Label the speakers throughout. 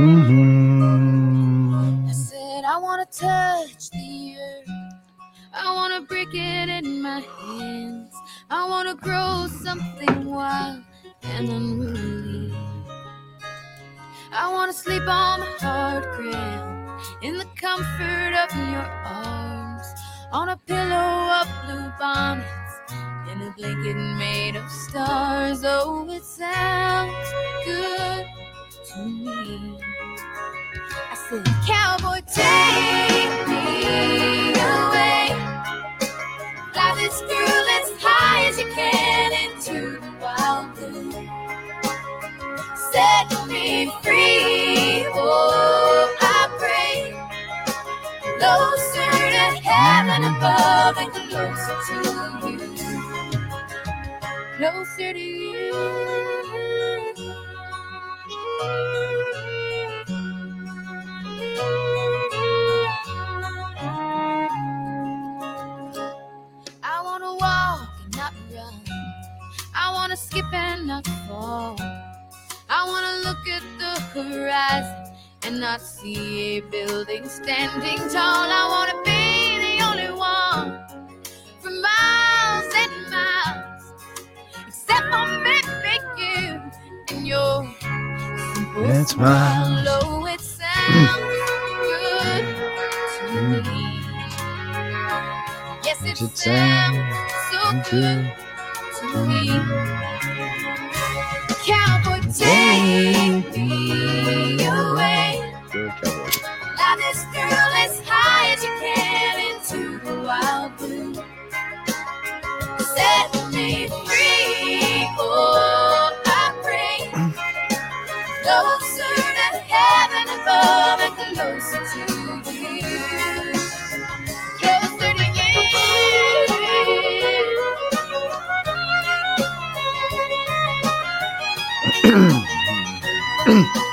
Speaker 1: Mm-hmm.
Speaker 2: I said, I want to touch the earth. I want to break it in my hands. I want to grow something wild and unruly. I want to sleep on the hard ground in the comfort of your arms. On a pillow of blue bonnets in a blanket made of stars. Oh, it sounds good to me. I Cowboy, take me away. Fly this girl as high as you can into the wild blue. Set me free, oh, I pray. Closer to heaven above and closer to you. Closer to you. Skip and not fall. I wanna look at the horizon and not see a building standing tall. I wanna be the only one for miles and miles, except for maybe you and your simple
Speaker 1: And
Speaker 2: smile. Oh, it sounds good to me. Yes, it, sounds so good to me. Take me away. Fly this girl as high as you can into the wild blue. Set me free, oh, I pray. Closer to heaven above and closer to 嗯 嗯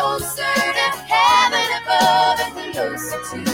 Speaker 2: Closer to heaven above and closer to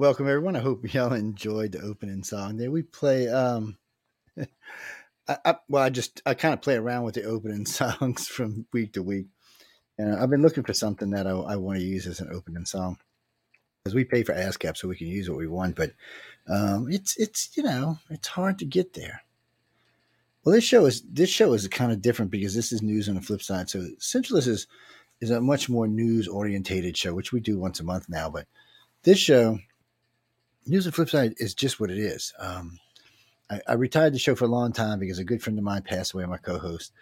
Speaker 1: welcome everyone. I hope y'all enjoyed the opening song. There we play. Um, I, I, well, I just I kind of play around with the opening songs from week to week, and I've been looking for something that I, I want to use as an opening song because we pay for ASCAP so we can use what we want, but um, it's it's you know it's hard to get there. Well, this show is this show is kind of different because this is news on the flip side. So Centralist is is a much more news orientated show, which we do once a month now. But this show, news the flip side, is just what it is. Um, I, I, retired the show for a long time because a good friend of mine passed away. My co-host.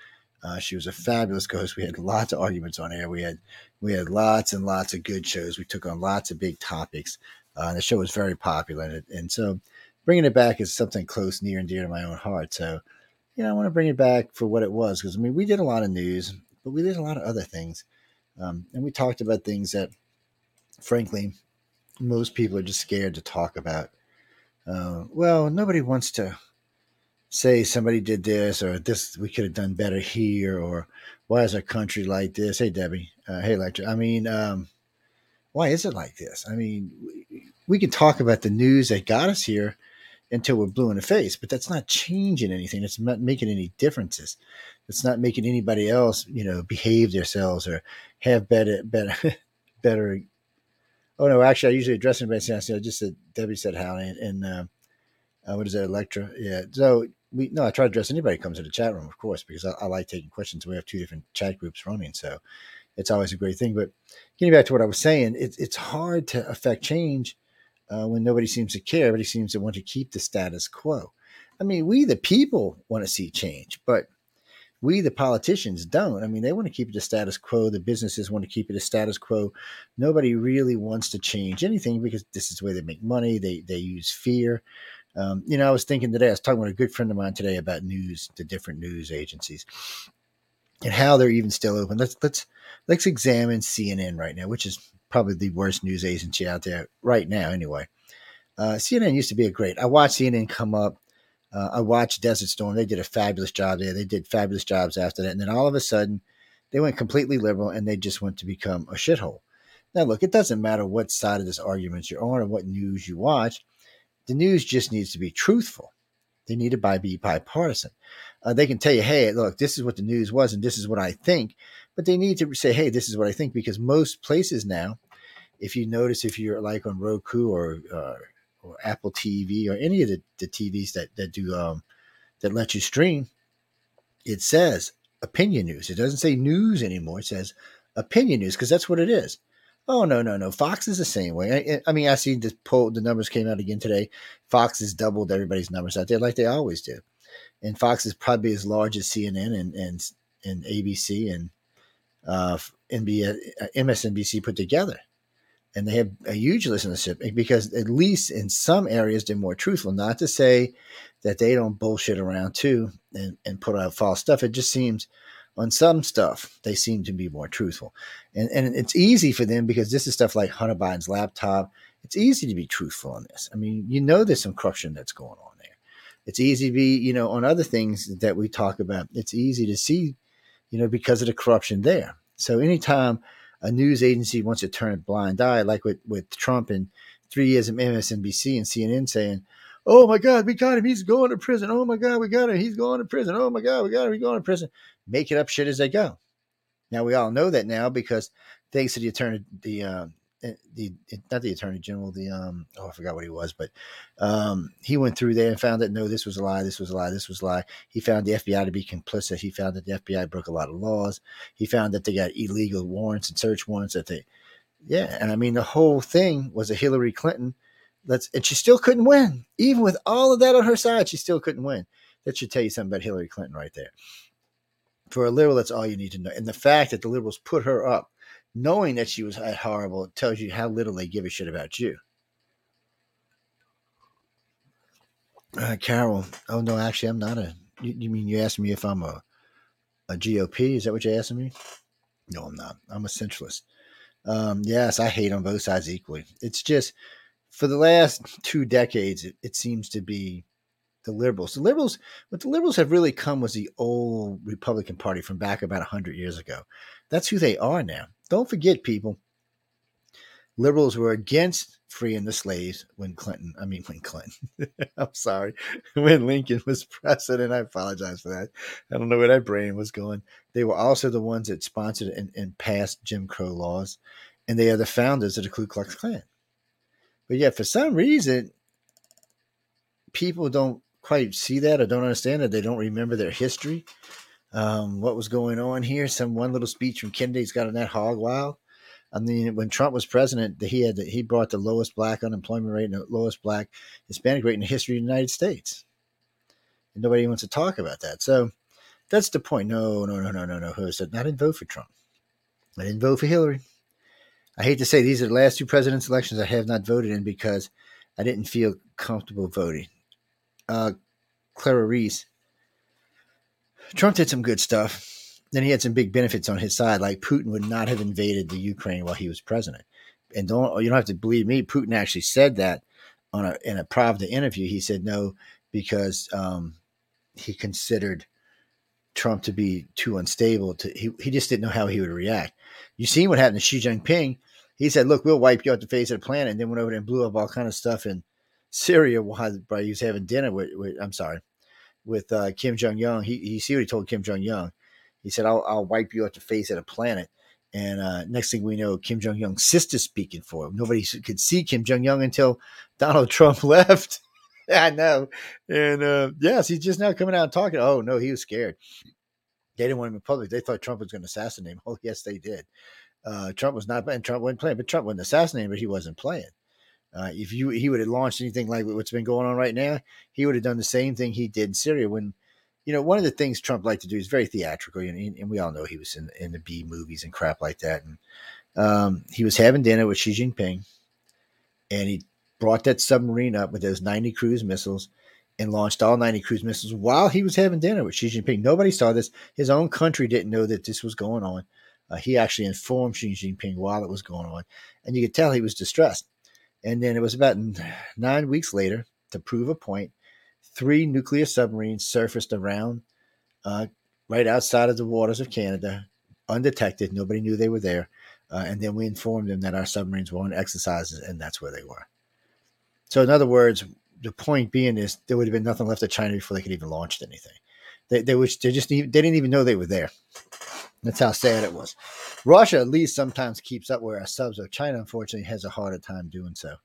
Speaker 1: Uh, she was a fabulous co-host. We had lots of arguments on air. We had we had lots and lots of good shows. We took on lots of big topics. Uh, the show was very popular, and, and so bringing it back is something close, near, and dear to my own heart. So, you know, I want to bring it back for what it was because I mean, we did a lot of news, but we did a lot of other things, um, and we talked about things that, frankly, most people are just scared to talk about. Uh, well, nobody wants to say somebody did this or this we could have done better here or why is our country like this? Hey debbie uh, hey lecture i mean um, why is it like this? I mean we, we can talk about the news that got us here until we're blue in the face but that's not changing anything. It's not making any differences. It's not making anybody else you know behave themselves or have better better better oh no actually i usually address anybody saying i just said debbie said how and, and uh, uh, what is that electra yeah so we no, I try to address anybody who comes to the chat room, of course, because I, I, like taking questions. We have two different chat groups running, so it's always a great thing. But getting back to what I was saying, it, it's hard to affect change uh, when nobody seems to care. Everybody seems to want to keep the status quo. I mean, we the people want to see change, but we the politicians don't. I mean, they want to keep it a status quo. The businesses want to keep it a status quo. Nobody really wants to change anything because this is the way they make money. They they use fear. Um, you know, I was thinking today, I was talking with a good friend of mine today about news, the different news agencies and how they're even still open. Let's let's let's examine CNN right now, which is probably the worst news agency out there right now, anyway. Uh, CNN used to be a great. I watched CNN come up. Uh, I watched Desert Storm. They did a fabulous job there. They did fabulous jobs after that, and then all of a sudden, they went completely liberal and they just went to become a shithole. Now, look, it doesn't matter what side of this argument you're on or what news you watch the news just needs to be truthful. They need to be bipartisan. Uh, they can tell you, hey, look, this is what the news was and this is what I think. But they need to say, hey, this is what I think, because most places now, if you notice, if you're like on Roku or uh, or Apple TV or any of the, the TVs that that do um, that let you stream, it says opinion news. It doesn't say news anymore. It says opinion news because that's what it is. Oh no, no, no. Fox is the same way. I, I mean, I see the poll. The numbers came out again today. Fox has doubled everybody's numbers out there, like they always do. And Fox is probably as large as CNN and and and ABC and uh, NBA, uh, MSNBC put together. And they have a huge listenership because at least in some areas they're more truthful. Not to say that they don't bullshit around too and, and put out false stuff. It just seems on some stuff, they seem to be more truthful. And, and it's easy for them because this is stuff like Hunter Biden's laptop. It's easy to be truthful on this. I mean, you know, there's some corruption that's going on there. It's easy to be, you know, on other things that we talk about, it's easy to see, you know, because of the corruption there. So anytime a news agency wants to turn a blind eye, like with, with Trump and three years of MSNBC and CNN saying, oh my God, we got him. He's going to prison. Oh my God, we got him. He's going to prison. Oh my God, we got him. He's going to prison. Making up shit as they go. Now we all know that now because thanks to the attorney, the uh, the not the attorney general, the um oh I forgot what he was, but um he went through there and found that no, this was a lie, this was a lie, this was a lie. He found the FBI to be complicit. He found that the FBI broke a lot of laws. He found that they got illegal warrants and search warrants that they yeah, and I mean the whole thing was a Hillary Clinton Let's and she still couldn't win. Even with all of that on her side, she still couldn't win. That should tell you something about Hillary Clinton right there. For a liberal, that's all you need to know. And the fact that the liberals put her up, knowing that she was horrible, tells you how little they give a shit about you. Uh, Carol, oh no, actually, I'm not a. You, you mean you asked me if I'm a a GOP? Is that what you're asking me? No, I'm not. I'm a centralist. Um, yes, I hate on both sides equally. It's just for the last two decades, it, it seems to be the liberals. The liberals, what the liberals have really come was the old Republican Party from back about 100 years ago. That's who they are now. Don't forget, people, liberals were against freeing the slaves when Clinton, I mean, when Clinton, I'm sorry, when Lincoln was president. I apologize for that. I don't know where that brain was going. They were also the ones that sponsored and, and passed Jim Crow laws, and they are the founders of the Ku Klux Klan. But yeah, for some reason, people don't quite see that or don't understand that. They don't remember their history. Um, what was going on here? Some one little speech from Kennedy's got in that hog wild. I mean, when Trump was president, he had he brought the lowest black unemployment rate and the lowest black Hispanic rate in the history of the United States. and nobody wants to talk about that. So that's the point. No, no, no, no, no, no. Who said I didn't vote for Trump? I didn't vote for Hillary. I hate to say these are the last two president's elections I have not voted in because I didn't feel comfortable voting. Uh, Clara Reese. Trump did some good stuff. Then he had some big benefits on his side, like Putin would not have invaded the Ukraine while he was president. And don't you don't have to believe me. Putin actually said that on a in a Pravda interview. He said no because um, he considered Trump to be too unstable. To he, he just didn't know how he would react. You seen what happened to Xi Jinping? He said, "Look, we'll wipe you off the face of the planet," and then went over there and blew up all kind of stuff in Syria while, while he was having dinner with, with I'm sorry, with uh, Kim Jong Un. He he see what he told Kim Jong Un. He said, "I'll I'll wipe you off the face of the planet." And uh, next thing we know, Kim Jong Un's sister speaking for him. Nobody could see Kim Jong Un until Donald Trump left. I know. And uh, yes, he's just now coming out and talking. Oh no, he was scared. They didn't want him in public. They thought Trump was going to assassinate him. Oh yes, they did. Uh, Trump was not, and Trump wasn't playing, but Trump wasn't assassinating, but he wasn't playing. Uh, if you he would have launched anything like what's been going on right now, he would have done the same thing he did in Syria. When you know one of the things Trump liked to do is very theatrical, and, and we all know he was in in the B movies and crap like that. And um, he was having dinner with Xi Jinping, and he brought that submarine up with those 90 cruise missiles and launched all 90 cruise missiles while he was having dinner with Xi Jinping. Nobody saw this. His own country didn't know that this was going on. Uh, he actually informed Xi Jinping while it was going on, and you could tell he was distressed. And then it was about nine weeks later, to prove a point. three nuclear submarines surfaced around uh, right outside of the waters of Canada, undetected. Nobody knew they were there. Uh, and then we informed them that our submarines were on exercises, and that's where they were. So, in other words, the point being is there would have been nothing left of China before they could even launch anything. They, they, they just they didn't even know they were there. That's how sad it was. Russia at least sometimes keeps up our subs, though China unfortunately has a harder time doing so.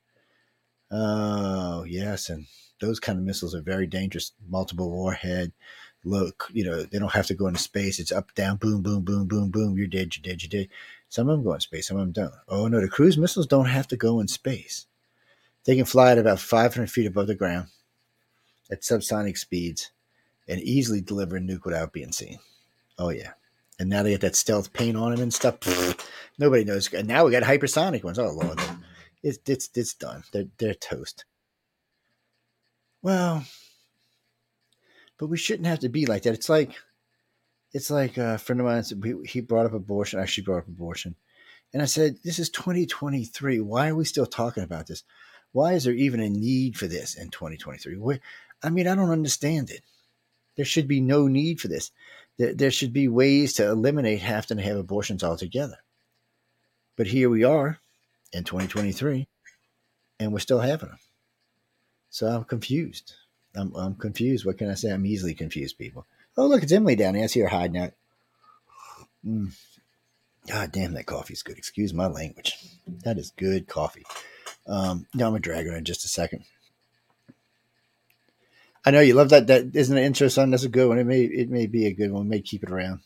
Speaker 1: Oh yes, and those kind of missiles are very dangerous. Multiple warhead. Look, you know they don't have to go into space. It's up, down, boom, boom, boom, boom, boom. You're dead. You're dead. You're dead. Some of them go in space. Some of them don't. Oh no, the cruise missiles don't have to go in space. They can fly at about 500 feet above the ground at subsonic speeds and easily deliver a nuke without being seen. Oh yeah and now they get that stealth paint on them and stuff. nobody knows. And now we got hypersonic ones. Oh lord, it's it's it's done. They're they're toast. Well, but we shouldn't have to be like that. It's like it's like a friend of mine. He brought up abortion. I Actually, brought up abortion, and I said, "This is 2023. Why are we still talking about this? Why is there even a need for this in 2023? I mean, I don't understand it. There should be no need for this there, there should be ways to eliminate having to have abortions altogether. But here we are in 2023, and we're still having them. So I'm confused. I'm, I'm confused. What can I say? I'm easily confused, people. Oh, look, it's Emily down there. I see her hiding out. Mm. God damn, that coffee's good. Excuse my language. That is good coffee. Um, now I'm gonna drag her in just a second. I know you love that. That isn't an intro song. That's a good one. It may it may be a good one. We may keep it around.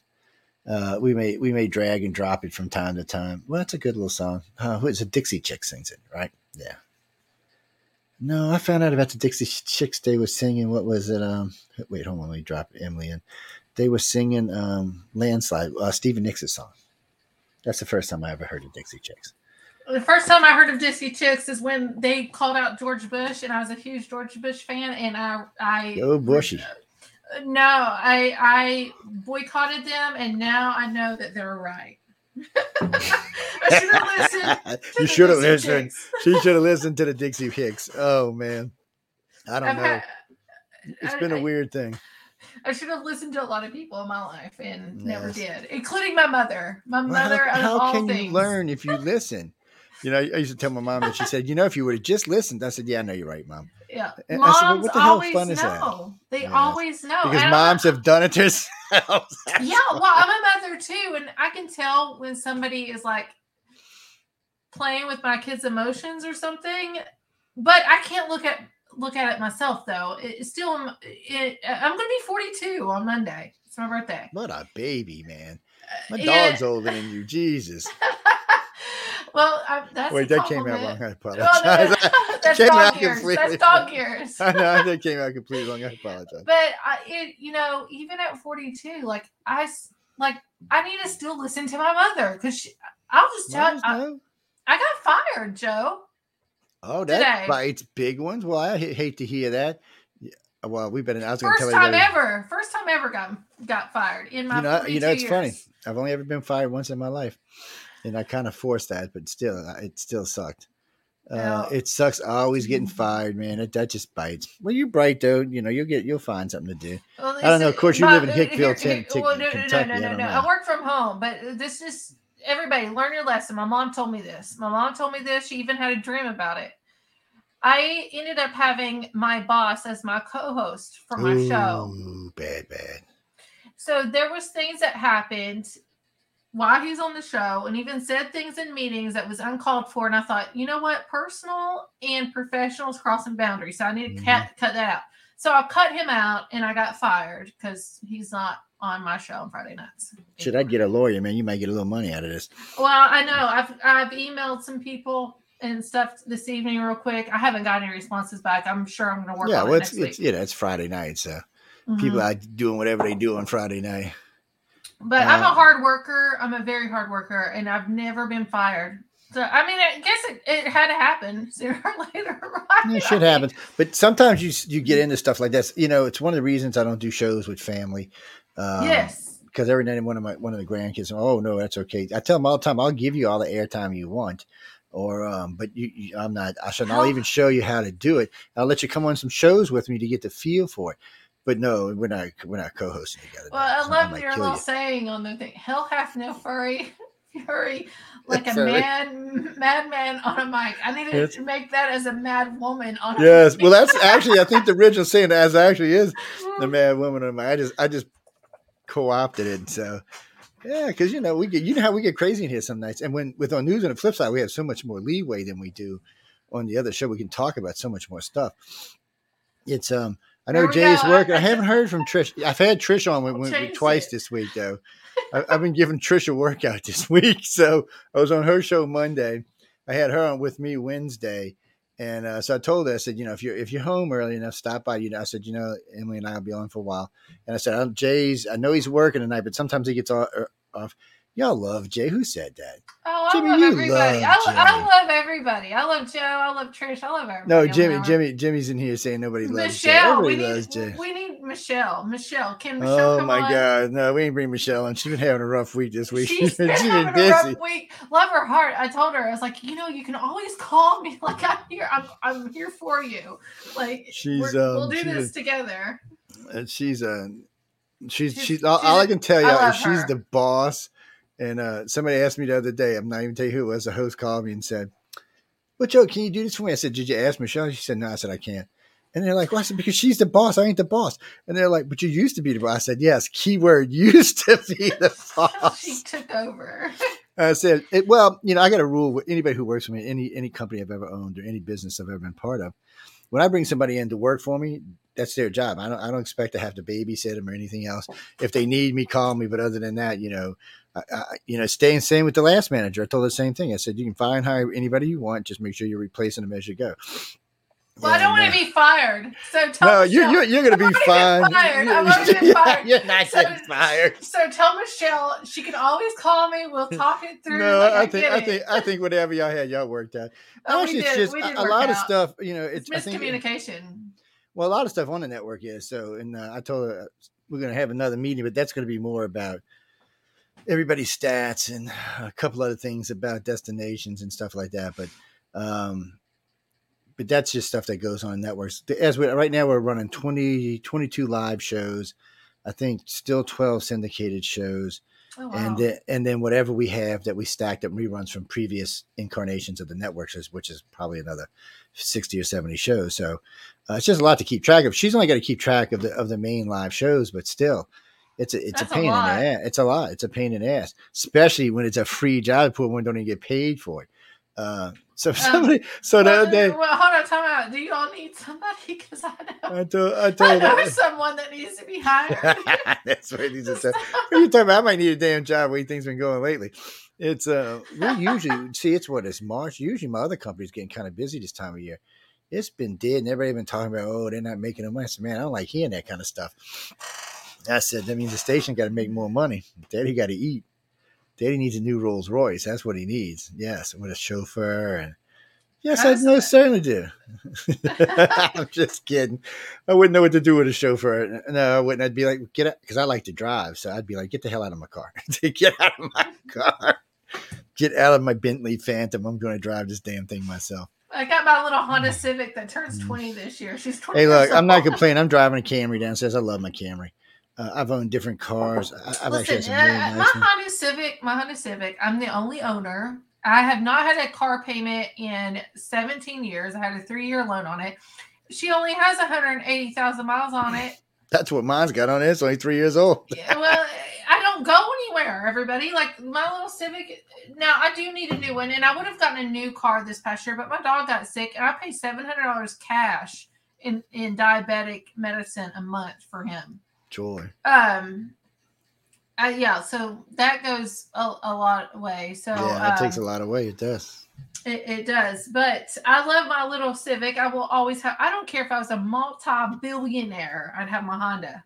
Speaker 1: Uh, we may we may drag and drop it from time to time. Well, that's a good little song. Uh, who is a Dixie Chick sings it, right? Yeah. No, I found out about the Dixie Chicks. They were singing. What was it? Um, wait, hold on. Let me drop Emily in. They were singing um, "Landslide," uh, Stevie Nicks' song. That's the first time I ever heard of Dixie Chicks
Speaker 3: the first time I heard of Dixie Chicks is when they called out George Bush, and I was a huge George Bush fan, and I I
Speaker 1: oh Bushy.
Speaker 3: Uh, no, I I boycotted them, and now I know that they're right. I should have listened.
Speaker 1: you should have listened. She should have listened to the Dixie Hicks. Oh man, I don't I've know. Had, it's I, been a weird thing.
Speaker 3: I should have listened to a lot of people in my life and yes. never did, including my mother. My mother.
Speaker 1: Well, how, how can
Speaker 3: things.
Speaker 1: you learn if you listen? You know, I used to tell my mom, and she said, "You know, if you would have just listened," I said, "Yeah, I know you're right, mom."
Speaker 3: Yeah, and moms said, well, what the hell fun is know. that? They always know
Speaker 1: because moms have done it to themselves.
Speaker 3: yeah, well, I'm a mother too, and I can tell when somebody is like playing with my kids' emotions or something. But I can't look at look at it myself though. It's still, it, I'm going to be 42 on Monday. It's my birthday.
Speaker 1: What a baby, man! My uh, dog's older than you. Jesus.
Speaker 3: Well, I, that's
Speaker 1: Wait, that came out wrong. I
Speaker 3: Oh,
Speaker 1: apologize.
Speaker 3: that's
Speaker 1: Came out
Speaker 3: dog ears.
Speaker 1: completely
Speaker 3: That's dog
Speaker 1: wrong.
Speaker 3: ears.
Speaker 1: I know that came out completely wrong. I apologize.
Speaker 3: But I, it, you know, even at 42, like I, like I need to still listen to my mother because I'll just tell. I,
Speaker 1: know.
Speaker 3: I got fired, Joe.
Speaker 1: Oh, that
Speaker 3: today.
Speaker 1: bites big ones. Well, I hate to hear that. Well, we better. I was going to
Speaker 3: First
Speaker 1: tell
Speaker 3: time
Speaker 1: everybody.
Speaker 3: ever. First time ever got got fired in my.
Speaker 1: You know, you know,
Speaker 3: 42
Speaker 1: it's funny. I've only ever been fired once in my life, and I kind of forced that, but still, it still sucked. Uh, it sucks always getting
Speaker 3: Mhm.
Speaker 1: fired, man. It, that just bites. Well, you're bright though. You know, you'll get you'll find something to do.
Speaker 3: Well,
Speaker 1: I don't know. Of course, you live in Hickville,
Speaker 3: here- well, no, no,
Speaker 1: Kentucky.
Speaker 3: No,
Speaker 1: I
Speaker 3: no,
Speaker 1: don't
Speaker 3: no,
Speaker 1: know.
Speaker 3: I work from home, but this is everybody learn your lesson. My mom told me this. My mom told me this. She even had a dream about it. I ended up having my boss as my co-host for my show.
Speaker 1: Bad, bad.
Speaker 3: So there was things that happened while he's on the show and even said things in meetings that was uncalled for. And I thought, you know what? Personal and professional is crossing boundaries. So I need to
Speaker 1: Mhm.
Speaker 3: cut, cut that out. So I cut him out and I got fired because he's not on my show on Friday nights.
Speaker 1: Should I get a lawyer, man? You might get a little money out of this.
Speaker 3: Well, I know. I've I've emailed some people and stuff this evening real quick. I haven't got any responses back. I'm sure I'm gonna work
Speaker 1: yeah,
Speaker 3: on
Speaker 1: well,
Speaker 3: it
Speaker 1: it's,
Speaker 3: next
Speaker 1: it's
Speaker 3: week.
Speaker 1: you know, it's Friday night, so
Speaker 3: Mhm.
Speaker 1: people are doing whatever they do on Friday night.
Speaker 3: But I'm a hard worker. I'm a very hard worker, and I've never been fired. So I mean, I guess it, it had to happen sooner or later, right?
Speaker 1: Yeah,
Speaker 3: I
Speaker 1: shit happens. But sometimes you you get into stuff like this. You know, it's one of the reasons I don't do shows with family. Um,
Speaker 3: yes.
Speaker 1: Because every night one of my one of the grandkids, oh no, that's okay. I tell them all the time, I'll give you all the airtime you want, or um, but you, you I'm not. I should. I'll even show you how to do it. I'll let you come on some shows with me to get the feel for it. But no, we're not. We're not co-hosting together.
Speaker 3: Well, I
Speaker 1: So
Speaker 3: love
Speaker 1: might
Speaker 3: your
Speaker 1: kill
Speaker 3: little
Speaker 1: you.
Speaker 3: saying on the thing. Hell hath no furry, fury, like a
Speaker 1: Furry.
Speaker 3: man, madman on a mic. I need to
Speaker 1: Yes.
Speaker 3: make that as a mad woman on. A mic.
Speaker 1: Yes.
Speaker 3: A
Speaker 1: Well, that's actually I think the original saying as actually is the mad woman of my. I just I just co-opted it. So yeah, because you know we get you know how we get crazy in here some nights, and when with our news on the flip side, we have so much more leeway than we do on the other show. We can talk about so much more stuff. It's um. I know Jay's
Speaker 3: go.
Speaker 1: working. I haven't heard from Trish. I've had Trish on with, with- twice
Speaker 3: it.
Speaker 1: this week though. I, I've been giving Trish a workout this week, so I was on her show Monday. I had her on with me Wednesday, and uh, so I told her, I said, you know, if you're if you're home early enough, stop by. You know, I said, you know, Emily and I will be on for a while. And I said, Jay's. I know he's working tonight, but sometimes he gets off. Y'all love Jay. Who said that?
Speaker 3: Oh, I
Speaker 1: Jimmy,
Speaker 3: love everybody.
Speaker 1: love
Speaker 3: I, I love everybody. I love Joe. I love Trish. I love everybody.
Speaker 1: No, Jimmy. Jimmy. Jimmy's in here saying nobody loves Jay.
Speaker 3: Michelle. We
Speaker 1: Everybody
Speaker 3: need,
Speaker 1: loves Jay.
Speaker 3: we need Michelle. Michelle. Can Michelle come on?
Speaker 1: Oh my
Speaker 3: on?
Speaker 1: God! No, we ain't bring Michelle on. She's been having a rough week this week.
Speaker 3: She's been having a rough week. Love her heart. I told her, I was like, you know, you can always call me. Like I'm here. I'm, I'm here for you. Like
Speaker 1: She's,
Speaker 3: we're- we'll
Speaker 1: um,
Speaker 3: do
Speaker 1: she's
Speaker 3: this
Speaker 1: a-
Speaker 3: together.
Speaker 1: And she's a she's she's,
Speaker 3: She's-
Speaker 1: all,
Speaker 3: she's
Speaker 1: all I can tell you is she's
Speaker 3: her.
Speaker 1: the boss. And uh somebody asked me the other day, I'm not even tell you who it was, the host called me and said, Well, Joe, can you do this for me? I said, Did you ask Michelle? She said, No, I said I can't. And they're like, Well, I said, because she's the boss. I ain't the boss. And they're like, But you used to be the boss. I said, Yes, keyword used to be the boss.
Speaker 3: she took over.
Speaker 1: I said, it, well, you know, I got a rule with anybody who works for me, any any company I've ever owned or any business I've ever been part of. When I bring somebody in to work for me, that's their job. I don't I don't expect to have to babysit them or anything else. If they need me, call me. But other than that, you know, I, I, you know, staying same with the last manager. I told the same thing. I said, you can fire and hire anybody you want. Just make sure you're replacing them as you go.
Speaker 3: Well, I don't want
Speaker 1: uh,
Speaker 3: to be fired. So tell
Speaker 1: No,
Speaker 3: Michelle.
Speaker 1: you're, you're going to be fine.
Speaker 3: fired.
Speaker 1: You're-
Speaker 3: already been
Speaker 1: you're-
Speaker 3: fired.
Speaker 1: You're not
Speaker 3: So-
Speaker 1: getting fired.
Speaker 3: So tell Michelle she can always call me. We'll talk it through.
Speaker 1: No,
Speaker 3: like,
Speaker 1: I think I think I think whatever y'all had, y'all worked out.
Speaker 3: Oh, we
Speaker 1: Actually, it's
Speaker 3: did-
Speaker 1: just
Speaker 3: we
Speaker 1: a,
Speaker 3: did
Speaker 1: a
Speaker 3: work
Speaker 1: lot of stuff. You know, it's,
Speaker 3: It's
Speaker 1: I think
Speaker 3: miscommunication.
Speaker 1: well, a lot of stuff on the network is so. And uh, I told her we're going to have another meeting, but that's going to be more about everybody's stats and a couple other things about destinations and stuff like that. But um, but that's just stuff that goes on networks. As we right now, we're running 20, 22 live shows. I think still twelve syndicated shows
Speaker 3: Oh, wow.
Speaker 1: and then and then whatever we have that we stacked up reruns from previous incarnations of the networks, which is probably another sixty or seventy shows. So uh, it's just a lot to keep track of. She's only got to keep track of the of the main live shows, but still, it's a it's
Speaker 3: That's
Speaker 1: a
Speaker 3: a
Speaker 1: pain in the ass. It's a lot. It's a pain in the ass, especially when it's a free job. Poor one don't even get paid for it. Uh, so somebody, so the
Speaker 3: well,
Speaker 1: other day,
Speaker 3: well, hold on, time out. Do you all need somebody? Because I know,
Speaker 1: I do. I,
Speaker 3: I
Speaker 1: told
Speaker 3: know
Speaker 1: her.
Speaker 3: someone that needs to be hired.
Speaker 1: That's what he's saying. What are you talking about? I might need a damn job. Do you think's been going lately? It's uh, we usually see it's what it's March. Usually, my other company's getting kind of busy this time of year. It's been dead, and everybody been talking about, oh, they're not making no money. I said, man, I don't like hearing that kind of stuff. I said, that means the station got to make more money. Daddy got to eat. Daddy needs a new Rolls Royce. That's what he needs. Yes, with a chauffeur and yes, I most certainly do. I'm just kidding. I wouldn't know what to do with a chauffeur. No, I wouldn't. I'd be like, get out, because I like to drive. So I'd be like, get the hell out of my car. get out of my car. Get out of my Bentley Phantom. I'm going to drive this damn thing myself.
Speaker 3: I got my little Honda Civic that turns 20 this year. She's 20.
Speaker 1: Mm. Hey, look, I'm not complaining. I'm driving a Camry downstairs. I love my Camry. Uh, I've owned different cars. I, I've actually had some really nice
Speaker 3: my
Speaker 1: ones.
Speaker 3: Honda Civic, my Honda Civic, I'm the only owner. I have not had a car payment in 17 years. I had a three year loan on it. She only has 180,000 miles on it.
Speaker 1: That's what mine's got on it. It's only three years old.
Speaker 3: Yeah, well, I don't go anywhere, everybody. Like my little Civic. Now, I do need a new one, and I would have gotten a new car this past year, but my dog got sick, and I paid $700 cash in, in diabetic medicine a month for him.
Speaker 1: Joy.
Speaker 3: Um, uh, yeah, so that goes a, a lot away. So
Speaker 1: yeah, that takes a
Speaker 3: um,
Speaker 1: lot away. It does.
Speaker 3: It, it does, but I love my little Civic. I will always have. I don't care if I was a multi-billionaire. I'd have my Honda.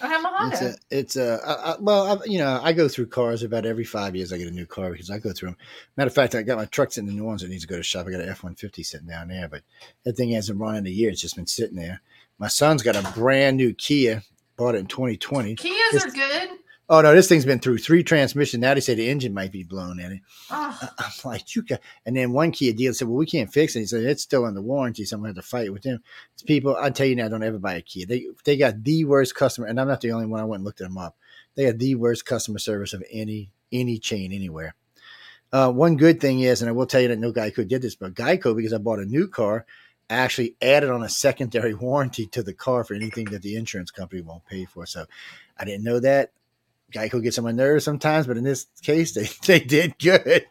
Speaker 3: I'd have my Honda.
Speaker 1: It's a, it's a, I, I, well, I, you know, I go through cars about every five years. I get a new car because I go through them. Matter of fact, I got my truck sitting in New Orleans that needs to go to shop. I got an F one fifty sitting down there, but that thing hasn't run in a year. It's just been sitting there. My son's got a brand new Kia, bought it in 2020.
Speaker 3: Kias
Speaker 1: It's-
Speaker 3: are good.
Speaker 1: Oh no, this thing's been through three transmissions. Now they say the engine might be blown in it.
Speaker 3: Oh,
Speaker 1: I'm like, you got, and then one Kia dealer said, well, we can't fix it. He said, it's still under warranty. So I'm going to have to fight with them. It's people, I tell you now, don't ever buy a Kia. They, they got the worst customer, and I'm not the only one. I went and looked them up. They got the worst customer service of any, any chain anywhere. Uh, one good thing is, and I will tell you that no Geico did this, but Geico, because I bought a new car, actually added on a secondary warranty to the car for anything that the insurance company won't pay for. So I didn't know that. Geico gets on my nerves sometimes, but in this case, they, they did good.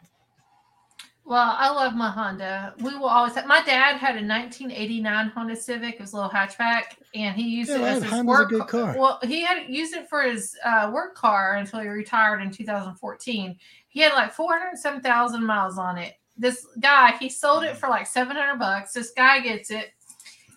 Speaker 3: well, I love my Honda. We will always have. My dad had a 1989 Honda Civic. It was a little hatchback, and he used
Speaker 1: Yeah,
Speaker 3: it as
Speaker 1: Honda's
Speaker 3: his
Speaker 1: a
Speaker 3: work
Speaker 1: good car.
Speaker 3: Well, he had used it for his uh, work car until he retired in 2014. He had like 407,000 miles on it. This guy, he sold it for like 700 bucks. This guy gets it.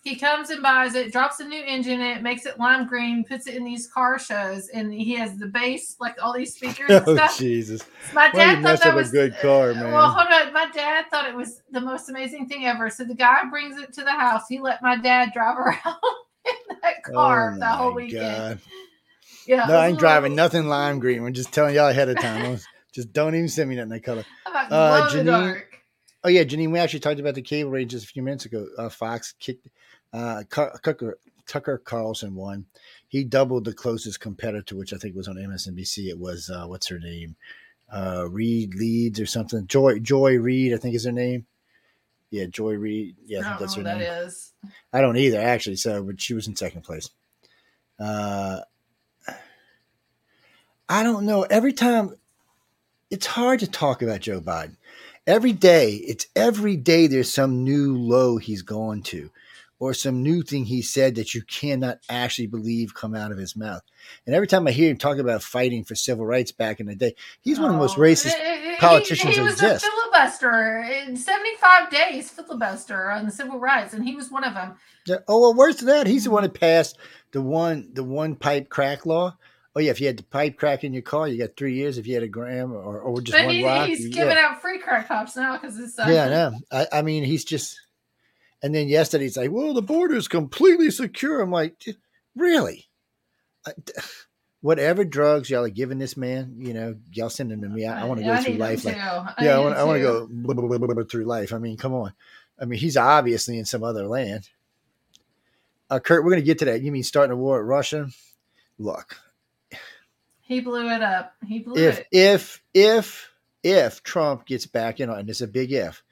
Speaker 3: He comes and buys it, drops a new engine in it, makes it lime green, puts it in these car shows, and he has the bass, like all these speakers and
Speaker 1: Oh. Jesus!
Speaker 3: My dad
Speaker 1: mess
Speaker 3: thought that
Speaker 1: up a
Speaker 3: was
Speaker 1: good car, man?
Speaker 3: Well, hold on. My dad thought it was the most amazing thing ever. So the guy brings it to the house. He let my dad drive around in that car
Speaker 1: Oh,
Speaker 3: the whole weekend.
Speaker 1: God.
Speaker 3: Yeah,
Speaker 1: No,
Speaker 3: was
Speaker 1: I ain't driving nothing lime green. We're just telling y'all ahead of time. Just don't even send me that in that color. Uh,
Speaker 3: glow in the
Speaker 1: Janine-
Speaker 3: dark?
Speaker 1: Oh yeah, Janine, we actually talked about the cable ranges a few minutes ago. Uh, Fox kicked uh, Tucker, Tucker Carlson won. He doubled the closest competitor, which I think was on MSNBC. It was uh, what's her name, uh, Reed Leeds or something. Joy Joy Reid, I think is her name. Yeah, Joy Reid. Yeah, I
Speaker 3: I
Speaker 1: think
Speaker 3: don't
Speaker 1: that's her
Speaker 3: what
Speaker 1: name.
Speaker 3: that is.
Speaker 1: I don't either, actually. So, but she was in second place. Uh, I don't know. Every time, it's hard to talk about Joe Biden. Every day, it's every day. There's some new low he's gone to, or some new thing he said that you cannot actually believe come out of his mouth. And every time I hear him talk about fighting for civil rights back in the day, he's one of the most
Speaker 3: Oh,
Speaker 1: racist.
Speaker 3: eh,
Speaker 1: politicians
Speaker 3: He, he
Speaker 1: that
Speaker 3: was
Speaker 1: exist.
Speaker 3: a filibuster in 75 days, filibuster on the civil rights, and he was one of them.
Speaker 1: Yeah. Oh well, worse than that, he's the one that passed the one the one pipe crack law. Oh yeah, if you had the pipe crack in your car, you got three years. If you had a gram or, or just
Speaker 3: But
Speaker 1: one
Speaker 3: he,
Speaker 1: rock,
Speaker 3: he's
Speaker 1: you-
Speaker 3: giving
Speaker 1: yeah.
Speaker 3: out free crack pops now because it's uh,
Speaker 1: yeah, no. I, I mean, he's just. And then yesterday, he's like, "Well, the border is completely secure." I'm like, "Really?" I, whatever drugs y'all are giving this man, you know, y'all send them to me. I, I want to go through life like
Speaker 3: too.
Speaker 1: yeah, I want, I want to go blah, blah, blah, blah, blah, through life. I mean, come on. I mean, he's obviously in some other land. Uh, Kurt, we're going to get to that. You mean starting a war at Russia? Look,
Speaker 3: He blew it up. He blew
Speaker 1: if
Speaker 3: it.
Speaker 1: if if if Trump gets back in, and it's a big if,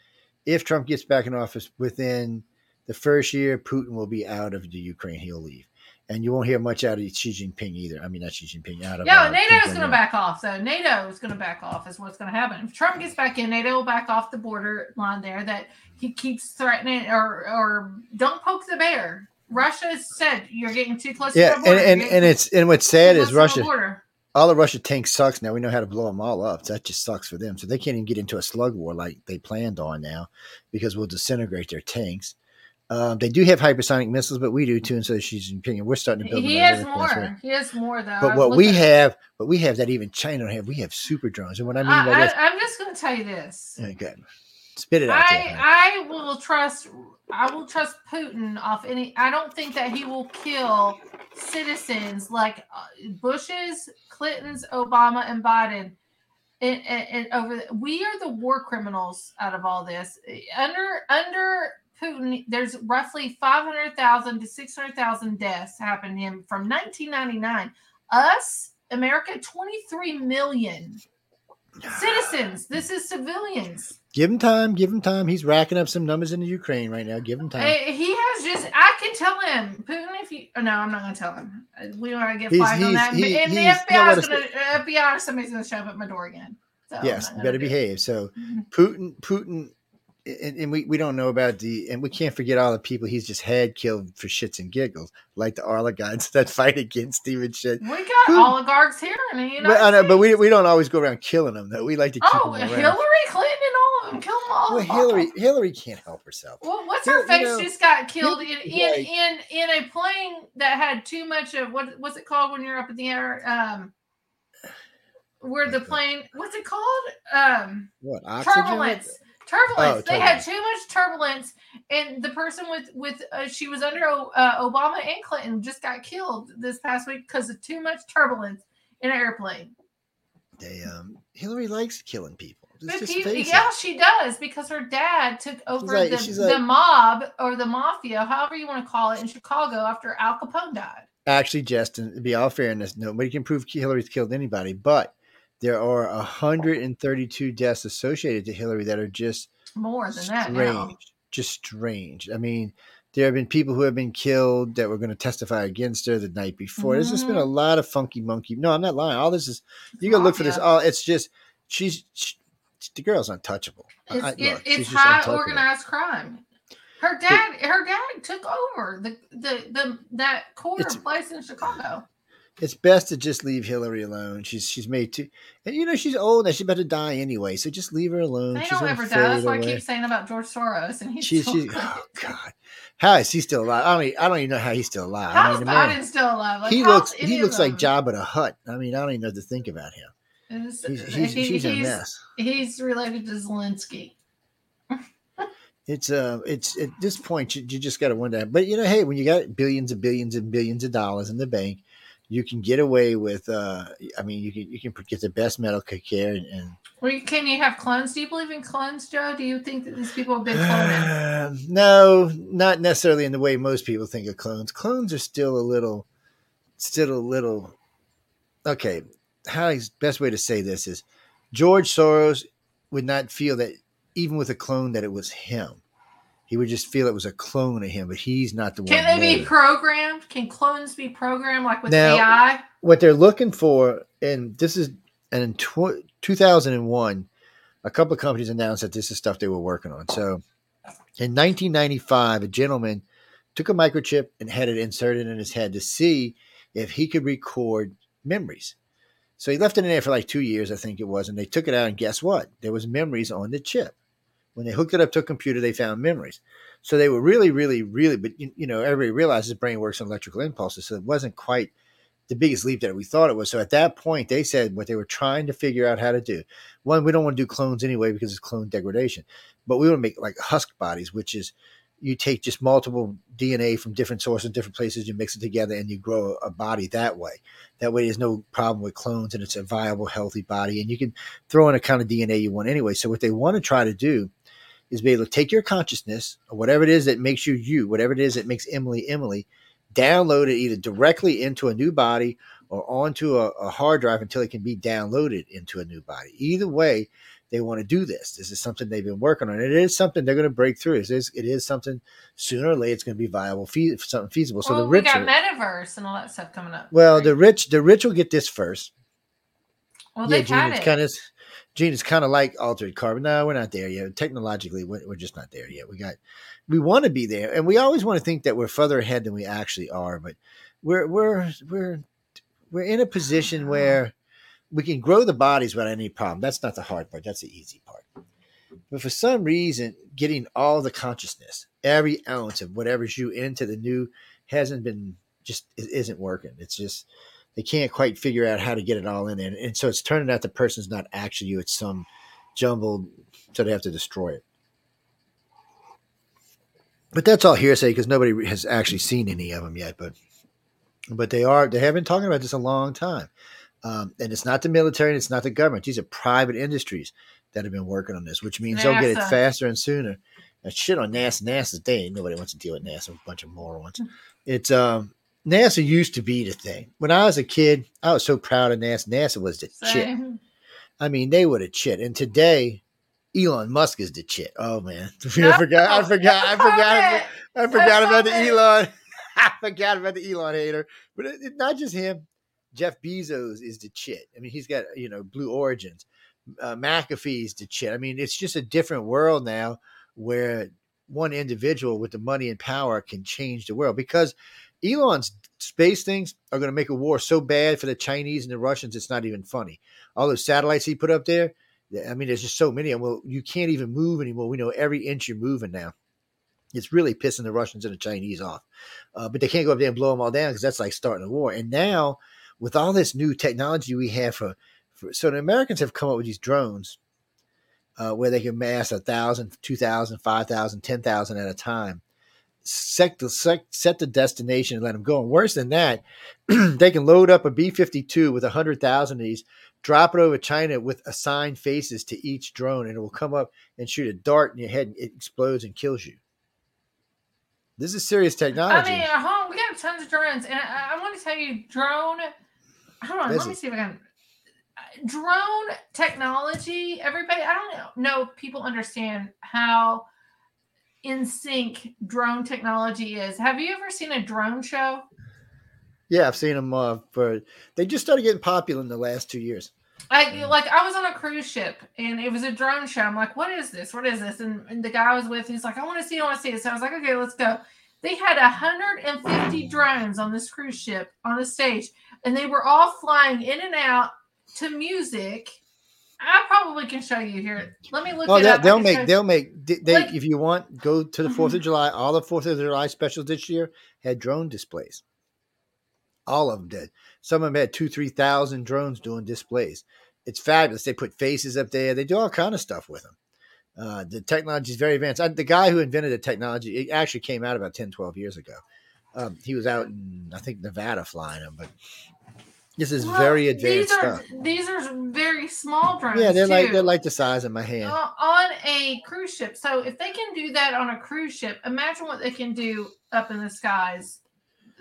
Speaker 1: if Trump gets back in office within the first year, Putin will be out of the Ukraine. He'll leave, and you won't hear much out of Xi Jinping either. I mean, not Xi Jinping. Out of
Speaker 3: Yeah,
Speaker 1: uh,
Speaker 3: NATO's going to back off. So NATO is going to back off. Is what's going to happen. If Trump gets back in, NATO will back off the border line there. That he keeps threatening or or don't poke the bear. Russia said you're getting too close
Speaker 1: Yeah,
Speaker 3: to the
Speaker 1: and
Speaker 3: border.
Speaker 1: and,
Speaker 3: You're
Speaker 1: and it's and what's sad is Russia. All the Russia tanks sucks. Now we know how to blow them all up. So that just sucks for them. So they can't even get into a slug war like they planned on now because we'll disintegrate their tanks. Um, they do have hypersonic missiles, but we do too. And so she's in opinion. We're starting to build.
Speaker 3: He has more.
Speaker 1: Right.
Speaker 3: He has more though.
Speaker 1: But what we
Speaker 3: at-
Speaker 1: have, but we have that even China don't have. We have super drones. And what I mean by
Speaker 3: I,
Speaker 1: that,
Speaker 3: I, I'm just going to tell you this.
Speaker 1: okay, spit it out.
Speaker 3: I I will trust I will trust Putin off any. I don't think that he will kill citizens like uh, Bush's, Clinton's, Obama, and Biden. And, and, and over, the- we are the war criminals out of all this. Under under Putin, there's roughly five hundred thousand to six hundred thousand deaths happened to him from 1999. Us, America, 23 million citizens. This is civilians.
Speaker 1: Give him time. Give him time. He's racking up some numbers in the Ukraine right now. Give him time.
Speaker 3: He has just. I can tell him, Putin. If you, oh, no, I'm not going to tell him. We want to get
Speaker 1: He's-
Speaker 3: flagged on that.
Speaker 1: he-
Speaker 3: and the
Speaker 1: he's- he'll
Speaker 3: FBI
Speaker 1: let
Speaker 3: is going to. FBI, somebody's going to show up at my door again. So
Speaker 1: yes,
Speaker 3: gonna
Speaker 1: better
Speaker 3: do it.
Speaker 1: behave. So
Speaker 3: Mhm.
Speaker 1: Putin, Putin, and, and we, we don't know about the, and we can't forget all the people he's just had killed for shits and giggles, like the oligarchs that fight against him and shit.
Speaker 3: We got
Speaker 1: Putin-
Speaker 3: oligarchs here in the United
Speaker 1: But, I know, but we, we don't always go around killing them, though. We like to keep
Speaker 3: Oh, Hillary. Clinton and all of them. Kill them all.
Speaker 1: Well, Hillary, Hillary can't help herself.
Speaker 3: Well, what's her
Speaker 1: you
Speaker 3: face
Speaker 1: know,
Speaker 3: just got killed in in, in in a plane that had too much of what what's it called when you're up in the air? Um, where the plane what's it called? Um,
Speaker 1: What oxygen?
Speaker 3: turbulence. Turbulence.
Speaker 1: Oh,
Speaker 3: they had too much turbulence, and the person with with uh, she was under uh, Obama and Clinton just got killed this past week because of too much turbulence in an airplane.
Speaker 1: They, um, Hillary likes killing people. Let's
Speaker 3: But
Speaker 1: just
Speaker 3: he-
Speaker 1: face
Speaker 3: yeah,
Speaker 1: it.
Speaker 3: she does because her dad took over
Speaker 1: like-
Speaker 3: the,
Speaker 1: she's
Speaker 3: the mob or the mafia, however you want to call it, in Chicago after Al Capone died.
Speaker 1: Actually, Justin, to be all fairness, nobody can prove Hillary's killed anybody, but there are 132 deaths associated to Hillary that are just
Speaker 3: More than that
Speaker 1: strange.
Speaker 3: now.
Speaker 1: Just strange. I mean, there have been people who have been killed that were going to testify against her the night before. There's just been
Speaker 3: Mm-hmm.
Speaker 1: a lot of funky monkey. No, I'm not lying. All this is you to look for this. All it's just she's she, the girl's untouchable.
Speaker 3: It's,
Speaker 1: I-
Speaker 3: it-
Speaker 1: look,
Speaker 3: it's high organized crime. Her dad, her dad took over the the, the that corner place in Chicago.
Speaker 1: It's best to just leave Hillary alone. She's she's made too, and you know she's old and she's about to die anyway. So just leave her alone.
Speaker 3: They
Speaker 1: she's
Speaker 3: don't ever die. That's what I keep saying about George Soros, and he's
Speaker 1: She's
Speaker 3: still
Speaker 1: she's oh god, how is he still alive? I don't e- I don't even know how he's still alive. I mean, the man-
Speaker 3: Biden still alive? Like,
Speaker 1: he looks he looks like? Jabba the Hutt. I mean, I don't even know what to think about him. He's he's,
Speaker 3: he-
Speaker 1: he's a mess.
Speaker 3: He's related to Zelensky.
Speaker 1: It's uh, it's at this point you, you just got to wonder. But you know, hey, when you got billions and billions and billions of dollars in the bank, you can get away with. uh I mean, you can you can get the best medical care and. and
Speaker 3: Well, can you have clones? Do you believe in clones, Joe? Do you think that these people have been cloned?
Speaker 1: Um, no, not necessarily in the way most people think of clones. Clones are still a little, still a little. Okay, how is best way to say this is, George Soros would not feel that even with a clone that it was him. He would just feel it was a clone of him, but he's not the one.
Speaker 3: Can they
Speaker 1: made
Speaker 3: be programmed? Can clones be programmed like with
Speaker 1: Now-
Speaker 3: AI?
Speaker 1: what they're looking for, and this is, and in tw- 2001, a couple of companies announced that this is stuff they were working on. So in 1995, a gentleman took a microchip and had it inserted in his head to see if he could record memories. So he left it in there for like two years, I think it was, and they took it out, and guess what? There was memories on the chip. When they hooked it up to a computer, they found memories. So they were really, really, really, but you, you know, everybody realizes the brain works on electrical impulses, so it wasn't quite the biggest leap that we thought it was. So at that point, they said what they were trying to figure out how to do. One, we don't want to do clones anyway because it's clone degradation, but we want to make like husk bodies, which is you take just multiple DNA from different sources, different places, you mix it together, and you grow a body that way. That way, there's no problem with clones, and it's a viable, healthy body, and you can throw in a kind of DNA you want anyway. So what they want to try to do is be able to take your consciousness or whatever it is that makes you you, whatever it is that makes Emily Emily, download it either directly into a new body or onto a, a hard drive until it can be downloaded into a new body. Either way, they want to do this. This is something they've been working on. It is something they're going to break through. It is, it is something sooner or later it's going to be viable, fe- something feasible. So
Speaker 3: well,
Speaker 1: the
Speaker 3: we
Speaker 1: rich,
Speaker 3: got
Speaker 1: are-
Speaker 3: metaverse and all that stuff coming up.
Speaker 1: well,
Speaker 3: right?
Speaker 1: the rich, the rich will get this first.
Speaker 3: well,
Speaker 1: yeah,
Speaker 3: they've
Speaker 1: Gene,
Speaker 3: had it.
Speaker 1: kind of, Gene, it's kind of like altered carbon. No, we're not there yet. Technologically, we're, we're just not there yet. We got, we want to be there, and we always want to think that we're further ahead than we actually are. But we're we're we're we're in a position where we can grow the bodies without any problem. That's not the hard part. That's the easy part. But for some reason, getting all the consciousness, every ounce of whatever's you into the new hasn't been just it isn't working. It's just they can't quite figure out how to get it all in there. And so it's turning out the person's not actually you, it's some jumbled, so they have to destroy it. But that's all hearsay because nobody has actually seen any of them yet. But but they are they have been talking about this a long time. Um, and it's not the military and it's not the government. These are private industries that have been working on this, which means they'll get it faster and sooner. And shit on NASA. NASA's day. Nobody wants to deal with NASA. A bunch of morons. It's um NASA used to be the thing. When I was a kid, I was so proud of NASA. NASA was the shit.
Speaker 3: Same.
Speaker 1: I mean, they were the shit. And today, Elon Musk is the shit. Oh man, I forgot. I forgot. I forgot. I forgot about the Elon. I forgot about the Elon hater. But it, it- not just him. Jeff Bezos is the shit. I mean, he's got you know Blue Origins. Uh, McAfee's the shit. I mean, it's just a different world now where one individual with the money and power can change the world because Elon's space things are going to make a war so bad for the Chinese and the Russians, it's not even funny. All those satellites he put up there, I mean, there's just so many. Well, you can't even move anymore. We know every inch you're moving now. It's really pissing the Russians and the Chinese off. Uh, but they can't go up there and blow them all down because that's like starting a war. And now, with all this new technology we have for, for so the Americans have come up with these drones uh, where they can mass a thousand, two thousand, five thousand, ten thousand at a time. Set the set, set the destination and let them go. And worse than that, they can load up a B fifty two with a hundred thousand of these, drop it over China with assigned faces to each drone, and it will come up and shoot a dart in your head, and it explodes and kills you. This is serious technology.
Speaker 3: I mean, at home we got tons of drones, and I, I want to tell you, drone. Hold on, let me see if I can. uh, Drone technology, everybody. I don't know. No, people understand how in sync drone technology is. Have you ever seen a drone show?
Speaker 1: yeah, I've seen them. Uh, for they just started getting popular in the last two years.
Speaker 3: I like I was on a cruise ship and it was a drone show. I'm like, what is this? What is this? And, and the guy I was with, he's like, I want to see, it, I want to see it. So I was like, okay, let's go. They had 150 drones on this cruise ship on the stage, and they were all flying in and out to music. I probably can show you here. Let me look
Speaker 1: Oh,
Speaker 3: it
Speaker 1: they'll, make they'll make they,
Speaker 3: Like-
Speaker 1: if you want go to the Fourth
Speaker 3: Mhm.
Speaker 1: of July. All the Fourth of July specials this year had drone displays. All of them did. Some of them had two, three thousand drones doing displays. It's fabulous. They put faces up there. They do all kind of stuff with them. Uh, the technology is very advanced. I, the guy who invented the technology, it actually came out about 10, 12 years ago. Um, he was out in, I think, Nevada flying them, but this is
Speaker 3: Well,
Speaker 1: very advanced
Speaker 3: these are,
Speaker 1: stuff.
Speaker 3: These are very small drones.
Speaker 1: Yeah, they're like they're like the size of my hand.
Speaker 3: Uh, on a cruise ship. So if they can do that on a cruise ship, imagine what they can do up in the skies.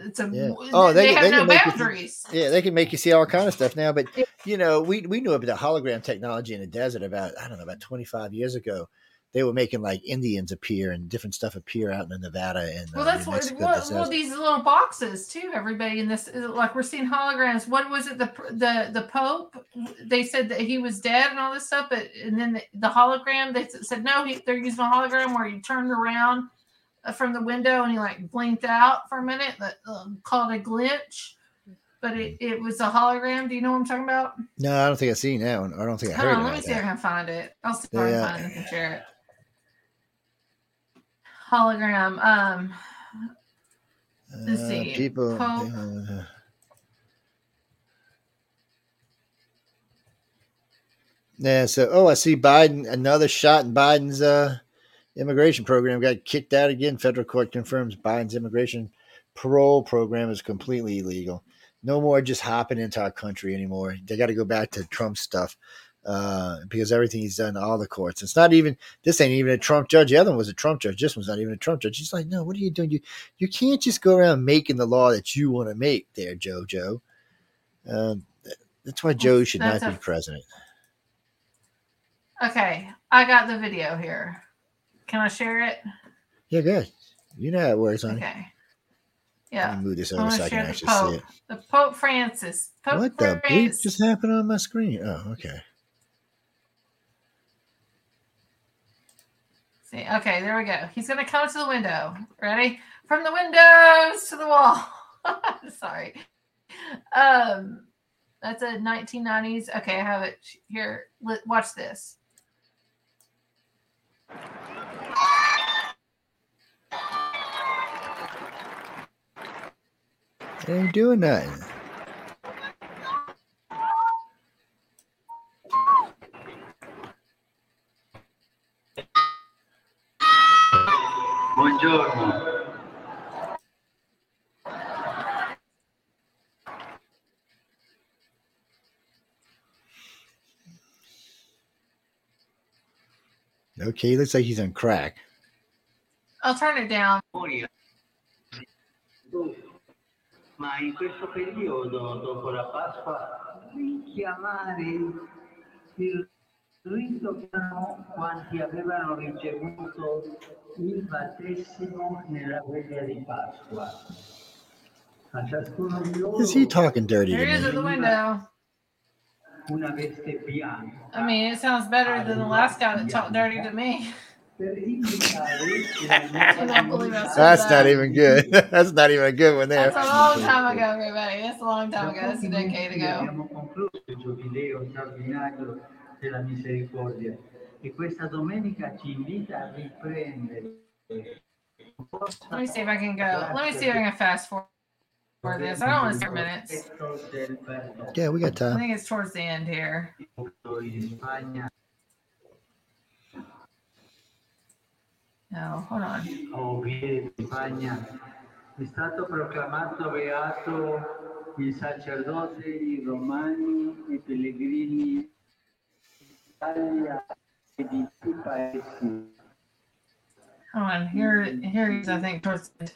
Speaker 3: It's a
Speaker 1: Yeah.
Speaker 3: oh, they,
Speaker 1: they-
Speaker 3: have
Speaker 1: they
Speaker 3: no
Speaker 1: can make
Speaker 3: boundaries.
Speaker 1: Yeah, they can make you see all kind of stuff now. But you know, we we knew about the hologram technology in the desert about I don't know about twenty five years ago. They were making like Indians appear and different stuff appear out in the Nevada and
Speaker 3: Well,
Speaker 1: uh,
Speaker 3: that's
Speaker 1: New
Speaker 3: what. Well, well, these little boxes too. Everybody in this, like we're seeing holograms. What was it? The the the Pope. They said that he was dead and all this stuff, but and then the, the hologram. They said no. He, they're using a hologram where you turned around uh, from the window and he like blinked out for a minute. That um, called a glitch. But it, it was a hologram. Do you know what I'm talking about?
Speaker 1: no, I don't think I've seen that one. I don't think I
Speaker 3: Hold
Speaker 1: heard
Speaker 3: on, let me see if I can find it. I'll see if I can find it and share it. Hologram. Um, Let's
Speaker 1: Uh,
Speaker 3: see.
Speaker 1: people.
Speaker 3: Pope.
Speaker 1: uh, yeah. So, oh, I see Biden. Another shot in Biden's uh, immigration program got kicked out again. Federal court confirms Biden's immigration parole program is completely illegal. No more just hopping into our country anymore. They got to go back to Trump stuff uh, because everything he's done, all the courts. It's not even this ain't even a Trump judge. The other one was a Trump judge. This one's not even a Trump judge. He's like, no, what are you doing? You you can't just go around making the law that you want to make, there, JoJo. Um, that's why Joe should not
Speaker 3: That's
Speaker 1: be president.
Speaker 3: Okay, I got the video here. Can I share it?
Speaker 1: Yeah, good. You know how it works, honey.
Speaker 3: Okay. Yeah.
Speaker 1: move this over so I can
Speaker 3: the
Speaker 1: actually see it.
Speaker 3: The Pope Francis. Pope
Speaker 1: what the bleep
Speaker 3: Francis.
Speaker 1: just happened on my screen? Oh, okay.
Speaker 3: See, okay, there we go. He's gonna come to the window. Ready? From the windows to the wall. Sorry. Um, That's a 1990s. Okay, I have it here. Watch this.
Speaker 1: They ain't doing nothing.
Speaker 4: Buongiorno.
Speaker 1: Okay, looks like he's on crack.
Speaker 3: I'll turn it down.
Speaker 4: Poi- Ma in questo periodo, dopo la Pasqua, richiamare il rito quanti avevano ricevuto il battesimo nella veglia di Pasqua. A ciascuno di loro
Speaker 1: Is he talking dirty
Speaker 3: There
Speaker 1: to
Speaker 3: it is
Speaker 1: me?
Speaker 3: at the window.
Speaker 4: Una veste bianca.
Speaker 3: I mean, it sounds better than the last guy that talked dirty to me.
Speaker 4: per indicare
Speaker 3: I don't believe I said
Speaker 1: That's not even good. That's not even a good one there.
Speaker 3: That's a long time ago, everybody. That's a long time ago. That's a decade ago.
Speaker 4: Abbiamo concluso il giubileo straordinario della misericordia e questa domenica ci invita a riprendere.
Speaker 3: Let me see if I can go. Let me see if I can fast forward this. I don't want to start minutes.
Speaker 1: Yeah, we got time.
Speaker 3: I think it's towards the end here.
Speaker 4: in
Speaker 3: No, hold on.
Speaker 4: o viene in Spagna è stato proclamato beato il sacerdote i romani i pellegrini d'Italia e di più paesi.
Speaker 3: Hold on. Here, here he is. I think towards. the end.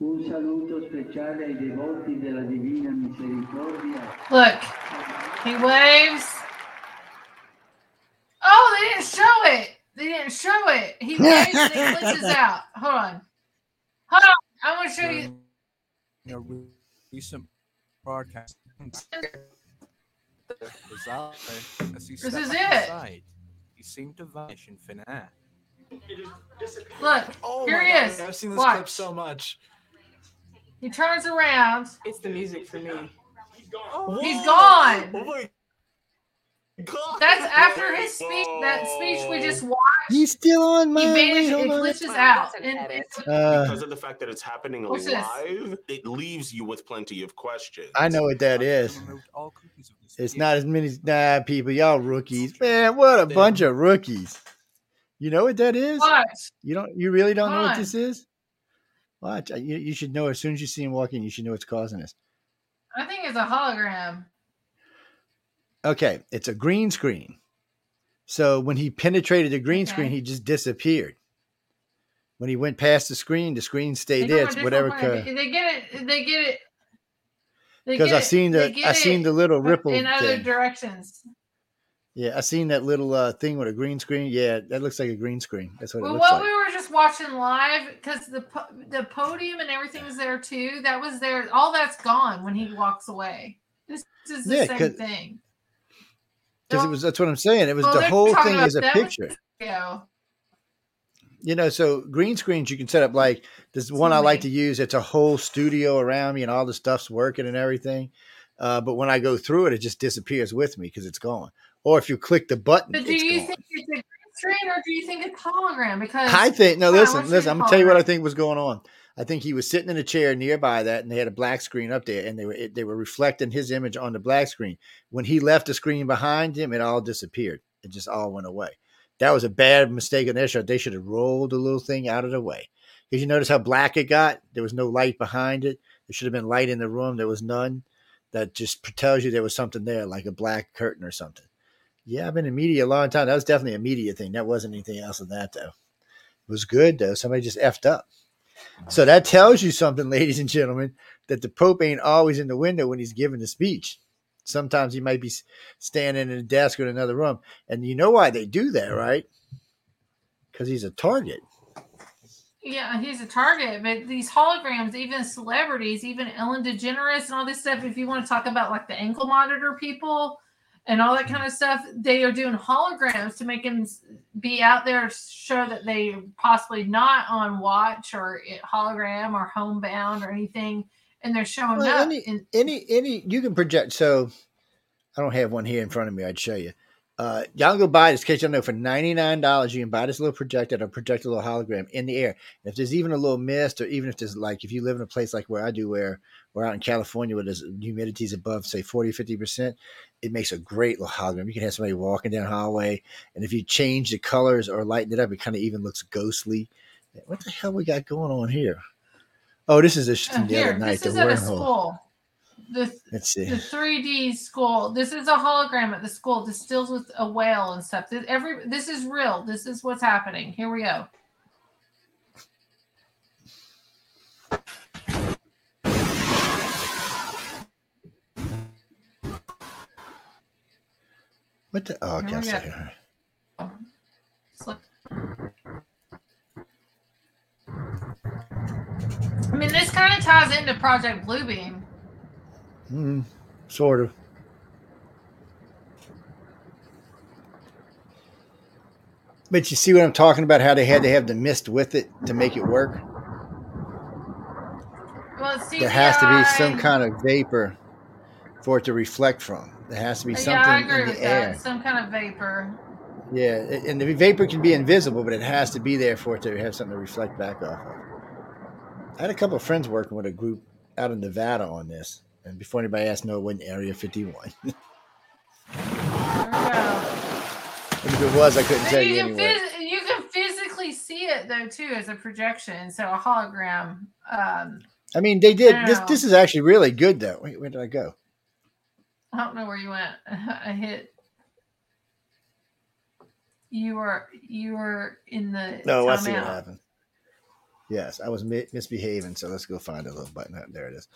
Speaker 4: Un saluto speciale ai devoti della Divina Misericordia.
Speaker 3: Look, he waves. Oh, they didn't show it. They didn't show it. He waves and it glitches out. Hold on. Hold on. I want to show you.
Speaker 5: during a recent broadcast. Bizarre, as he
Speaker 3: This is
Speaker 5: outside,
Speaker 3: it.
Speaker 5: He seemed to vanish in thin air.
Speaker 3: Look,
Speaker 6: Oh
Speaker 3: here he
Speaker 6: God,
Speaker 3: is.
Speaker 6: I've seen this
Speaker 3: Watch.
Speaker 6: clip so much.
Speaker 3: He turns around.
Speaker 7: It's the music for me.
Speaker 3: He's gone.
Speaker 6: Oh my God.
Speaker 3: That's after his speech. That speech we just watched.
Speaker 1: He's still on my.
Speaker 3: He
Speaker 1: mine. Wait.
Speaker 3: It
Speaker 1: on.
Speaker 3: glitches
Speaker 7: Wow,
Speaker 3: out. And it's,
Speaker 1: Uh,
Speaker 8: because of the fact that it's happening
Speaker 3: What's this?
Speaker 8: live, it leaves you with plenty of questions.
Speaker 1: I know what that
Speaker 5: After
Speaker 1: is.
Speaker 5: removed all cookies of this
Speaker 1: It's not as many. Nah, people, y'all rookies. Man, what a bunch of rookies. You know what that is?
Speaker 3: watch.
Speaker 1: You don't. You really don't know
Speaker 3: Hold
Speaker 1: what this is? Watch. Uh, you, you should know as soon as you see him walking. You should know what's causing this.
Speaker 3: I think it's a hologram.
Speaker 1: Okay, it's a green screen. So when he penetrated the green
Speaker 3: Okay.
Speaker 1: screen, he just disappeared. When he went past the screen, the screen stayed there. It's whatever.
Speaker 3: They, they get it. They get it.
Speaker 1: Because I seen the I seen the little ripple
Speaker 3: in other
Speaker 1: thing.
Speaker 3: directions.
Speaker 1: Yeah, I seen that little uh, thing with a green screen. Yeah, that looks like a green screen. That's what it
Speaker 3: Well,
Speaker 1: looks
Speaker 3: what
Speaker 1: like.
Speaker 3: we were just watching live because the po- the podium and everything everything's there too. That was there. All that's gone when he walks away. This is the
Speaker 1: Yeah,
Speaker 3: same thing.
Speaker 1: Because it was that's what I'm saying. It was
Speaker 3: Well,
Speaker 1: the whole thing is a picture.
Speaker 3: Yeah.
Speaker 1: You know, so green screens you can set up like this one I like to use. It's a whole studio around me and all the stuff's working and everything. Uh, but when I go through it, it just disappears with me because it's gone. Or if you click the button,
Speaker 3: But do you
Speaker 1: gone.
Speaker 3: think it's a green screen or do you think it's hologram? Because
Speaker 1: I think no.
Speaker 3: Yeah,
Speaker 1: Listen, listen. I'm gonna tell you what I think was going on. I think he was sitting in a chair nearby that, and they had a black screen up there, and they were it, they were reflecting his image on the black screen. When he left the screen behind him, it all disappeared. It just all went away. That was a bad mistake on their show. They should have rolled the little thing out of the way. Because you notice how black it got. There was no light behind it. There should have been light in the room. There was none. That just tells you there was something there, like a black curtain or something. Yeah, I've been in media a long time. That was definitely a media thing. That wasn't anything else than that, though. It was good though. Somebody just effed up. So that tells you something, ladies and gentlemen, that the Pope ain't always in the window when he's giving the speech. Sometimes he might be standing in a desk or in another room. And you know why they do that, right? Because he's a target.
Speaker 3: Yeah, he's a target, but these holograms, even celebrities, even Ellen DeGeneres and all this stuff, if you want to talk about like the ankle monitor people and all that mm-hmm. kind of stuff, they are doing holograms to make them be out there, show that they possibly not on watch or it- hologram or homebound or anything. and they're showing
Speaker 1: Well,
Speaker 3: up.
Speaker 1: any, any, any, you can project. So I don't have one here in front of me. I'd show you. Uh, y'all go buy this. Case y'all know, for ninety nine dollars, you can buy this little projector, a project a little hologram in the air. If there's even a little mist, or even if there's like, if you live in a place like where I do, where we're out in California, where there's humidity is above, say, 40, 50 percent, it makes a great little hologram. You can have somebody walking down a hallway, and if you change the colors or lighten it up, it kind of even looks ghostly. What the hell we got going on here? Oh, this is the,
Speaker 3: uh,
Speaker 1: from the
Speaker 3: here,
Speaker 1: other night.
Speaker 3: this
Speaker 1: The
Speaker 3: is at a school. The
Speaker 1: Let's see.
Speaker 3: the 3D school. This is a hologram at the school. This deals with a whale and stuff. This, every this is real. This is what's happening. Here we go.
Speaker 1: What the? Oh, okay.
Speaker 3: Here
Speaker 1: I'll
Speaker 3: we
Speaker 1: see
Speaker 3: go.
Speaker 1: here.
Speaker 3: I mean, this kind of ties into Project Bluebeam.
Speaker 1: Mm, sort of. But you see what I'm talking about? How they had to have the mist with it to make it work.
Speaker 3: Well,
Speaker 1: There has to be some kind of vapor for it to reflect from. There has to be something
Speaker 3: yeah, I agree
Speaker 1: in
Speaker 3: with
Speaker 1: the air.
Speaker 3: that. Some kind of vapor.
Speaker 1: Yeah, and the vapor can be invisible, but it has to be there for it to have something to reflect back off of. I had a couple of friends working with a group out in Nevada on this, and before anybody asked, no, it wasn't Area 51.
Speaker 3: There we go.
Speaker 1: If it was, I couldn't tell you
Speaker 3: you, can
Speaker 1: anyway.
Speaker 3: phys- you can physically see it though too as a projection, so a hologram. Um,
Speaker 1: I mean, they did. This
Speaker 3: know.
Speaker 1: this is actually really good, though. Wait, where did I go?
Speaker 3: I don't know where you went. I hit. You were you were in the.
Speaker 1: No, I see what happened. Yes, I was mi- misbehaving, so let's go find a little button. There it is.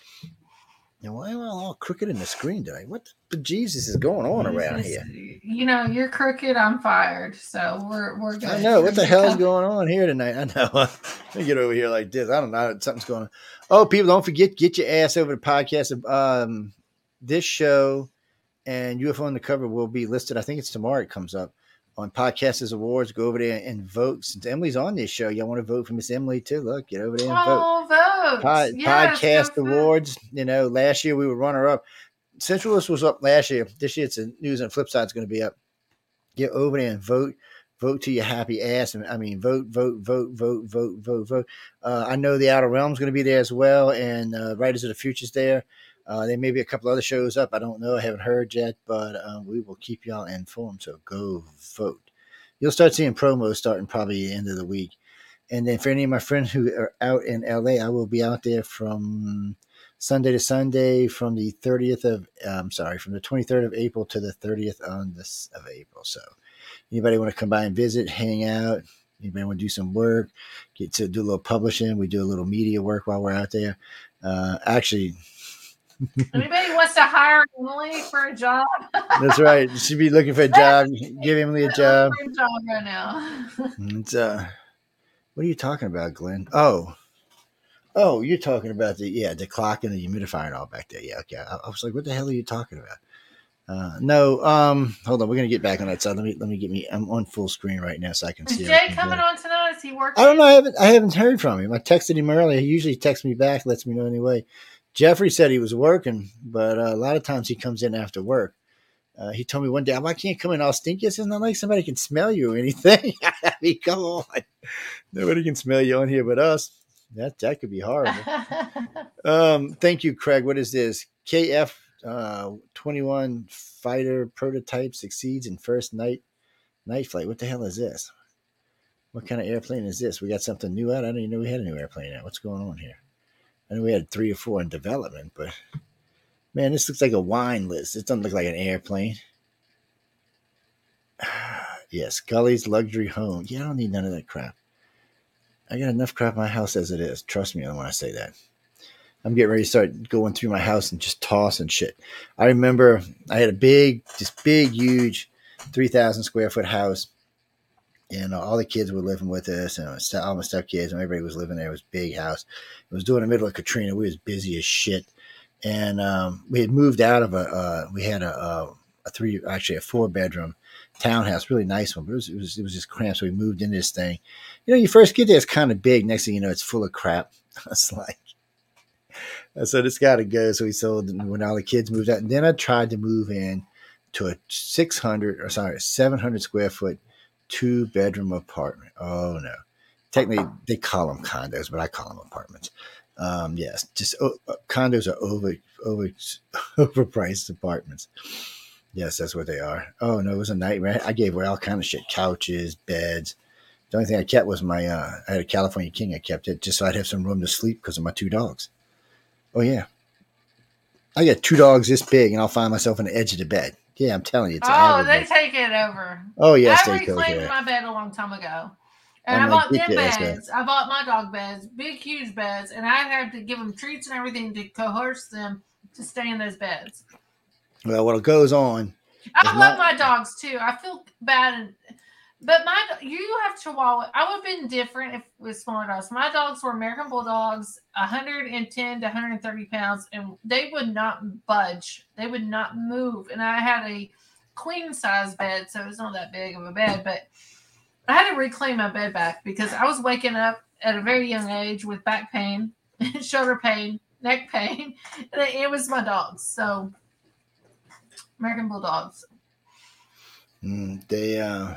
Speaker 1: Now, why am I all crooked in the screen today? What the Jesus is going on around here?
Speaker 3: You know, you're crooked. I'm fired. So we're we're good.
Speaker 1: I know what the hell's going on here tonight. I know. Let me get over here like this. I don't know. Something's going on. Oh, people, don't forget get your ass over to podcast. Um, this show and UFO on the cover will be listed. I think it's tomorrow. It comes up on Podcasters Awards. Go over there and vote. Since Emily's on this show, y'all want to vote for Miss Emily too? Look, get over there and vote.
Speaker 3: Oh, votes.
Speaker 1: Pod,
Speaker 3: Yes,
Speaker 1: podcast awards. You know, last year we were runner up. Centralist was up last year. This year it's a news and flip side is going to be up. Get over there and vote. Vote to your happy ass. And I mean, vote, vote, vote, vote, vote, vote, vote. Uh, I know the Outer Realm's going to be there as well, and uh, Writers of the Future's there. Uh, there may be a couple other shows up. I don't know. I haven't heard yet, but uh, we will keep y'all informed. So go vote. You'll start seeing promos starting probably the end of the week. And then for any of my friends who are out in LA, I will be out there from Sunday to Sunday from the 30th of, I'm sorry, from the 23rd of April to the 30th on this of April. So anybody want to come by and visit, hang out, anybody want to do some work, get to do a little publishing. We do a little media work while we're out there. Uh, actually,
Speaker 3: Anybody wants to hire Emily for a job?
Speaker 1: that's right. She'd be looking for a job. Give Emily a job.
Speaker 3: A job right now.
Speaker 1: It's uh, what are you talking about, Glenn? Oh, oh, you're talking about the yeah, the clock and the humidifier and all back there. Yeah, okay. I, I was like, what the hell are you talking about? Uh, no, um, hold on. We're gonna get back on that side. Let me let me get me. I'm on full screen right now, so I can
Speaker 3: Is
Speaker 1: see.
Speaker 3: Is
Speaker 1: Jay
Speaker 3: coming on tonight? Is he working?
Speaker 1: I don't know. I haven't I haven't heard from him. I texted him earlier. He usually texts me back, lets me know anyway. Jeffrey said he was working, but uh, a lot of times he comes in after work. Uh, he told me one day, "I can't come in all stinky." It's not like somebody can smell you or anything. I mean, come on, nobody can smell you on here but us. That that could be horrible. Um, thank you, Craig. What is this? KF uh, 21 fighter prototype succeeds in first night night flight. What the hell is this? What kind of airplane is this? We got something new out. I didn't even know we had a new airplane out. What's going on here? I know we had three or four in development, but man, this looks like a wine list. It doesn't look like an airplane. yes, Gully's luxury home. Yeah, I don't need none of that crap. I got enough crap in my house as it is. Trust me when I say that. I'm getting ready to start going through my house and just tossing shit. I remember I had a big, just big, huge, three thousand square foot house, and all the kids were living with us, and all my stepkids and everybody was living there. It was big house. It was doing the middle of Katrina. We was busy as shit, and um, we had moved out of a. Uh, we had a, a, a three, actually a four bedroom townhouse, really nice one, but it was, it was it was just cramped. So we moved into this thing. You know, you first get there, it's kind of big. Next thing you know, it's full of crap. It's like so this got to go. So we sold when all the kids moved out. And then I tried to move in to a 600 or sorry, 700 square foot two bedroom apartment. Oh no. Technically, they call them condos, but I call them apartments. Um, yes, just oh, uh, condos are over over overpriced apartments. Yes, that's what they are. Oh no, it was a nightmare. I gave away all kind of shit: couches, beds. The only thing I kept was my. Uh, I had a California King. I kept it just so I'd have some room to sleep because of my two dogs. Oh yeah, I got two dogs this big, and I'll find myself on the edge of the bed. Yeah, I'm telling you, it's
Speaker 3: oh, they
Speaker 1: aggravating.
Speaker 3: take it over.
Speaker 1: Oh yes,
Speaker 3: I
Speaker 1: they
Speaker 3: reclaimed my bed a long time ago. And
Speaker 1: I'm
Speaker 3: I
Speaker 1: like,
Speaker 3: bought them
Speaker 1: get ass
Speaker 3: beds. I bought my dog beds, big, huge beds, and I had to give them treats and everything to coerce them to stay in those beds.
Speaker 1: Well, what goes on?
Speaker 3: I love
Speaker 1: not-
Speaker 3: my dogs too. I feel bad, and, but my you have Chihuahua. I would have been different if with smaller dogs. My dogs were American Bulldogs, 110 to 130 pounds, and they would not budge. They would not move. And I had a queen size bed, so it's not that big of a bed, but I had to reclaim my bed back because I was waking up at a very young age with back pain, shoulder pain, neck pain, and it, was my dogs. So American Bulldogs.
Speaker 1: Mm, they, uh,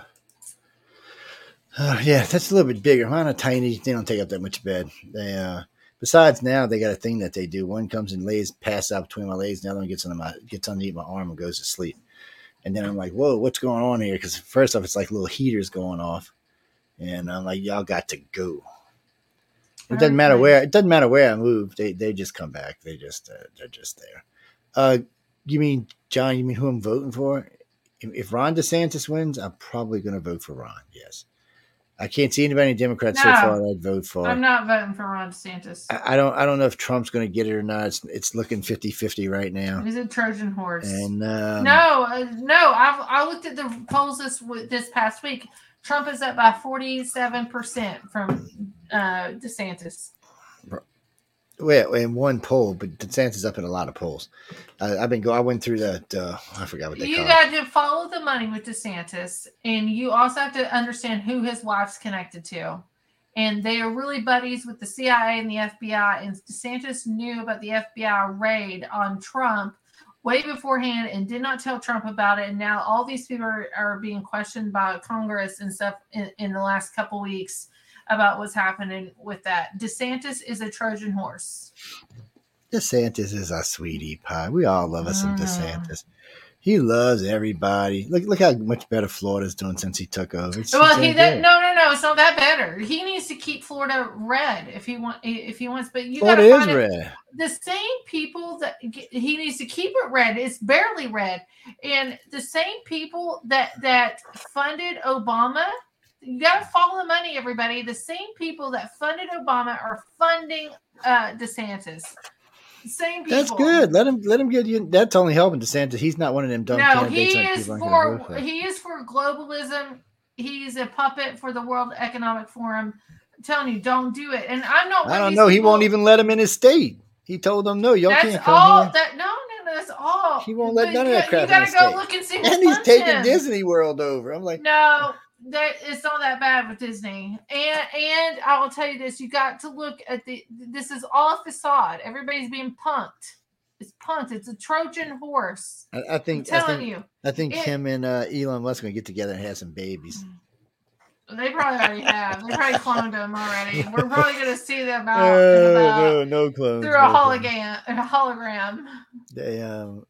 Speaker 1: uh, yeah, that's a little bit bigger. Mine are tiny. They don't take up that much bed. They, uh, besides now they got a thing that they do. One comes and lays, pass out between my legs. The other one gets on my gets underneath my arm and goes to sleep. And then I'm like, whoa, what's going on here? Because first off, it's like little heaters going off, and I'm like, y'all got to go. It doesn't matter where. It doesn't matter where I move. They they just come back. They just uh, they're just there. Uh, you mean John? You mean who I'm voting for? If Ron DeSantis wins, I'm probably going to vote for Ron. Yes, I can't see anybody Democrats so far I'd vote for.
Speaker 3: I'm not voting for Ron DeSantis.
Speaker 1: I, I don't. I don't know if Trump's going to get it or not. It's it's looking 50-50 right now.
Speaker 3: He's a Trojan horse.
Speaker 1: And um,
Speaker 3: no, uh, no. I've I looked at the polls this this past week. Trump is up by forty seven percent from uh, DeSantis.
Speaker 1: Well, in one poll, but DeSantis is up in a lot of polls. I, I've been go. I went through that. Uh, I forgot what they
Speaker 3: You
Speaker 1: call it.
Speaker 3: got to follow the money with DeSantis, and you also have to understand who his wife's connected to. And they are really buddies with the CIA and the FBI. And DeSantis knew about the FBI raid on Trump way beforehand and did not tell Trump about it. And now all these people are, are being questioned by Congress and stuff in, in the last couple weeks about what's happening with that. DeSantis is a Trojan horse.
Speaker 1: DeSantis is a sweetie pie. We all love us some
Speaker 3: Mm.
Speaker 1: DeSantis. He loves everybody. Look, look how much better Florida's doing since he took over. It's-
Speaker 3: Well, he that, no no no, it's not that better. He needs to keep Florida red if he want if he wants. But you got to
Speaker 1: is
Speaker 3: find it-
Speaker 1: red.
Speaker 3: the same people that he needs to keep it red. It's barely red, and the same people that that funded Obama. You got to follow the money, everybody. The same people that funded Obama are funding uh DeSantis. The same people.
Speaker 1: That's good. Let him let him get you. That's only helping DeSantis. He's not one of them dumb
Speaker 3: No, he is
Speaker 1: people aren't gonna
Speaker 3: for he is for globalism. He's a puppet for the World Economic Forum. I'm telling you, don't do it. And I'm not.
Speaker 1: I don't know. He
Speaker 3: people-
Speaker 1: won't even let him in his state. He told them no. Y'all
Speaker 3: That's
Speaker 1: can't come
Speaker 3: all.
Speaker 1: here.
Speaker 3: That no, no, no, that's all.
Speaker 1: He won't let
Speaker 3: But
Speaker 1: none of that crap
Speaker 3: You gotta go
Speaker 1: state.
Speaker 3: look and see.
Speaker 1: And he's taking. Disney World over. I'm like,
Speaker 3: No, that it's not that bad with Disney. And and I will tell you this: you got to look at the. This is all facade. Everybody's being punked. It's punked. It's a Trojan horse.
Speaker 1: I, I
Speaker 3: I'm
Speaker 1: think I
Speaker 3: telling
Speaker 1: think
Speaker 3: you.
Speaker 1: I think
Speaker 3: It-
Speaker 1: him and uh, Elon Musk gonna get together and have some babies.
Speaker 3: They probably already have. They probably cloned them already. We're probably to see them out and about
Speaker 1: no, no clones.
Speaker 3: through a
Speaker 1: no clones.
Speaker 3: hologram. A hologram.
Speaker 1: They, um,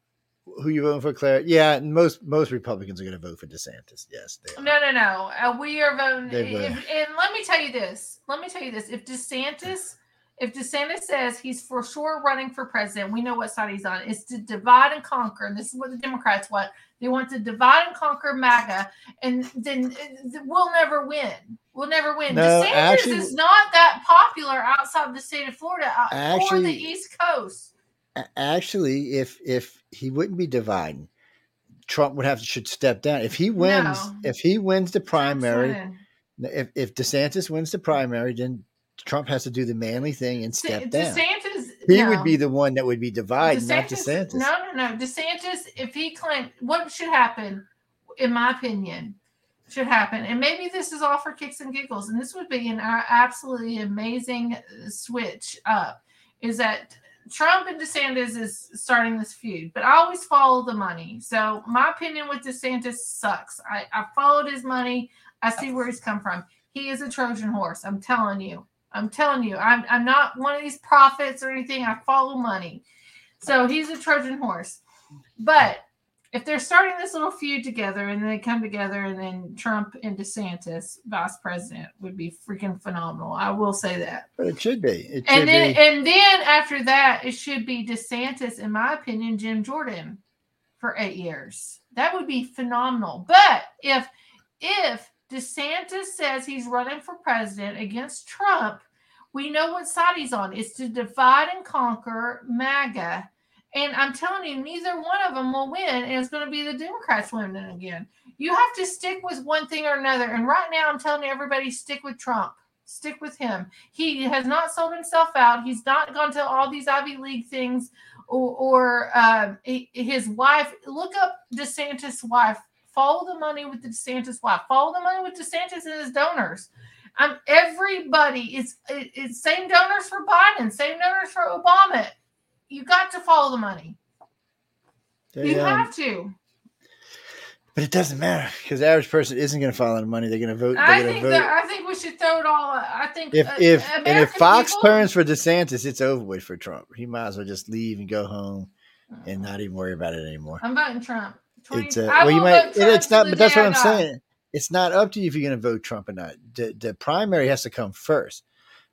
Speaker 1: who you voting for, Claire? Yeah, most most Republicans are going to vote for DeSantis. Yes, they are.
Speaker 3: No, no, no. Uh, we are voting. If, and let me tell you this. Let me tell you this. If DeSantis, if DeSantis says he's for sure running for president, we know what side he's on. It's to divide and conquer. And this is what the Democrats want. They want to divide and conquer MAGA, and then uh, we'll never win. We'll never win.
Speaker 1: No,
Speaker 3: DeSantis
Speaker 1: actually-
Speaker 3: is not that popular outside the state of Florida uh, or the East Coast.
Speaker 1: Actually, if if he wouldn't be dividing, Trump would have should step down. If he wins,
Speaker 3: No.
Speaker 1: if he wins the primary, if if DeSantis wins the primary, then Trump has to do the manly thing and step
Speaker 3: De-
Speaker 1: down.
Speaker 3: DeSantis.
Speaker 1: He
Speaker 3: no.
Speaker 1: would be the one that would be dividing, not DeSantis.
Speaker 3: No, no, no. DeSantis, if he claimed what should happen, in my opinion, should happen, and maybe this is all for kicks and giggles, and this would be an absolutely amazing uh, switch up, is that Trump and DeSantis is starting this feud, but I always follow the money. So my opinion with DeSantis sucks. I, I followed his money. I see where he's come from. He is a Trojan horse. I'm telling you. I'm telling you. I'm I'm not one of these prophets or anything. I follow money. So he's a Trojan horse. But if they're starting this little feud together and they come together and then Trump and DeSantis vice president would be freaking phenomenal. I will say that.
Speaker 1: But it should be. It should
Speaker 3: And then
Speaker 1: be.
Speaker 3: and then after that, it should be DeSantis, in my opinion, Jim Jordan for eight years. That would be phenomenal. But if if DeSantis says he's running for president against Trump, we know what side he's on. It's to divide and conquer MAGA. And I'm telling you, neither one of them will win. And it's going to be the Democrats winning again. You have to stick with one thing or another. And right now, I'm telling everybody, stick with Trump. Stick with him. He has not sold himself out. He's not gone to all these Ivy League things or, or um, his wife. Look up DeSantis' wife. Follow the money with the DeSantis wife. Follow the money with DeSantis and his donors. Um, everybody it's same donors for Biden, same donors for Obama. You got to follow the money.
Speaker 1: They,
Speaker 3: You
Speaker 1: um,
Speaker 3: have to.
Speaker 1: but it doesn't matter because the average person isn't going to follow the money. They're going to vote.
Speaker 3: I think
Speaker 1: vote.
Speaker 3: that I think we should throw it all. I think
Speaker 1: if
Speaker 3: uh,
Speaker 1: if and if Fox
Speaker 3: people-
Speaker 1: turns for DeSantis, it's over with for Trump. He might as well just leave and go home and not even worry about it anymore.
Speaker 3: I'm voting Trump. 20,
Speaker 1: It's uh, well, you might. it- it's not, but that's what I'm
Speaker 3: die.
Speaker 1: saying. It's not up to you if you're going to vote Trump or not. The, the primary has to come first.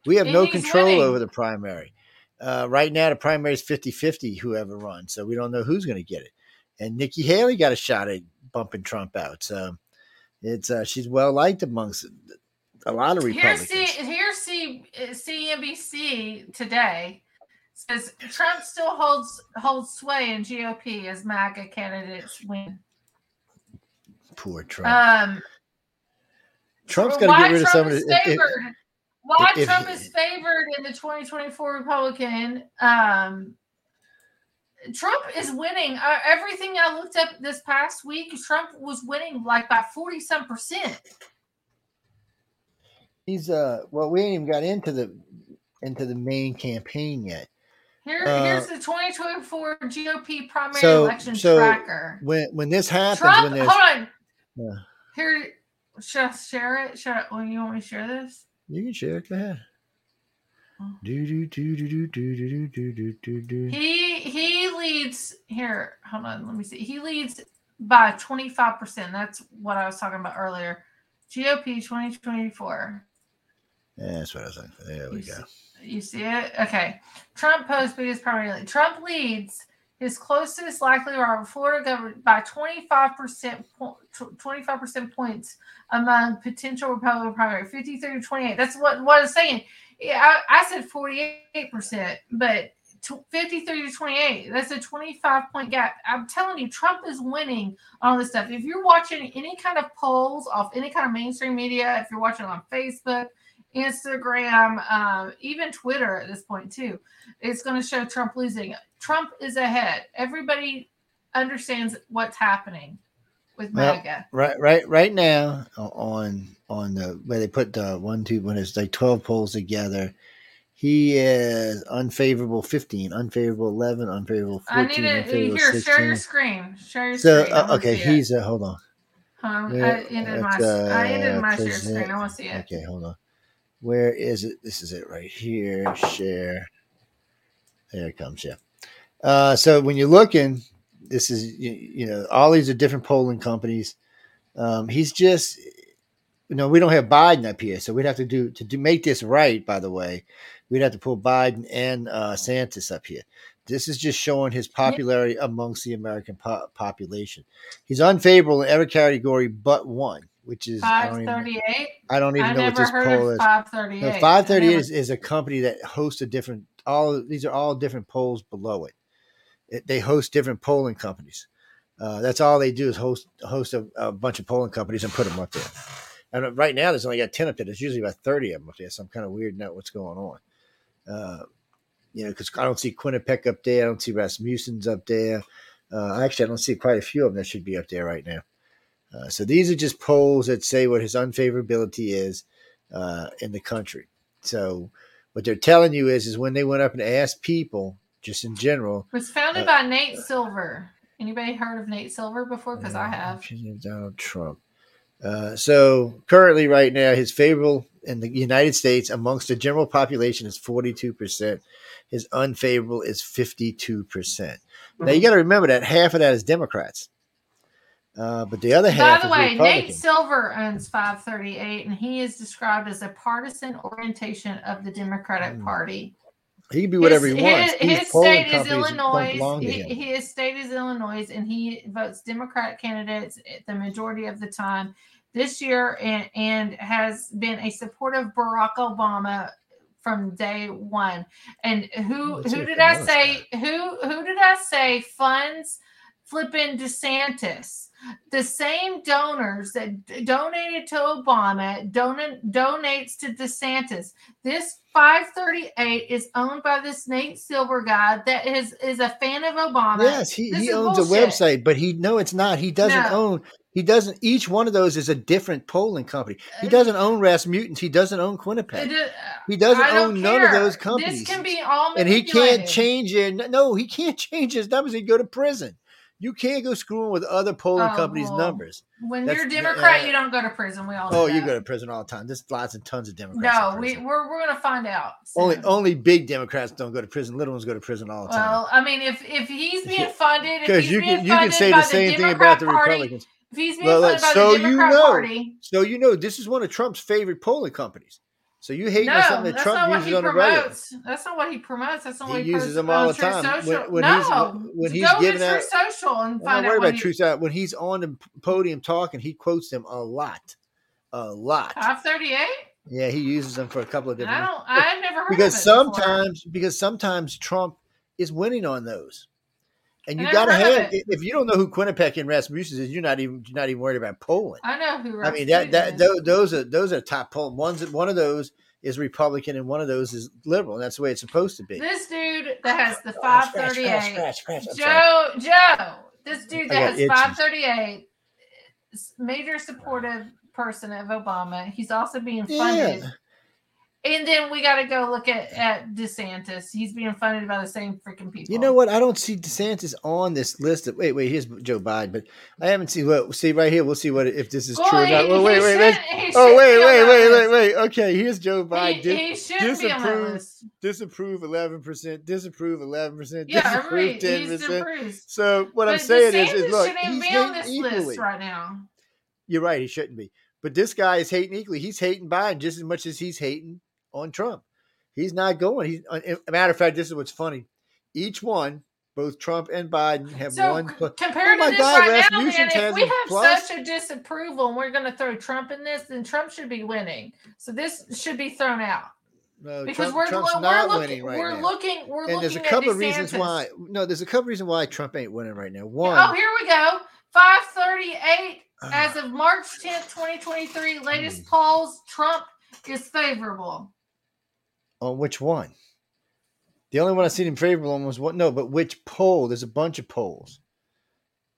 Speaker 1: We have
Speaker 3: And
Speaker 1: no control
Speaker 3: winning.
Speaker 1: over the primary. Uh, right now, the primary is 50 50, whoever runs. So we don't know who's going to get it. And Nikki Haley got a shot at bumping Trump out. So it's uh, she's well liked amongst a lot of
Speaker 3: Here's
Speaker 1: Republicans.
Speaker 3: C, here's C, CNBC today says Trump still holds holds sway in GOP as MAGA candidates win.
Speaker 1: Poor Trump.
Speaker 3: Um,
Speaker 1: Trump's got to get rid of some of the. if- if-
Speaker 3: favored. Why
Speaker 1: if-
Speaker 3: Trump is favored in the 2024 Republican. Um, Trump is winning. Uh, everything I looked up this past week, Trump was winning like by 40 some percent.
Speaker 1: he's uh well, we ain't even got into the into the main campaign yet.
Speaker 3: Here,
Speaker 1: Uh,
Speaker 3: here's the 2024 GOP primary
Speaker 1: so-
Speaker 3: election
Speaker 1: so
Speaker 3: tracker.
Speaker 1: When when this happens,
Speaker 3: Trump,
Speaker 1: when
Speaker 3: hold on.
Speaker 1: Yeah.
Speaker 3: Here, should I share it? Should I, well, you want me to share this?
Speaker 1: You can share. Go ahead.
Speaker 3: Oh.
Speaker 1: Do do do do do do do do do do do.
Speaker 3: He he leads here. Hold on, let me see. He leads by 25 percent. That's what I was talking about earlier. GOP 2024.
Speaker 1: Yeah, that's what I was saying. There we
Speaker 3: You
Speaker 1: go.
Speaker 3: see- You see it? Okay. Trump posts biggest primary. Trump leads his closest likely rival, Florida governor, by 25%, po- 25% points among potential Republican primary, 53 to 28. That's what, what I'm saying. Yeah, I, I said 48%, but tw- 53 to 28. That's a 25 point gap. I'm telling you, Trump is winning on this stuff. If you're watching any kind of polls off any kind of mainstream media, if you're watching on Facebook, Instagram, um, even Twitter at this point too. It's going to show Trump losing. Trump is ahead. Everybody understands what's happening with
Speaker 1: Well,
Speaker 3: MAGA.
Speaker 1: Right, right, right now on on the where they put the one, two, when it's like twelve polls together, he is unfavorable fifteen, unfavorable eleven, unfavorable
Speaker 3: I need
Speaker 1: fourteen,
Speaker 3: to
Speaker 1: unfavorable
Speaker 3: here. Share your screen. Share your
Speaker 1: So
Speaker 3: screen. I
Speaker 1: uh, okay, he's uh, hold on.
Speaker 3: Um,
Speaker 1: Yeah,
Speaker 3: I ended my.
Speaker 1: it's,
Speaker 3: I ended
Speaker 1: uh,
Speaker 3: my share screen. I want to see it.
Speaker 1: Okay, hold on. Where is it? This is it right here. Share. There it comes. Yeah. Uh, so when you're looking, this is you, you know all these are different polling companies. Um, he's just you know we don't have Biden up here, so we'd have to do to do make this right. By the way, we'd have to pull Biden and uh, Santis up here. This is just showing his popularity amongst the American po- population. He's unfavorable in every category but one, which is I don't even. I don't even
Speaker 3: I
Speaker 1: know what this poll is.
Speaker 3: five.
Speaker 1: No, five thirty eight is, is a company that hosts a different. All these are all different polls below it. They host different polling companies. Uh, that's all they do is host host a, a bunch of polling companies and put them up there. And right now, there's only got ten up there. There's usually about thirty of them up there. So I'm kind of weird know what's going on. Uh, you know, because I don't see Quinnipiac up there. I don't see Rasmussen's up there. Uh, actually, I don't see quite a few of them that should be up there right now. Uh, so these are just polls that say what his unfavorability is uh, in the country. So what they're telling you is, is when they went up and asked people just in general.
Speaker 3: It was founded
Speaker 1: Uh,
Speaker 3: by Nate Silver. Anybody heard of Nate Silver before? Because I have.
Speaker 1: Donald Trump. Uh, so currently, right now, his favorable in the United States amongst the general population is 42%. His unfavorable is 52%. Now, you got to remember that half of that is Democrats. Uh, but the other half.
Speaker 3: By
Speaker 1: the
Speaker 3: way, Nate Silver owns 538, and he is described as a partisan orientation of the Democratic
Speaker 1: Mm.
Speaker 3: Party.
Speaker 1: He can be whatever
Speaker 3: his,
Speaker 1: he wants.
Speaker 3: His, his state is Illinois. He- His state is Illinois, and he votes Democratic candidates the majority of the time this year, and, and has been a supporter of Barack Obama from day one. And who
Speaker 1: Let's
Speaker 3: who did
Speaker 1: I
Speaker 3: say who who did I say funds flipping DeSantis? The same donors that d- donated to Obama donate donates to DeSantis. This 538 is owned by this Nate Silver guy that is is a fan of Obama.
Speaker 1: Yes, he,
Speaker 3: This
Speaker 1: he owns
Speaker 3: bullshit.
Speaker 1: a website, but he no, it's not. He doesn't
Speaker 3: No.
Speaker 1: own. He doesn't. Each one of those is a different polling company. He
Speaker 3: Uh,
Speaker 1: doesn't own Rasmussen. He doesn't own Quinnipiac.
Speaker 3: Is-
Speaker 1: He doesn't own none of those companies.
Speaker 3: This can be all
Speaker 1: and he can't change it. No, he can't change his numbers. He'd go to prison. You can't go screwing with other polling
Speaker 3: Oh,
Speaker 1: companies'
Speaker 3: well,
Speaker 1: numbers.
Speaker 3: When
Speaker 1: That's-
Speaker 3: you're a Democrat,
Speaker 1: uh,
Speaker 3: you don't go to prison. We all know
Speaker 1: Oh, you go to prison all the time. There's lots and tons of Democrats.
Speaker 3: No, we we're, we're gonna find out.
Speaker 1: only
Speaker 3: soon.
Speaker 1: only big Democrats don't go to prison. Little ones go to prison all the time.
Speaker 3: Well, I mean, if if he's being funded,
Speaker 1: Because you can you can say the same thing about the
Speaker 3: Party,
Speaker 1: Republicans.
Speaker 3: If he's being
Speaker 1: Well,
Speaker 3: funded by
Speaker 1: so
Speaker 3: the
Speaker 1: you know.
Speaker 3: Party,
Speaker 1: So you know this is one of Trump's favorite polling companies. So you hating
Speaker 3: no,
Speaker 1: on something that Trump uses on the regular.
Speaker 3: That's not what he promotes. That's not what
Speaker 1: He promotes.
Speaker 3: he
Speaker 1: uses them all the time. When-
Speaker 3: Social.
Speaker 1: when
Speaker 3: no,
Speaker 1: he's- when he's
Speaker 3: go
Speaker 1: giving out-
Speaker 3: Social and find out what
Speaker 1: about
Speaker 3: he,
Speaker 1: truth out when he's on the podium talking. He quotes them a lot, a lot.
Speaker 3: 538.
Speaker 1: Yeah, he uses them for a couple of different.
Speaker 3: I don't. I've never heard
Speaker 1: because
Speaker 3: of it before.
Speaker 1: sometimes because sometimes Trump is winning on those, and you got to have if you don't know who Quinnipiac and Rasmussen is, you're not even you're not even worried about Poland.
Speaker 3: I know who.
Speaker 1: I mean that that
Speaker 3: is.
Speaker 1: those, are those are top polling ones. One of those is Republican and one of those is liberal. And that's the way it's supposed to be.
Speaker 3: This dude that has the 538.
Speaker 1: scratch, scratch, I'm sorry.
Speaker 3: Joe, Joe, this dude that has
Speaker 1: itches.
Speaker 3: 538, major supportive person of Obama. He's also being funded.
Speaker 1: Yeah.
Speaker 3: And then we got to go look at, at DeSantis. He's being funded by the same freaking people.
Speaker 1: You know what? I don't see DeSantis on this list. Of, wait, wait. Here's Joe Biden, but I haven't seen. Well, see right here. We'll see what if this is
Speaker 3: Well,
Speaker 1: true or not. Oh,
Speaker 3: well,
Speaker 1: wait, wait, wait.
Speaker 3: shouldn't-
Speaker 1: Oh, wait, wait, wait, wait, wait. Okay, here's Joe Biden. Dis-
Speaker 3: he shouldn't be on that
Speaker 1: disapprove,
Speaker 3: list.
Speaker 1: disapprove eleven percent, disapprove eleven percent,
Speaker 3: Yeah,
Speaker 1: disapprove ten percent. So what I'm saying is,
Speaker 3: DeSantis
Speaker 1: is look,
Speaker 3: shouldn't
Speaker 1: he's
Speaker 3: be on
Speaker 1: hating
Speaker 3: this
Speaker 1: equally.
Speaker 3: list right now.
Speaker 1: You're right. He shouldn't be. But this guy is hating equally. He's hating Biden just as much as he's hating on Trump. He's not going. He's a matter of fact. This is what's funny. Each one, both Trump and Biden, have
Speaker 3: So
Speaker 1: one.
Speaker 3: c-
Speaker 1: pl-
Speaker 3: compared
Speaker 1: Oh my
Speaker 3: to this
Speaker 1: God,
Speaker 3: right now, man, if we have
Speaker 1: plus.
Speaker 3: such a disapproval and we're going to throw Trump in this, then Trump should be winning. So this should be thrown out
Speaker 1: No,
Speaker 3: because
Speaker 1: Trump-
Speaker 3: we're,
Speaker 1: Trump's
Speaker 3: we're
Speaker 1: not
Speaker 3: looking,
Speaker 1: winning right
Speaker 3: we're
Speaker 1: now.
Speaker 3: looking, we're
Speaker 1: and
Speaker 3: looking
Speaker 1: there's a couple of reasons why. No, there's a couple of reasons why Trump ain't winning right now. One,
Speaker 3: Oh, here we go. 538
Speaker 1: uh,
Speaker 3: as of March 10th, 2023.
Speaker 1: Hmm.
Speaker 3: Latest polls, Trump is favorable.
Speaker 1: On which one? The only one I seen him favorable on was what? No, but which poll? There's a bunch of polls.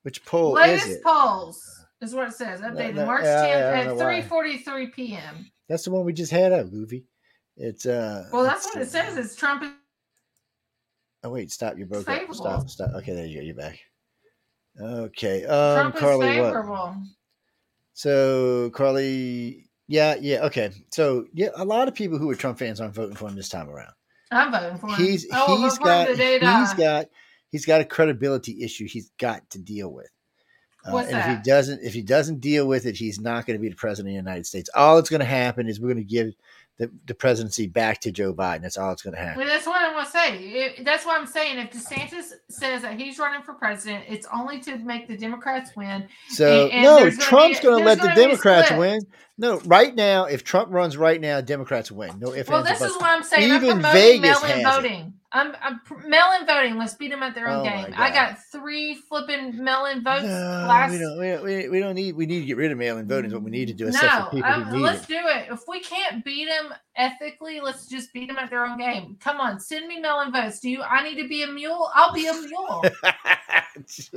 Speaker 1: Which poll
Speaker 3: Latest
Speaker 1: is it?
Speaker 3: polls is what it says. Updated
Speaker 1: no,
Speaker 3: March
Speaker 1: yeah,
Speaker 3: 10th
Speaker 1: yeah, I
Speaker 3: at
Speaker 1: don't
Speaker 3: 3:43 p.m.
Speaker 1: That's the one we just had up, Goofy. It's uh.
Speaker 3: Well, that's what it says. It's Trump is
Speaker 1: Oh wait, stop! You broke up. Stop! Stop! Okay, there you go. You're back. Okay, um,
Speaker 3: Trump is
Speaker 1: Carly, what?
Speaker 3: favorable.
Speaker 1: So Carly, yeah, yeah, okay. So yeah, a lot of people who are Trump fans aren't voting for him this time around.
Speaker 3: I'm voting for him.
Speaker 1: He's
Speaker 3: will
Speaker 1: he's
Speaker 3: vote for him
Speaker 1: got he's got he's got a credibility issue he's got to deal with. Uh, and if he doesn't if he doesn't deal with it, he's not going to be the president of the United States. All that's going to happen is we're going to give the, the presidency back to Joe Biden. That's all it's going to happen.
Speaker 3: Well, that's what I'm gonna say. It- that's what I'm saying. If DeSantis says that he's running for president, it's only to make the Democrats win.
Speaker 1: So
Speaker 3: And- and
Speaker 1: no, Trump's going to let the
Speaker 3: gonna be a
Speaker 1: Democrats win. No, right now, if Trump runs right now, Democrats win. No if
Speaker 3: Well, this is what I'm saying.
Speaker 1: Even Vegas
Speaker 3: mail-in
Speaker 1: has it.
Speaker 3: voting. I'm, I'm mail-in voting. Let's beat them at their own
Speaker 1: Oh,
Speaker 3: game. I got three flipping mail-in votes
Speaker 1: No,
Speaker 3: last.
Speaker 1: we don't. We, don't- we, we don't need. We need to get rid of mail-in voting. Is what we need to do.
Speaker 3: No,
Speaker 1: Except for people
Speaker 3: I'm-
Speaker 1: who uh, need
Speaker 3: let's
Speaker 1: it.
Speaker 3: do it. If we can't beat them ethically, let's just beat them at their own game. Come on, send me mail-in votes. Do you? I need to be a mule. I'll be a mule.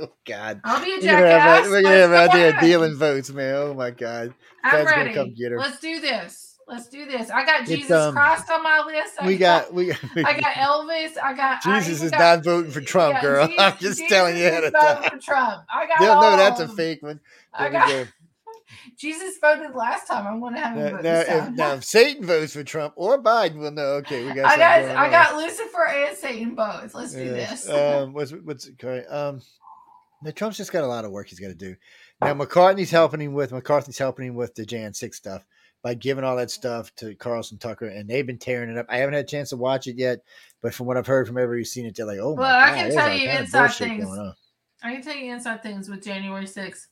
Speaker 1: oh God.
Speaker 3: I'll be a
Speaker 1: We're gonna have
Speaker 3: jackass.
Speaker 1: we're gonna have out there dealing votes, man. Oh my God.
Speaker 3: I'm ready.
Speaker 1: come get her.
Speaker 3: Let's do this. Let's do this. I got Jesus
Speaker 1: um,
Speaker 3: Christ on my list. I
Speaker 1: We got we got.
Speaker 3: I got Elvis. I got
Speaker 1: Jesus
Speaker 3: even
Speaker 1: is
Speaker 3: got-
Speaker 1: not voting for Trump,
Speaker 3: Yeah,
Speaker 1: girl. I'm
Speaker 3: Jesus-
Speaker 1: just telling you ahead
Speaker 3: Jesus
Speaker 1: of
Speaker 3: voted
Speaker 1: time.
Speaker 3: For Trump. I got.
Speaker 1: They'll know that's a fake one.
Speaker 3: I
Speaker 1: There we
Speaker 3: got.
Speaker 1: go.
Speaker 3: Jesus voted last time. I'm going to have him
Speaker 1: Now,
Speaker 3: vote
Speaker 1: now,
Speaker 3: this
Speaker 1: if,
Speaker 3: time.
Speaker 1: now, if Satan votes for Trump or Biden, we'll know. Okay, we got.
Speaker 3: I got I
Speaker 1: on.
Speaker 3: got Lucifer and Satan both. Let's do
Speaker 1: Yes.
Speaker 3: this.
Speaker 1: Um, what's what's it? Um, now Trump's just got a lot of work he's got to do. Now McCartney's helping him with McCarthy's helping him with the Jan six stuff by giving all that stuff to Carlson Tucker, and they've been tearing it up. I haven't had a chance to watch it yet, but from what I've heard from everybody who's seen it, they're like, "Oh my
Speaker 3: Well, I
Speaker 1: god!"
Speaker 3: can tell you inside things. I can tell you inside things with January 6th,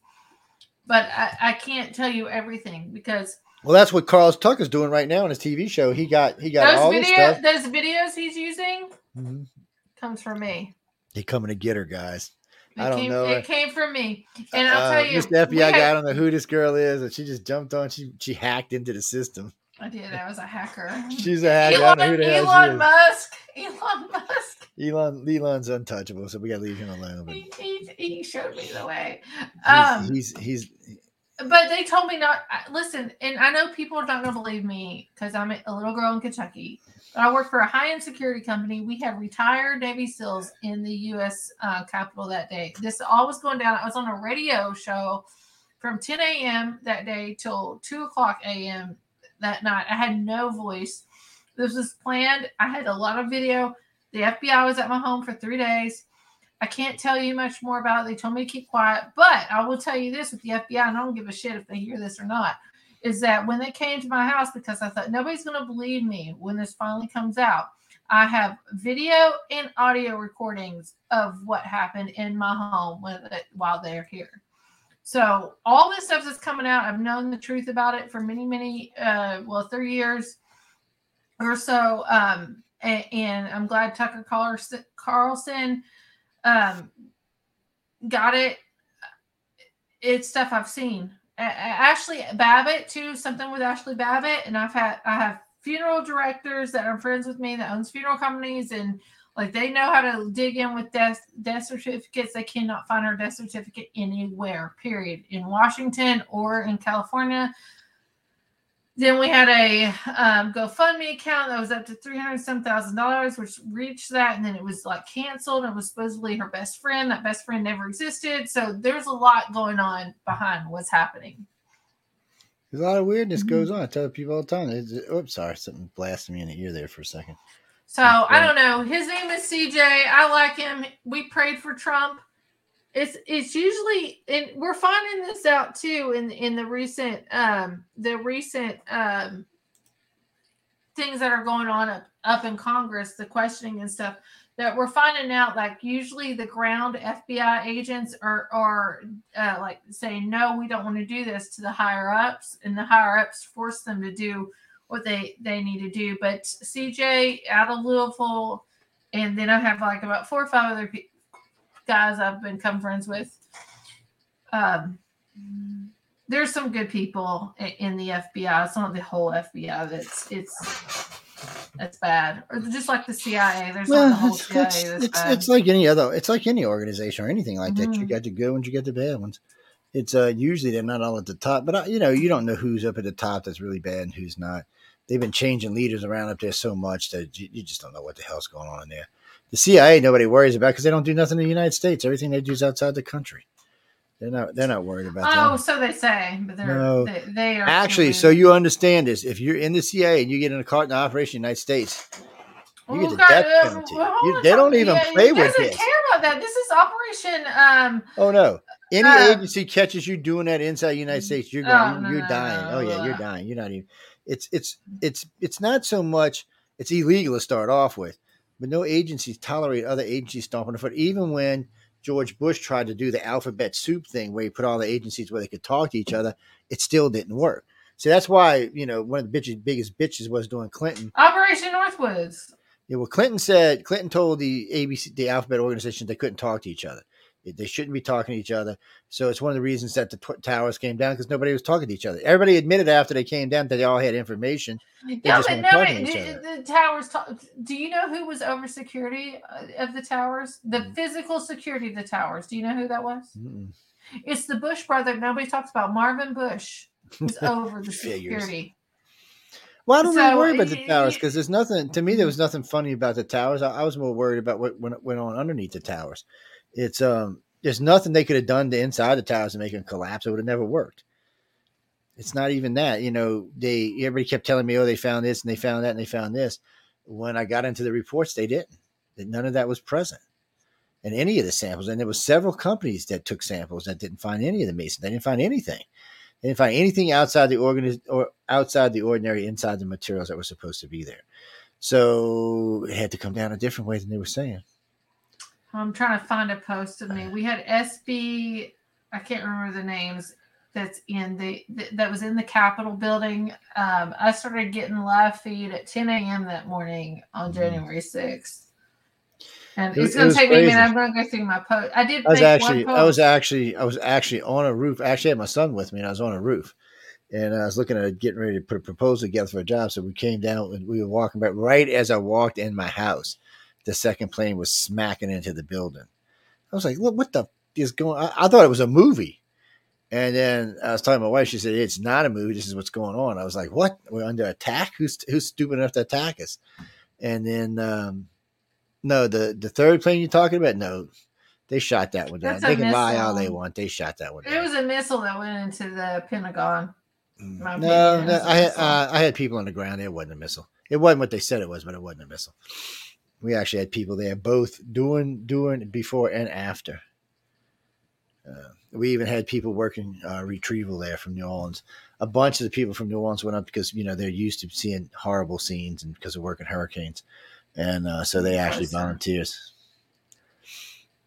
Speaker 3: but I, I can't tell you everything because
Speaker 1: Well, that's what Carl Tucker's doing right now on his TV show. He got he got all
Speaker 3: those
Speaker 1: this stuff.
Speaker 3: those videos he's using
Speaker 1: Mhm.
Speaker 3: comes from me.
Speaker 1: He coming to get her, guys.
Speaker 3: It
Speaker 1: I don't
Speaker 3: came,
Speaker 1: know.
Speaker 3: It came from me, and I'll
Speaker 1: Uh,
Speaker 3: tell you,
Speaker 1: Just FBI
Speaker 3: had-
Speaker 1: guy, I don't know who this girl is, and she just jumped on. She she hacked into the system.
Speaker 3: I did. I was a hacker.
Speaker 1: She's a hacker.
Speaker 3: Elon,
Speaker 1: don't know who the hell she
Speaker 3: Elon. Musk. Elon Musk.
Speaker 1: Elon Elon's untouchable, so we gotta leave him alone. But
Speaker 3: He, he, he showed me the way.
Speaker 1: he's,
Speaker 3: Um,
Speaker 1: he's he's
Speaker 3: but they told me not. Listen, and I know people are not going to believe me because I'm a little girl in Kentucky. But I worked for a high-end security company. We had retired Navy SEALs in the U.S. Uh, Capitol that day. This all was going down. I was on a radio show from 10 a.m. that day till 2 o'clock a.m. that night. I had no voice. This was planned. I had a lot of video. The FBI was at my home for three days. I can't tell you much more about it. They told me to keep quiet, but I will tell you this with the FBI, and I don't give a shit if they hear this or not, is that when they came to my house, because I thought nobody's going to believe me when this finally comes out, I have video and audio recordings of what happened in my home when, while they're here. So all this stuff that's coming out, I've known the truth about it for many, many, uh, well, three years or so. Um, and, and I'm glad Tucker Carlson, Carlson um, got it. It's stuff I've seen. Ashley Babbitt too, something with Ashley Babbitt, and I've had I have funeral directors that are friends with me that owns funeral companies, and like they know how to dig in with death death certificates. They cannot find our death certificate anywhere. Period. In Washington or in California. Then we had a um, GoFundMe account that was up to three hundred some thousand dollars, which reached that, and then it was like canceled. It was supposedly her best friend. That best friend never existed. So there's a lot going on behind what's happening.
Speaker 1: there's a lot of weirdness
Speaker 3: Mhm.
Speaker 1: goes on. I tell people all the time. It's, oops, sorry, something blasted me in the ear there for a second.
Speaker 3: So I don't know. His name is CJ. I like him. We prayed for Trump. It's it's usually and we're finding this out too in in the recent um the recent um things that are going on up, up in Congress, the questioning and stuff that we're finding out like usually the ground FBI agents are are uh, like saying no, we don't want to do this to the higher ups, and the higher ups force them to do what they they need to do. But CJ out of Louisville, and then I have like about four or five other pe- guys I've become friends with. Um, there's some good people in the FBI. It's not the whole FBI that's it's that's bad, or just like the CIA. There's not the whole
Speaker 1: it's,
Speaker 3: CIA
Speaker 1: it's,
Speaker 3: that's
Speaker 1: it's,
Speaker 3: bad.
Speaker 1: it's like any other. It's like any organization or anything like that. You
Speaker 3: Mhm.
Speaker 1: got the good ones, you got the bad ones. It's uh usually they're not all at the top, but you know you don't know who's up at the top that's really bad and who's not. They've been changing leaders around up there so much that you, you just don't know what the hell's going on in there. The CIA nobody worries about because they don't do nothing in the United States. Everything they do is outside the country. They're not. They're not worried about that.
Speaker 3: oh,
Speaker 1: that.
Speaker 3: so they say, but they're
Speaker 1: No.
Speaker 3: they, they are
Speaker 1: Actually, so you understand this. If you're in the CIA and you get in a the operation in the United States, you get the death penalty. You- they don't even play with
Speaker 3: doesn't
Speaker 1: this.
Speaker 3: care about that. This is Operation. Um,
Speaker 1: Oh no! Any
Speaker 3: Uh,
Speaker 1: agency catches you doing that inside the United States, you're
Speaker 3: Oh,
Speaker 1: going,
Speaker 3: no,
Speaker 1: you're
Speaker 3: no,
Speaker 1: dying.
Speaker 3: no,
Speaker 1: Oh yeah, you're
Speaker 3: uh.
Speaker 1: dying. You're not even. It's it's it's it's not so much. It's illegal to start off with, but no agencies tolerate other agencies stomping the foot. Even when George Bush tried to do the alphabet soup thing, where he put all the agencies where they could talk to each other, it still didn't work. So that's why you know one of the bitches, biggest bitches was doing Clinton.
Speaker 3: Operation Northwoods.
Speaker 1: Yeah, well, Clinton said Clinton told the ABC, the alphabet organization, they couldn't talk to each other. They shouldn't be talking to each other. So it's one of the reasons that the tw- towers came down because nobody was talking to each other. Everybody admitted after they came down that they all had information.
Speaker 3: Yeah,
Speaker 1: just
Speaker 3: but nobody. The, the towers. do you know who was over security uh, of the towers? The
Speaker 1: Mm.
Speaker 3: physical security of the towers. Do you know who that was?
Speaker 1: Mm-mm.
Speaker 3: It's the Bush brother. Nobody talks about Marvin Bush was over the security.
Speaker 1: Well, I don't
Speaker 3: So,
Speaker 1: really worry about the towers because there's nothing to me. There was nothing funny about the towers. I, I was more worried about what went, went on underneath the towers. It's um, there's nothing they could have done to inside the towers to make them collapse. It would have never worked. It's not even that. You know, they everybody kept telling me, oh, they found this and they found that and they found this. When I got into the reports, they didn't. That none of that was present in any of the samples. And there was several companies that took samples that didn't find any of the mason. They didn't find anything. They didn't find anything outside the organiz- or outside the ordinary inside the materials that were supposed to be there. So it had to come down a different way than they were saying.
Speaker 3: I'm trying to find a post of me. We had SB, I can't remember the names. That's in the that was in the Capitol building. Um, I started getting live feed at 10 a.m. that morning on
Speaker 1: Mhm.
Speaker 3: January 6th. And
Speaker 1: It-
Speaker 3: it's
Speaker 1: it
Speaker 3: going to
Speaker 1: was
Speaker 3: take me a minute. I'm going to go through my post. I did.
Speaker 1: I was actually, I was actually, I was actually on a roof. I actually had my son with me, and I was on a roof, and I was looking at getting ready to put a proposal together for a job. So we came down, and we were walking back. Right as I walked in my house, the second plane was smacking into the building. I was like, "Look, what the f- is going?" I, I thought it was a movie, and then I was talking to my wife. She said, "It's not a movie. This is what's going on." I was like, "What? We're under attack? Who's who's stupid enough to attack us?" And then, um, no, the the third plane you're talking about, no, they shot that one down.
Speaker 3: That's
Speaker 1: They can lie all they want. They shot that one
Speaker 3: It
Speaker 1: down.
Speaker 3: was a missile that went into the Pentagon.
Speaker 1: No, no, I had uh, I had people on the ground. It wasn't a missile. It wasn't what they said it was, but it wasn't a missile. We actually had people there, both doing doing before and after. Uh, we even had people working uh, retrieval there from New Orleans. A bunch of the people from New Orleans went up because you know they're used to seeing horrible scenes and because of working hurricanes, and uh, so they actually volunteers.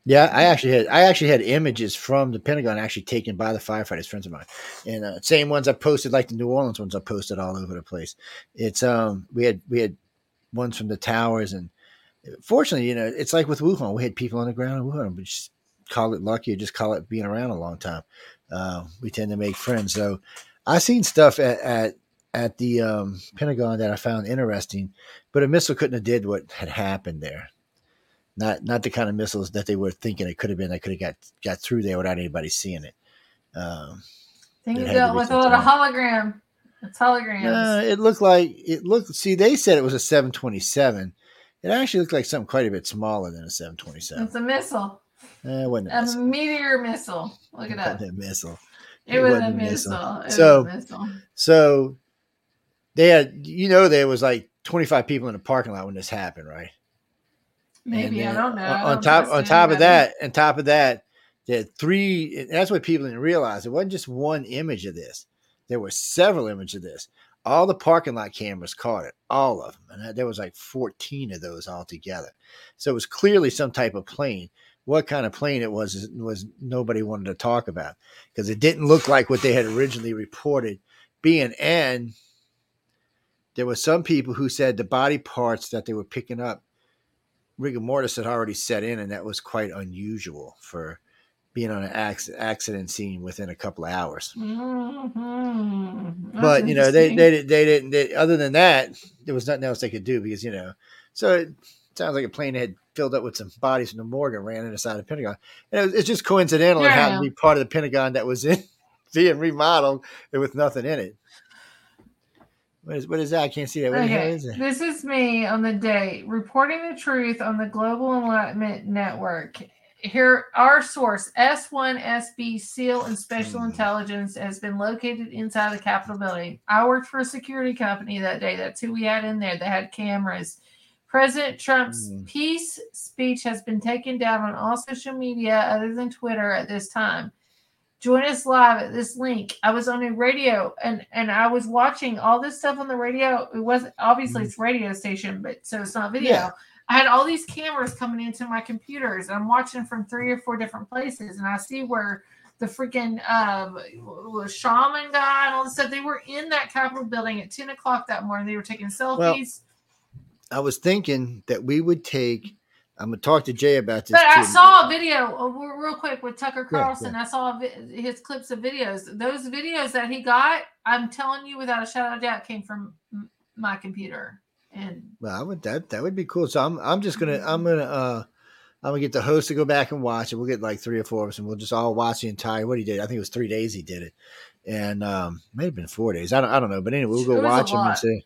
Speaker 1: Yeah, I actually had I actually had images from the Pentagon actually taken by the firefighters, friends of mine, and uh, same ones I posted, like the New Orleans ones I posted all over the place. It's um we had we had ones from the towers, and fortunately, you know, it's like with Wuhan, we had people on the ground in Wuhan. We just call it lucky, or just call it being around a long time. Uh, we tend to make friends, so I seen stuff at at, at the um, Pentagon that I found interesting, but a missile couldn't have did what had happened there not not the kind of missiles that they were thinking it could have been that could have got got through there without anybody seeing it. Um,
Speaker 3: I think
Speaker 1: It
Speaker 3: it
Speaker 1: had to
Speaker 3: dealt with a little hologram. It's holograms.
Speaker 1: uh, it looked like it looked. See, they said it was a 727. It actually looked like something quite a bit smaller than a 727.
Speaker 3: it's a missile,
Speaker 1: Eh, it wasn't a
Speaker 3: a
Speaker 1: missile.
Speaker 3: meteor missile. Look
Speaker 1: It
Speaker 3: it up.
Speaker 1: wasn't a missile.
Speaker 3: It,
Speaker 1: it
Speaker 3: was a
Speaker 1: wasn't a
Speaker 3: missile.
Speaker 1: missile.
Speaker 3: It
Speaker 1: So-
Speaker 3: was a missile.
Speaker 1: So they had, you know, there was like 25 people in the parking lot when this happened, right?
Speaker 3: Maybe I don't know.
Speaker 1: On, on
Speaker 3: don't
Speaker 1: top, on top of that, on top of that, there three. and That's what people didn't realize. It wasn't just one image of this. There were several images of this. All the parking lot cameras caught it, all of them, and uh, there was like 14 of those altogether. So it was clearly some type of plane. What kind of plane it was was nobody wanted to talk about because it didn't look like what they had originally reported being. And there were some people who said the body parts that they were picking up rigor mortis had already set in, and that was quite unusual for being on an accident scene within a couple of hours.
Speaker 3: Mhm.
Speaker 1: But you know, they they they didn't. They, other than that, there was nothing else they could do because you know. So it sounds like a plane had filled up with some bodies from the morgue and ran inside the Pentagon. And it was, it's just coincidental. It
Speaker 3: Yeah,
Speaker 1: happened to be part of the Pentagon that was in being remodeled and with nothing in it. What is what is that? I can't see that. What
Speaker 3: Okay,
Speaker 1: is it?
Speaker 3: this is me on the date reporting the truth on the Global Enlightenment Network. Here, our source, S1SB SEAL and Special
Speaker 1: Hmm.
Speaker 3: Intelligence, has been located inside the Capitol building. I worked for a security company that day. That's who we had in there. They had cameras. President Trump's
Speaker 1: Hmm.
Speaker 3: peace speech has been taken down on all social media other than Twitter at this time. Join us live at this link. I was on a radio and and I was watching all this stuff on the radio. It wasn't obviously it's radio station, but so it's not video.
Speaker 1: Yeah.
Speaker 3: I had all these cameras coming into my computers. And I'm watching from three or four different places, and I see where the freaking um, shaman guy and all this stuff. They were in that Capitol building at 10 o'clock that morning. They were taking selfies.
Speaker 1: I was thinking that we would take. I'm gonna talk to Jay about this.
Speaker 3: But I saw a video uh, real quick with Tucker
Speaker 1: Yeah,
Speaker 3: Carlson. I saw his clips of videos. Those videos that he got, I'm telling you, without a shadow of doubt, came from my computer. And
Speaker 1: Well, I would that that would be cool. So I'm I'm just gonna I'm gonna uh I'm gonna get the host to go back and watch it. We'll get like three or four of us, and we'll just all watch the entire what he did. I think it was three days he did it, and um, may have been four days. I don't I don't know, but anyway, we'll go watch him and see.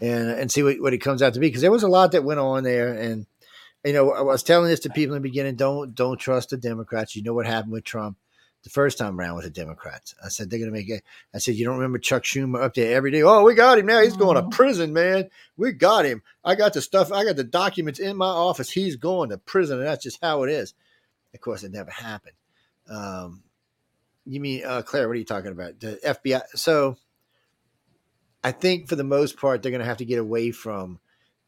Speaker 1: and and see what, what it comes out to be because there was a lot that went on there and you know I was telling this to people in the beginning don't don't trust the Democrats you know what happened with Trump the first time around with the Democrats. I said they're gonna make it. I said you don't remember Chuck Schumer up there every day? Oh we got him now. He's going to
Speaker 3: Mhm.
Speaker 1: prison man. We got him. I got the stuff. I got the documents in my office. He's going to prison and that's just how it is. Of course it never happened. Um, you mean uh, Claire what are you talking about? The FBI so I think for the most part, they're going to have to get away from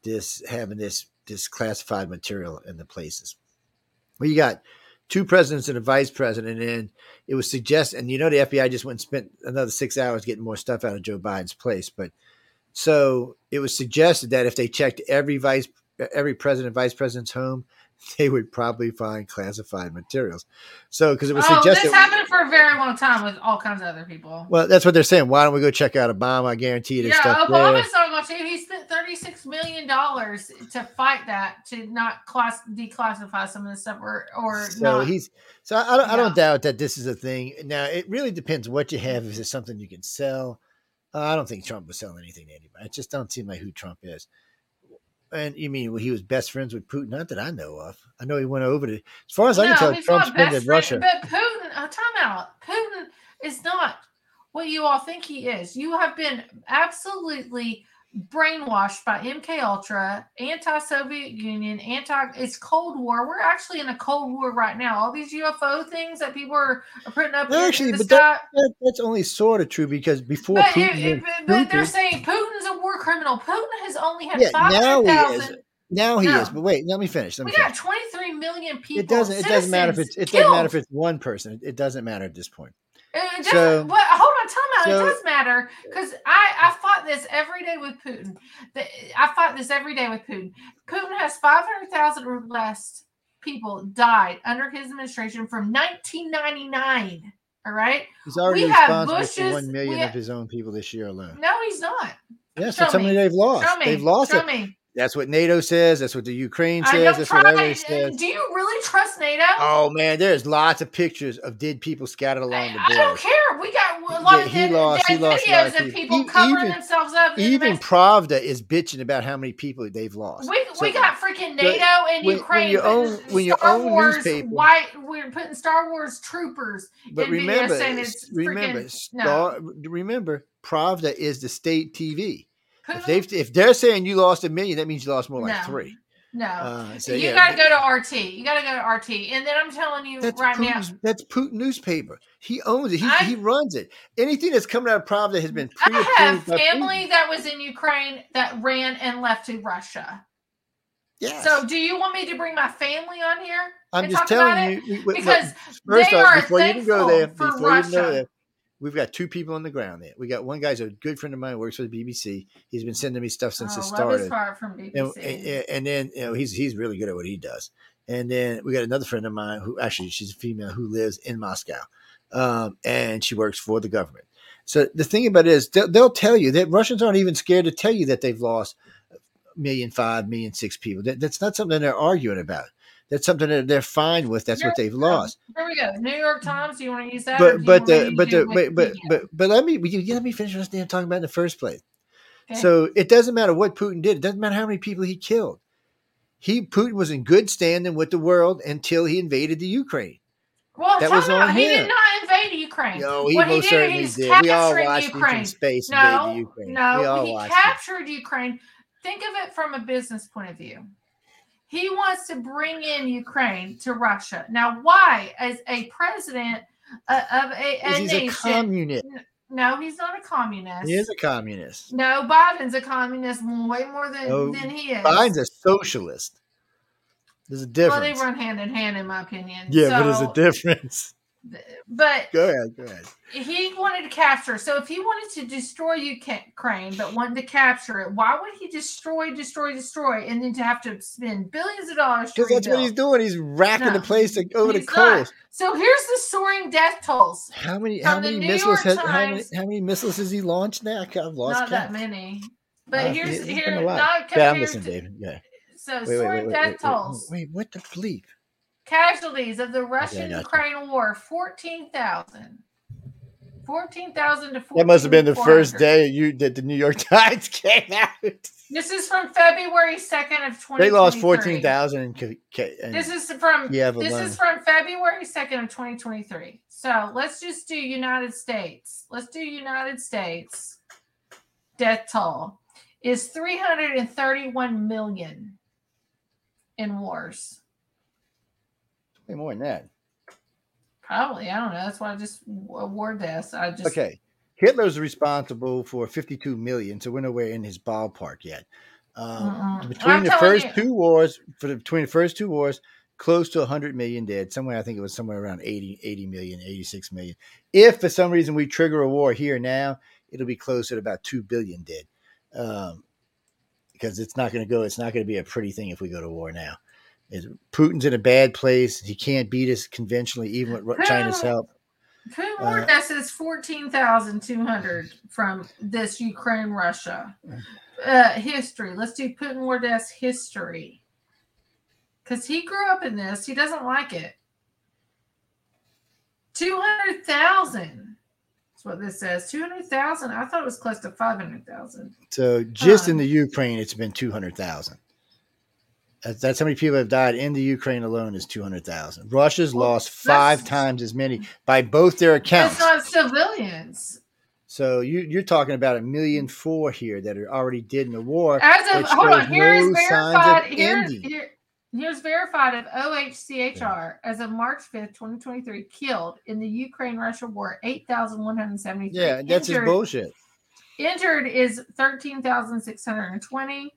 Speaker 1: this having this this classified material in the places. Well, you got two presidents and a vice president, and it was suggested, and you know the FBI just went and spent another six hours getting more stuff out of Joe Biden's place. But so it was suggested that if they checked every vice every president vice president's home, they would probably find classified materials. So because it was
Speaker 3: Oh,
Speaker 1: suggested.
Speaker 3: this happened for a very long time with all kinds of other people.
Speaker 1: well, that's what they're saying. Why don't we go check out Obama? I guarantee you
Speaker 3: yeah,
Speaker 1: stuff there.
Speaker 3: Obama's not going to. He spent thirty-six million dollars to fight that to not class declassify some of the stuff or or
Speaker 1: So
Speaker 3: not.
Speaker 1: he's so I, I don't, I don't doubt that this is a thing. Now it really depends what you have. Is it something you can sell? Uh, I don't think Trump was selling anything to anybody. It just don't seem like who Trump is. And you mean well, he was best friends with Putin? Not that I know of. I know he went over to. As far as I can tell, Trump's been
Speaker 3: best
Speaker 1: Russia.
Speaker 3: But Putin, oh, time out. Putin is not what you all think he is. You have been absolutely brainwashed by MK Ultra, anti-Soviet Union, anti. It's Cold War. We're actually in a Cold War right now. All these UFO things that people are, are putting up in
Speaker 1: actually, but. That, that's only sort of true because before
Speaker 3: But,
Speaker 1: Putin,
Speaker 3: it- it- but- but they're saying Putin's a war criminal. Putin has only had
Speaker 1: Yeah,
Speaker 3: five
Speaker 1: now he is. now he
Speaker 3: No.
Speaker 1: is. But wait, let me finish. Let me
Speaker 3: We
Speaker 1: finish.
Speaker 3: got 23 million people.
Speaker 1: It doesn't. It doesn't matter if it's. It doesn't matter if it's one person. It, doesn't matter at this point.
Speaker 3: It
Speaker 1: So-
Speaker 3: but hold on, time out.
Speaker 1: so-
Speaker 3: it does matter because I, I fought this every day with Putin. I fought this every day with Putin. Putin has 500,000 or less people died under his administration from 1999. All right.
Speaker 1: He's already
Speaker 3: We have
Speaker 1: responsible for one million
Speaker 3: we
Speaker 1: of his own people this year alone.
Speaker 3: No, he's not.
Speaker 1: Yes,
Speaker 3: Show
Speaker 1: that's how many
Speaker 3: me.
Speaker 1: they've lost.
Speaker 3: Me.
Speaker 1: They've lost
Speaker 3: Show
Speaker 1: it.
Speaker 3: me.
Speaker 1: That's what NATO says. That's what the Ukraine says. That's
Speaker 3: try.
Speaker 1: what everybody says.
Speaker 3: Do you really trust NATO?
Speaker 1: Oh man, there's lots of pictures of dead people scattered
Speaker 3: I,
Speaker 1: along the beach.
Speaker 3: I don't care. We got a lot
Speaker 1: Yeah,
Speaker 3: of dead,
Speaker 1: lost-
Speaker 3: dead videos of
Speaker 1: people.
Speaker 3: people
Speaker 1: E-
Speaker 3: covering
Speaker 1: even-
Speaker 3: themselves up.
Speaker 1: Even
Speaker 3: Mexico.
Speaker 1: Pravda is bitching about how many people they've lost.
Speaker 3: We,
Speaker 1: So-
Speaker 3: we got freaking NATO and
Speaker 1: when- when
Speaker 3: Ukraine.
Speaker 1: you
Speaker 3: putting
Speaker 1: own- when you
Speaker 3: Star
Speaker 1: own
Speaker 3: Wars
Speaker 1: newspaper-
Speaker 3: white, we're putting Star Wars troopers.
Speaker 1: but remember,
Speaker 3: saying it's
Speaker 1: remember,
Speaker 3: freaking- no.
Speaker 1: Remember, Pravda is the state TV. If they if they're saying you lost a million, that means you lost more like
Speaker 3: No.
Speaker 1: three.
Speaker 3: no,
Speaker 1: Uh, so
Speaker 3: you
Speaker 1: yeah,
Speaker 3: got to go to RT. You got to go to RT. And then I'm telling you right now,
Speaker 1: that's Putin newspaper. He owns it. He,
Speaker 3: I-
Speaker 1: he runs it. Anything that's coming out of Pravda has been
Speaker 3: I have family
Speaker 1: Putin.
Speaker 3: that was in Ukraine that ran and left to Russia.
Speaker 1: Yes.
Speaker 3: So, do you want me to bring my family on here?
Speaker 1: I'm
Speaker 3: and
Speaker 1: just
Speaker 3: talk about
Speaker 1: telling
Speaker 3: it?
Speaker 1: you.
Speaker 3: Because
Speaker 1: first
Speaker 3: they
Speaker 1: off,
Speaker 3: are
Speaker 1: before you even go there, before you know
Speaker 3: Russia.
Speaker 1: there, we've got two people on the ground there. We got one guy's a good friend of mine, works for the BBC. He's been sending me stuff since
Speaker 3: oh,
Speaker 1: it started.
Speaker 3: far from
Speaker 1: and,
Speaker 3: BBC.
Speaker 1: and, and then you know he's he's really good at what he does. And then we got another friend of mine who actually she's a female who lives in Moscow, um, and she works for the government. So the thing about it is they'll, they'll tell you that Russians aren't even scared to tell you that they've lost million five, million six people. That, that's not something they're arguing about. That's something that they're fine with. That's what they've lost.
Speaker 3: Here we go. New York Times. Do you want to use that?
Speaker 1: But but the but the but but but, but let me you, let me finish what I'm talking about in the first place.
Speaker 3: Okay.
Speaker 1: So it doesn't matter what Putin did. It doesn't matter how many people he killed. He Putin was in good standing with the world until he invaded the Ukraine.
Speaker 3: well,
Speaker 1: that was on
Speaker 3: out. He did not invade Ukraine.
Speaker 1: No, he
Speaker 3: what
Speaker 1: most
Speaker 3: he did,
Speaker 1: certainly did. We all watched him
Speaker 3: Ukraine.
Speaker 1: space invade
Speaker 3: No,
Speaker 1: the Ukraine.
Speaker 3: no, he captured Ukraine. Think of it from a business point of view. He wants to bring in Ukraine to Russia. Now, why, as a president uh, of a, a
Speaker 1: He's
Speaker 3: nation?
Speaker 1: a communist.
Speaker 3: no, he's not a communist.
Speaker 1: He is a communist.
Speaker 3: no, Biden's a communist way more than,
Speaker 1: No,
Speaker 3: than he is.
Speaker 1: Biden's a socialist. There's a difference.
Speaker 3: well, they run hand in hand, in my opinion.
Speaker 1: yeah, but there's a difference.
Speaker 3: But
Speaker 1: Go ahead. Go ahead.
Speaker 3: he wanted to capture. So if he wanted to destroy Ukraine, but wanted to capture it, why would he destroy, destroy, destroy, and then to have to spend billions of dollars
Speaker 1: Because that's what he's doing. He's racking
Speaker 3: No,
Speaker 1: the place to, over the
Speaker 3: he's not. So here's the soaring death tolls.
Speaker 1: How many? How many missiles
Speaker 3: York
Speaker 1: has? How many? How many missiles has he launched now? I've lost
Speaker 3: Not
Speaker 1: count.
Speaker 3: that many. But
Speaker 1: Uh,
Speaker 3: here's here
Speaker 1: a lot.
Speaker 3: not
Speaker 1: Yeah, I'm
Speaker 3: compared
Speaker 1: listening,
Speaker 3: to,
Speaker 1: David. Yeah.
Speaker 3: so
Speaker 1: Wait, wait,
Speaker 3: soaring
Speaker 1: wait, wait,
Speaker 3: death
Speaker 1: wait, wait,
Speaker 3: tolls.
Speaker 1: wait, what the bleep?
Speaker 3: Casualties of the Russian. Ukraine war 14,000. Fourteen thousand to
Speaker 1: That must have been the first day you that the New York Times came out.
Speaker 3: This is from February second of twenty.
Speaker 1: They lost fourteen thousand in, Ca- Ca- in
Speaker 3: This is from
Speaker 1: Kiev
Speaker 3: this
Speaker 1: alone.
Speaker 3: is from February second of twenty twenty three. So let's just do United States. Let's do United States. Death toll is three hundred and thirty one million in wars.
Speaker 1: Way more than that.
Speaker 3: Probably, I don't know. That's why I just war deaths. I just
Speaker 1: Okay. Hitler's responsible for 52 million, so we're nowhere in his ballpark yet. Um,
Speaker 3: Mm-mm.
Speaker 1: between
Speaker 3: I'm
Speaker 1: the first
Speaker 3: you.
Speaker 1: two wars, for the, between the first two wars, close to 100 million dead. Somewhere, I think it was somewhere around 80, 80 million, 86 million. If for some reason we trigger a war here now, it'll be closer at about 2 billion dead. Um, because it's not going to go, it's not going to be a pretty thing if we go to war now. Is Putin's in a bad place. He can't beat us conventionally, even with China's help.
Speaker 3: Putin
Speaker 1: Uh,
Speaker 3: deaths is fourteen thousand two hundred from this Ukraine Russia uh, history. Let's do Putin war deaths history because he grew up in this. He doesn't like it. Two hundred thousand. That's what this says. Two hundred thousand. I thought it was close to five hundred thousand.
Speaker 1: So just in the Ukraine, it's been two hundred thousand. Uh, that's how many people have died in the Ukraine alone is 200,000. Russia's lost five times as many by both their accounts.
Speaker 3: It's not civilians.
Speaker 1: So you, are talking about a million four here that are already dead in the war.
Speaker 3: As of hold on, here
Speaker 1: no is
Speaker 3: verified. Here, here's verified of OHCHR as of March 5th, 2023, killed in the Ukraine-Russia war, 8,173.
Speaker 1: Yeah, that's injured, bullshit.
Speaker 3: Injured is 13,620.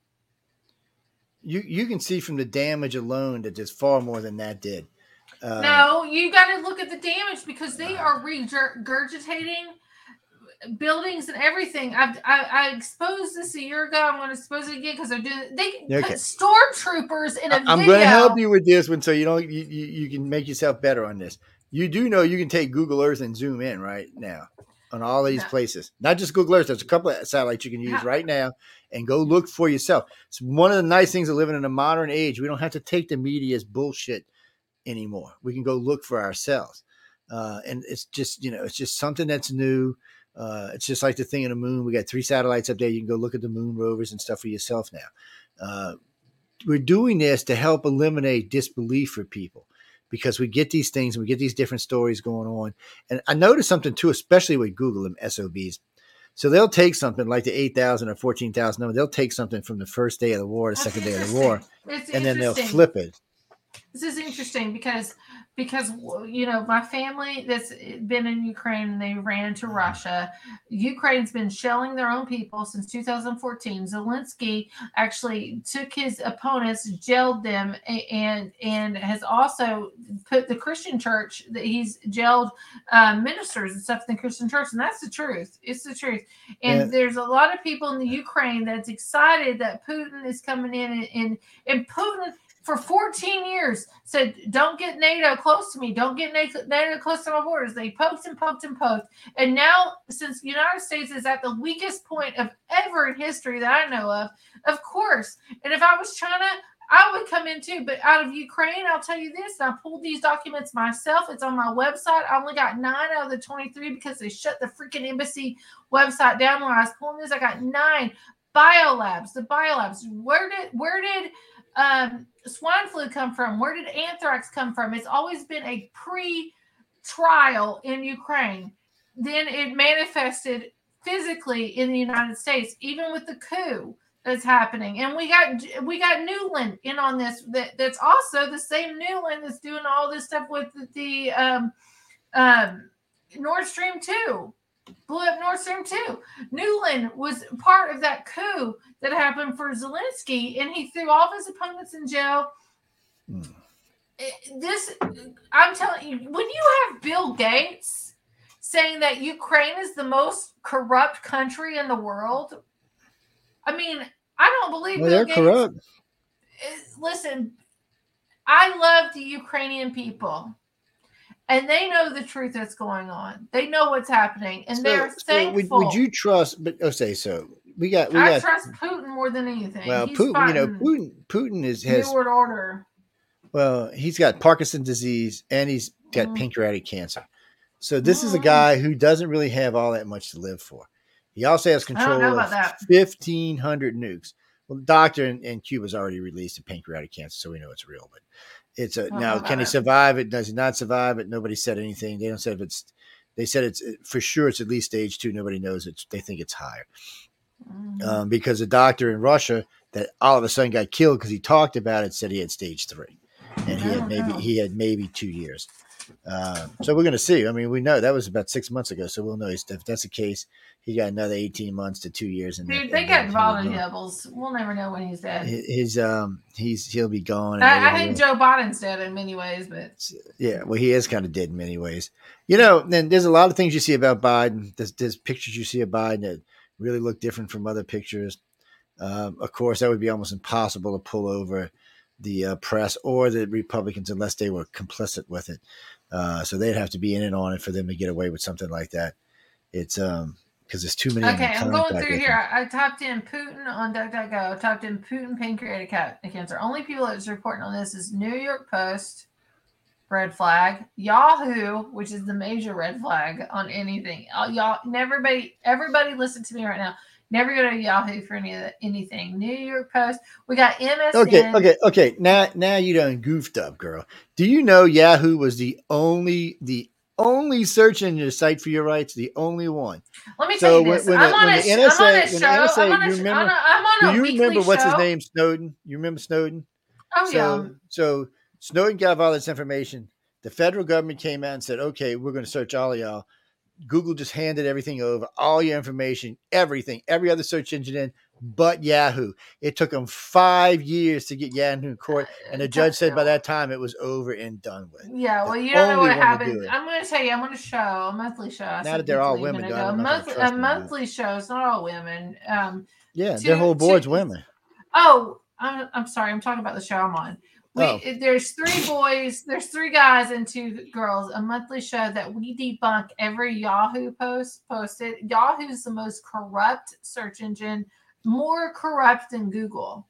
Speaker 1: You you can see from the damage alone that there's far more than that did. Uh,
Speaker 3: no, you got to look at the damage because they are regurgitating buildings and everything. I've, I, I exposed this a year ago. I'm going to expose it again because they're doing. They
Speaker 1: Okay.
Speaker 3: put stormtroopers in a
Speaker 1: I'm
Speaker 3: video.
Speaker 1: going to help you with this one, so you don't you, you, you can make yourself better on this. You do know you can take Google Earth and zoom in right now on all these
Speaker 3: No.
Speaker 1: places. Not just Google Earth. There's a couple of satellites you can use
Speaker 3: How-
Speaker 1: right now and go look for yourself. It's one of the nice things of living in a modern age. We don't have to take the media's bullshit anymore. We can go look for ourselves, uh, and it's just you know it's just something that's new. Uh, it's just like the thing in the moon. We got three satellites up there. You can go look at the moon rovers and stuff for yourself now. Uh, we're doing this to help eliminate disbelief for people because we get these things and we get these different stories going on. And I noticed something too, especially with Google and SOBs. So they'll take something like the 8,000 or 14,000 number, they'll take something from the first day of the war, the
Speaker 3: That's
Speaker 1: second day of the war.
Speaker 3: It's
Speaker 1: and then they'll flip it.
Speaker 3: This is interesting because because you know my family that's been in Ukraine and they ran to Russia. Ukraine's been shelling their own people since 2014. Zelensky actually took his opponents, jailed them, and and has also put the Christian church that he's jailed uh, ministers and stuff in the Christian church, and that's the truth. It's the truth. And
Speaker 1: Yeah.
Speaker 3: there's a lot of people in the Ukraine that's excited that Putin is coming in and and, and Putin for 14 years said, Don't get NATO close to me. Don't get NATO close to my borders. They poked and poked and poked. And now, since the United States is at the weakest point of ever in history that I know of, of course. And if I was China, I would come in too. But out of Ukraine, I'll tell you this I pulled these documents myself. It's on my website. I only got nine out of the 23 because they shut the freaking embassy website down when I was pulling this. I got nine biolabs. The biolabs. Where did where did um, swine flu come from? Where did anthrax come from? It's always been a pre trial in Ukraine. Then it manifested physically in the United States, even with the coup that's happening. And we got we got Nuland in on this. That, that's also the same Nuland that's doing all this stuff with the, the um, um, Nord Stream two. Blew up Nord Stream 2. Nuland was part of that coup that happened for Zelensky, and he threw all of his opponents in jail. Eh, This, I'm telling you, when you have Bill Gates saying that Ukraine is the most corrupt country in the world, I mean, I don't believe
Speaker 1: Well, they're
Speaker 3: Gates.
Speaker 1: corrupt.
Speaker 3: Listen, I love the Ukrainian people. And they know the truth that's going on. They know what's happening, and
Speaker 1: So-
Speaker 3: they're
Speaker 1: so
Speaker 3: thankful.
Speaker 1: would, would you trust? But oh, say so. We got we
Speaker 3: I
Speaker 1: got
Speaker 3: trust Putin more than anything.
Speaker 1: well,
Speaker 3: He's
Speaker 1: Putin. You know, Putin. Putin is has
Speaker 3: New World Order.
Speaker 1: Well, he's got Parkinson's disease and he's got
Speaker 3: Mhm.
Speaker 1: pancreatic cancer. So this is a
Speaker 3: Mm.
Speaker 1: guy who doesn't really have all that much to live for. He also has control of fifteen hundred nukes. Well, the doctor in, in Cuba's already released a pancreatic cancer, so we know it's real. But it's a
Speaker 3: know
Speaker 1: now. Can he survive it? Does he not survive it? Nobody said anything. They don't say if it's. They said it's for sure. It's at least stage two. Nobody knows it's. They think it's higher
Speaker 3: Mhm.
Speaker 1: um, because a doctor in Russia that all of a sudden got killed because he talked about it said he had stage three, and he had maybe
Speaker 3: no.
Speaker 1: he had maybe two years. Uh, so we're going to see. I mean, we know that was about six months ago, so we'll know if that's the case. He got another eighteen months to two years, and
Speaker 3: Dude, they got Biden
Speaker 1: go.
Speaker 3: We'll never know when he's dead.
Speaker 1: His um, he's he'll be gone.
Speaker 3: I, I think Joe Biden's dead in many ways, but
Speaker 1: Yeah, well, he is kind of dead in many ways. You know, then there's a lot of things you see about Biden. There's, there's pictures you see of Biden that really look different from other pictures. Um, of course, that would be almost impossible to pull over the uh, press or the Republicans unless they were complicit with it. Uh, so they'd have to be in and on it for them to get away with something like that. It's um because there's too many.
Speaker 3: okay, I'm going through here. I, I typed in Putin on DuckDuckGo. I typed in Putin pancreatic cancer. Only people that's reporting on this is New York Post, red flag, Yahoo, which is the major red flag on anything. Uh, y'all, everybody, everybody, listen to me right now. Never go to Yahoo for any of the, anything. New York Post. We got MSN.
Speaker 1: Okay, okay, okay. Now, now you done goofed up, girl. Do you know Yahoo was the only the only search engine site for your rights? The only one.
Speaker 3: Let me
Speaker 1: So
Speaker 3: tell you
Speaker 1: when-
Speaker 3: this.
Speaker 1: when
Speaker 3: I'm,
Speaker 1: the-
Speaker 3: on
Speaker 1: when
Speaker 3: a,
Speaker 1: the
Speaker 3: sh- I'm on a
Speaker 1: NSA when the
Speaker 3: show.
Speaker 1: NSA
Speaker 3: I'm on a,
Speaker 1: you remember-
Speaker 3: on a, I'm on
Speaker 1: Do you remember what's his name? Snowden. You remember Snowden?
Speaker 3: Oh
Speaker 1: so,
Speaker 3: yeah.
Speaker 1: so Snowden got all this information. The federal government came out and said, "Okay, we're going to search all of y'all." Google just handed everything over, all your information, everything, every other search engine in, but Yahoo. It took them five years to get Yahoo in court, and the judge said by that time it was over and done with.
Speaker 3: Yeah, well,
Speaker 1: the
Speaker 3: you don't know what happened. I'm going to tell you. I'm going to show, a monthly show.
Speaker 1: Now that they're all women,
Speaker 3: minute
Speaker 1: though, I
Speaker 3: ago.
Speaker 1: don't know
Speaker 3: monthly,
Speaker 1: trust
Speaker 3: a
Speaker 1: them not.
Speaker 3: monthly show. It's not all women. Um,
Speaker 1: Yeah,
Speaker 3: Two-
Speaker 1: their whole board's
Speaker 3: two-
Speaker 1: women.
Speaker 3: oh, I'm, I'm sorry. I'm talking about the show I'm on. We,
Speaker 1: Oh.
Speaker 3: There's three boys, there's three guys and two girls. A monthly show that we debunk every Yahoo post posted. Yahoo's the most corrupt search engine, more corrupt than Google.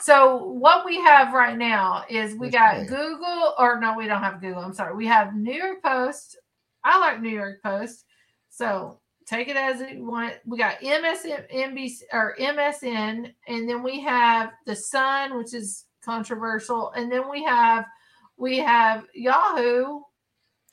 Speaker 3: So what we have right now is we got. Google, or no, we don't have Google. I'm sorry. We have New York Post. I like New York Post. So take it as you want. We got MSN, NBC, or MSN, and then we have the Sun, which is controversial, and then we have we have Yahoo.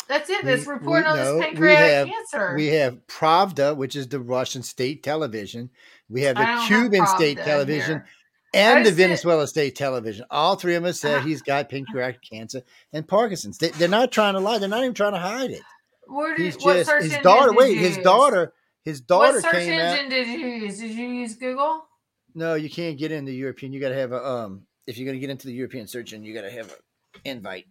Speaker 3: That's it. That's
Speaker 1: We-
Speaker 3: reporting
Speaker 1: we-
Speaker 3: on
Speaker 1: no,
Speaker 3: this
Speaker 1: we
Speaker 3: pancreatic
Speaker 1: have-
Speaker 3: cancer.
Speaker 1: We have Pravda, which is the Russian state television. We have the
Speaker 3: don't have
Speaker 1: Cuban state television
Speaker 3: here.
Speaker 1: and the Venezuela state television. All three of them said
Speaker 3: Ah.
Speaker 1: he's got pancreatic cancer and Parkinson's. They, they're not trying to lie. They're not even trying to hide it.
Speaker 3: Where did,
Speaker 1: He's
Speaker 3: what
Speaker 1: just
Speaker 3: search
Speaker 1: his
Speaker 3: engine
Speaker 1: daughter.
Speaker 3: did
Speaker 1: Wait,
Speaker 3: you
Speaker 1: his
Speaker 3: use?
Speaker 1: daughter. His daughter
Speaker 3: What search
Speaker 1: came out.
Speaker 3: engine did you use? Did you use Google?
Speaker 1: No, you can't get into European. You got to have a um. If you're going to get into the European search engine, you got to have an invite.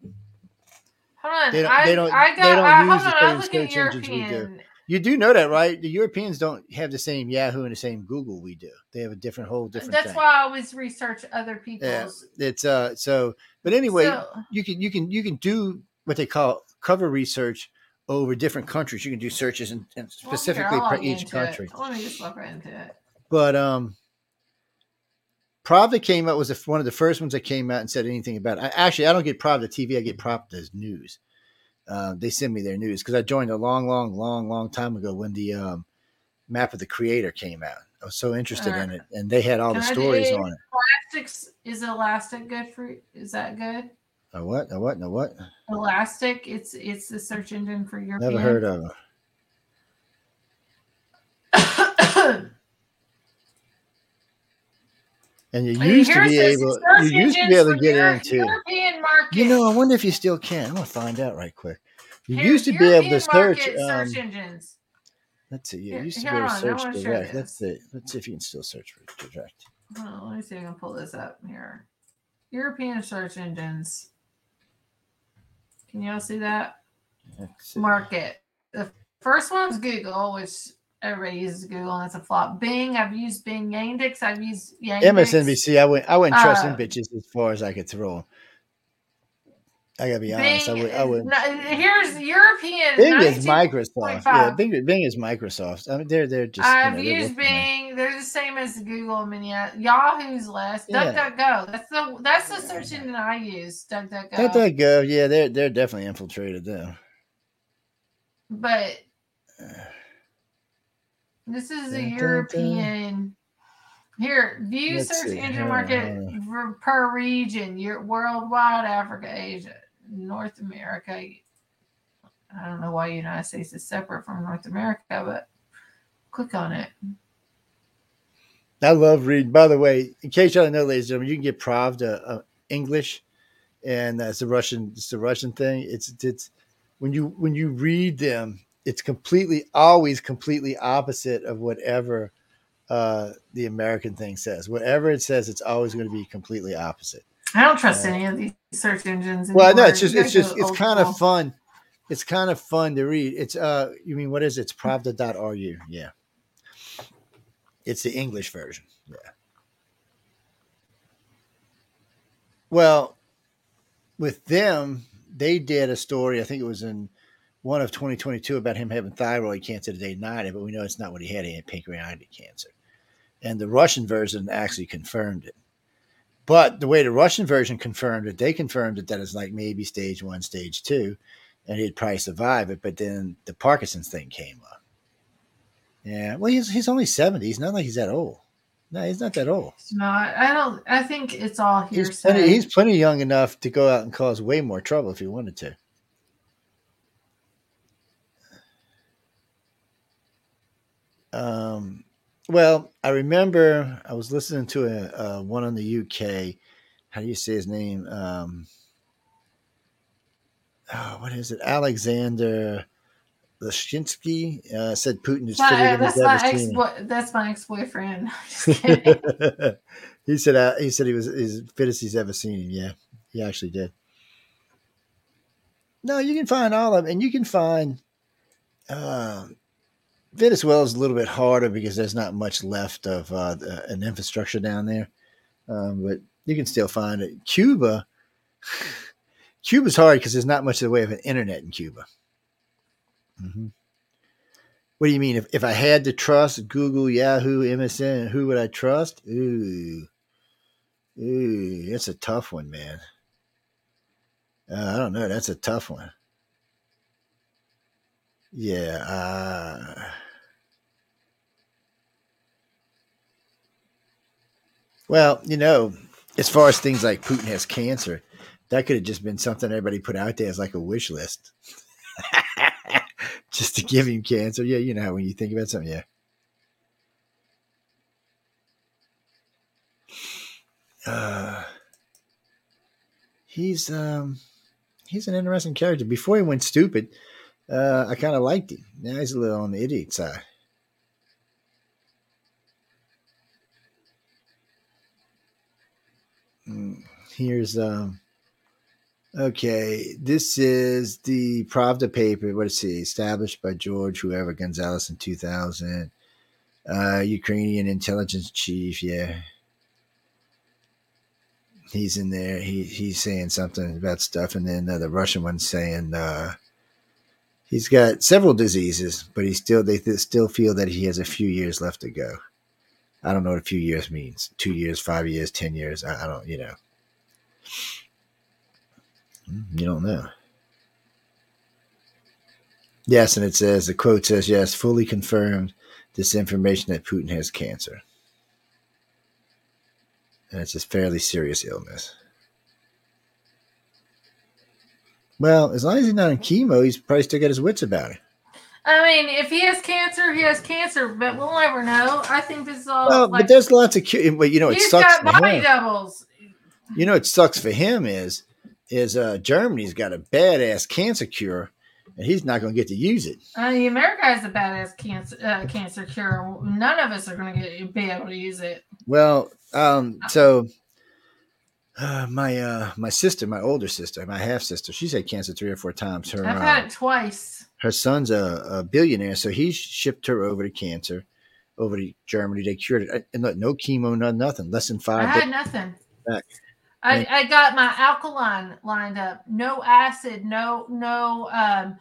Speaker 3: Hold on.
Speaker 1: They don't-
Speaker 3: I,
Speaker 1: they don't-
Speaker 3: I
Speaker 1: they don't
Speaker 3: I,
Speaker 1: use
Speaker 3: hold
Speaker 1: the
Speaker 3: on. I
Speaker 1: same
Speaker 3: was looking at
Speaker 1: search engines we do.
Speaker 3: European.
Speaker 1: You do know that, right? The Europeans don't have the same Yahoo and the same Google we do. They have a different whole different.
Speaker 3: That's
Speaker 1: thing.
Speaker 3: why I always research other
Speaker 1: Yeah,
Speaker 3: people's.
Speaker 1: it's uh. So, but anyway,
Speaker 3: So-
Speaker 1: you can you can you can do what they call cover research over different countries. You can do searches and, and
Speaker 3: Well,
Speaker 1: specifically
Speaker 3: I'll
Speaker 1: for each country.
Speaker 3: It. Let me just look right into it.
Speaker 1: But um, Pravda came out was the- one of the first ones that came out and said anything about it. I, actually, I don't get Pravda TV. I get Pravda's news. Uh, they send me their news because I joined a long, long, long, long time ago when the um, map of the creator came out. I was so interested in
Speaker 3: Uh,
Speaker 1: it, and they had all the
Speaker 3: can I do
Speaker 1: stories on it.
Speaker 3: Elastics is elastic good for? Is that good?
Speaker 1: A what? A what? A what?
Speaker 3: Elastic. It's it's the search engine for your.
Speaker 1: Never heard of. it. And you used to be able, you used to be able to get into.
Speaker 3: European market.
Speaker 1: You know, I wonder if you still can. I'm gonna find out right quick. You
Speaker 3: Here's
Speaker 1: used to be able to search. Um,
Speaker 3: search engines.
Speaker 1: let's see. You used to be able to search
Speaker 3: show
Speaker 1: direct. Let's see. Let's see if you can still search for direct.
Speaker 3: On, let me see if I can pull this up here. European search engines. Can y'all see that?
Speaker 1: See.
Speaker 3: Market. The first one's Google, which everybody uses Google, and it's a flop. Bing, I've used Bing. Yandex, I've used Yandex.
Speaker 1: MSNBC. I wouldn't. I wouldn't trust them
Speaker 3: Uh,
Speaker 1: bitches as far as I could throw them. I gotta be honest. I would. I would.
Speaker 3: no, here's European.
Speaker 1: Bing is
Speaker 3: 19
Speaker 1: Microsoft. Yeah, Bing, Bing is Microsoft. I mean, they're they're just.
Speaker 3: I've
Speaker 1: you know,
Speaker 3: used Bing. They're the same as Google. Mini Yahoo's less.
Speaker 1: Yeah.
Speaker 3: DuckDuckGo. That's the that's the search engine I use. DuckDuckGo.
Speaker 1: Let that go. Yeah, they're they're definitely infiltrated though.
Speaker 3: but this is a. European. Here, view
Speaker 1: Let's
Speaker 3: search
Speaker 1: see,
Speaker 3: engine market per region. Your worldwide, Africa, Asia, North America. I don't know why United States is separate from North America, but click on it.
Speaker 1: I love reading. By the way, in case y'all don't know, ladies and gentlemen, you can get Pravda uh, English, and that's the Russian. It's a Russian thing. It's it's when you when you read them, it's completely always completely opposite of whatever uh, the American thing says. Whatever it says, it's always going to be completely opposite.
Speaker 3: I don't trust
Speaker 1: Uh,
Speaker 3: any of these search engines.
Speaker 1: Well, no, it's just it's just it's kind of fun. It's kind of fun to read. It's uh, you mean what is it? It's Pravda.ru. Yeah, it's the English version. Yeah. Well, with them, they did a story. I think it was in one of 2022 about him having thyroid cancer the day night, but we know it's not what he had. He had pancreatic cancer, and the Russian version actually confirmed it. But the way the Russian version confirmed it, they confirmed it that it's like maybe stage one, stage two, and he'd probably survive it. But then the Parkinson's thing came up. Yeah, well, he's he's only seventy. He's not like he's that old. No, he's not that old.
Speaker 3: No. I don't. I think it's all
Speaker 1: He's
Speaker 3: hearsay.
Speaker 1: plenty, he's plenty young enough to go out and cause way more trouble if he wanted to. Um, well, I remember I was listening to a, a one on the UK. How do you say his name? Um, oh, what is it? Alexander Lashinsky uh, said Putin is
Speaker 3: That's my,
Speaker 1: fitter than
Speaker 3: that's my ex. That's my ex boyfriend.
Speaker 1: He said uh, he said he was his fittest he's ever seen him. Yeah, he actually did. No, you can find all of them, and you can find uh, Venezuela is a little bit harder because there's not much left of uh, the, an infrastructure down there, um, but you can still find it. Cuba, Cuba's hard because there's not much in the way of an internet in Cuba. hmm What do you mean? If, if I had to trust Google, Yahoo, MSN, who would I trust? Ooh, ooh, that's a tough one, man. Uh, I don't know. That's a tough one. Yeah. Uh, well, you know, as far as things like Putin has cancer, that could have just been something everybody put out there as like a wish list. just to give him cancer. Yeah, you know how when you think about something, yeah. Uh, he's um he's an interesting character. Before he went stupid, uh, I kind of liked him. Now he's a little on the idiot side. Here's um. Okay, this is the Pravda paper. What is it? Established by George whoever Gonzalez in two thousand. Uh, Ukrainian intelligence chief. Yeah, he's in there. He he's saying something about stuff, and then uh, the Russian one's saying uh, he's got several diseases, but he still they th- still feel that he has a few years left to go. I don't know what a few years means. Two years, five years, ten years. I, I don't. You know. Mm, You don't know. Yes, and it says the quote says yes, fully confirmed this information that Putin has cancer, and it's a fairly serious illness. Well, as long as he's not in chemo, he's probably still got his wits about him.
Speaker 3: I mean, if he has cancer, he has cancer, but we'll never know. I think this is all
Speaker 1: Well,
Speaker 3: like
Speaker 1: but there's lots of but you know it
Speaker 3: he's
Speaker 1: sucks
Speaker 3: got
Speaker 1: for
Speaker 3: body
Speaker 1: him.
Speaker 3: doubles.
Speaker 1: You know it sucks for him is is uh, Germany's got a badass cancer cure, and he's not going to get to use it.
Speaker 3: I mean, America has a badass cancer uh, cancer cure. None of us are going to get be able to use it.
Speaker 1: Well, um, so uh, my uh, my sister, my older sister, my half sister, she's had cancer three or four times. Her
Speaker 3: I've
Speaker 1: uh,
Speaker 3: had it twice.
Speaker 1: her son's a, a billionaire, so he shipped her over to cancer, over to Germany. They cured it, and look, no chemo, no nothing, less than five.
Speaker 3: I
Speaker 1: had
Speaker 3: nothing.
Speaker 1: back.
Speaker 3: I, I got my alkaline lined up. No acid. No no. Um,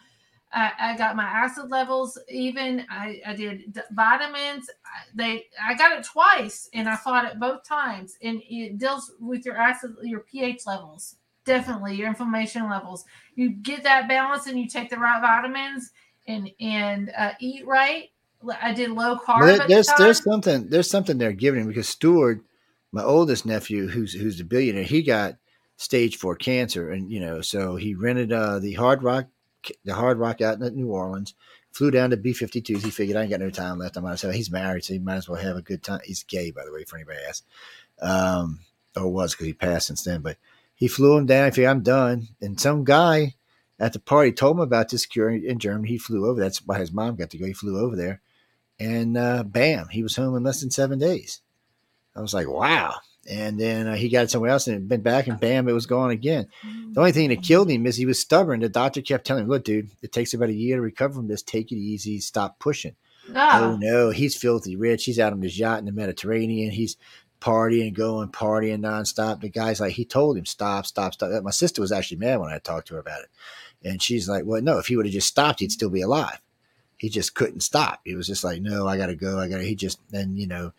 Speaker 3: I, I got my acid levels even. I, I did d- vitamins. I- They I got it twice, and I fought it both times. And it deals with your acid, your pH levels. Definitely your inflammation levels. You get that balance, and you take the right vitamins, and and uh, eat right. I did low carb.
Speaker 1: Well, there- there's
Speaker 3: the
Speaker 1: there's something there's something they're giving him because Stewart, my oldest nephew, who's who's a billionaire, he got stage four cancer, and you know, so he rented uh, the Hard Rock the Hard Rock out in New Orleans, flew down to B 52s. He figured I ain't got no time left. I might as well. He's married, so he might as well have a good time. He's gay, by the way, for anybody asks. Um, or was because he passed since then, but he flew him down. He figured I'm done, and some guy at the party told him about this cure in Germany. He flew over. That's why his mom got to go. He flew over there and uh, bam, he was home in less than seven days. I was like, wow. And then uh, he got it somewhere else and it been back, and bam, it was gone again. The only thing that killed him is he was stubborn. The doctor kept telling him, "Look, dude, it takes about a year to recover from this. Take it easy. Stop pushing." Oh
Speaker 3: No.
Speaker 1: no, he's filthy rich. He's out on his yacht in the Mediterranean. He's partying, going, partying nonstop. The guy's like, he told him, stop, stop, stop. My sister was actually mad when I talked to her about it. And she's like, well, no, if he would have just stopped, he'd still be alive. He just couldn't stop. He was just like, no, I got to go. I got to, he just, then, you know,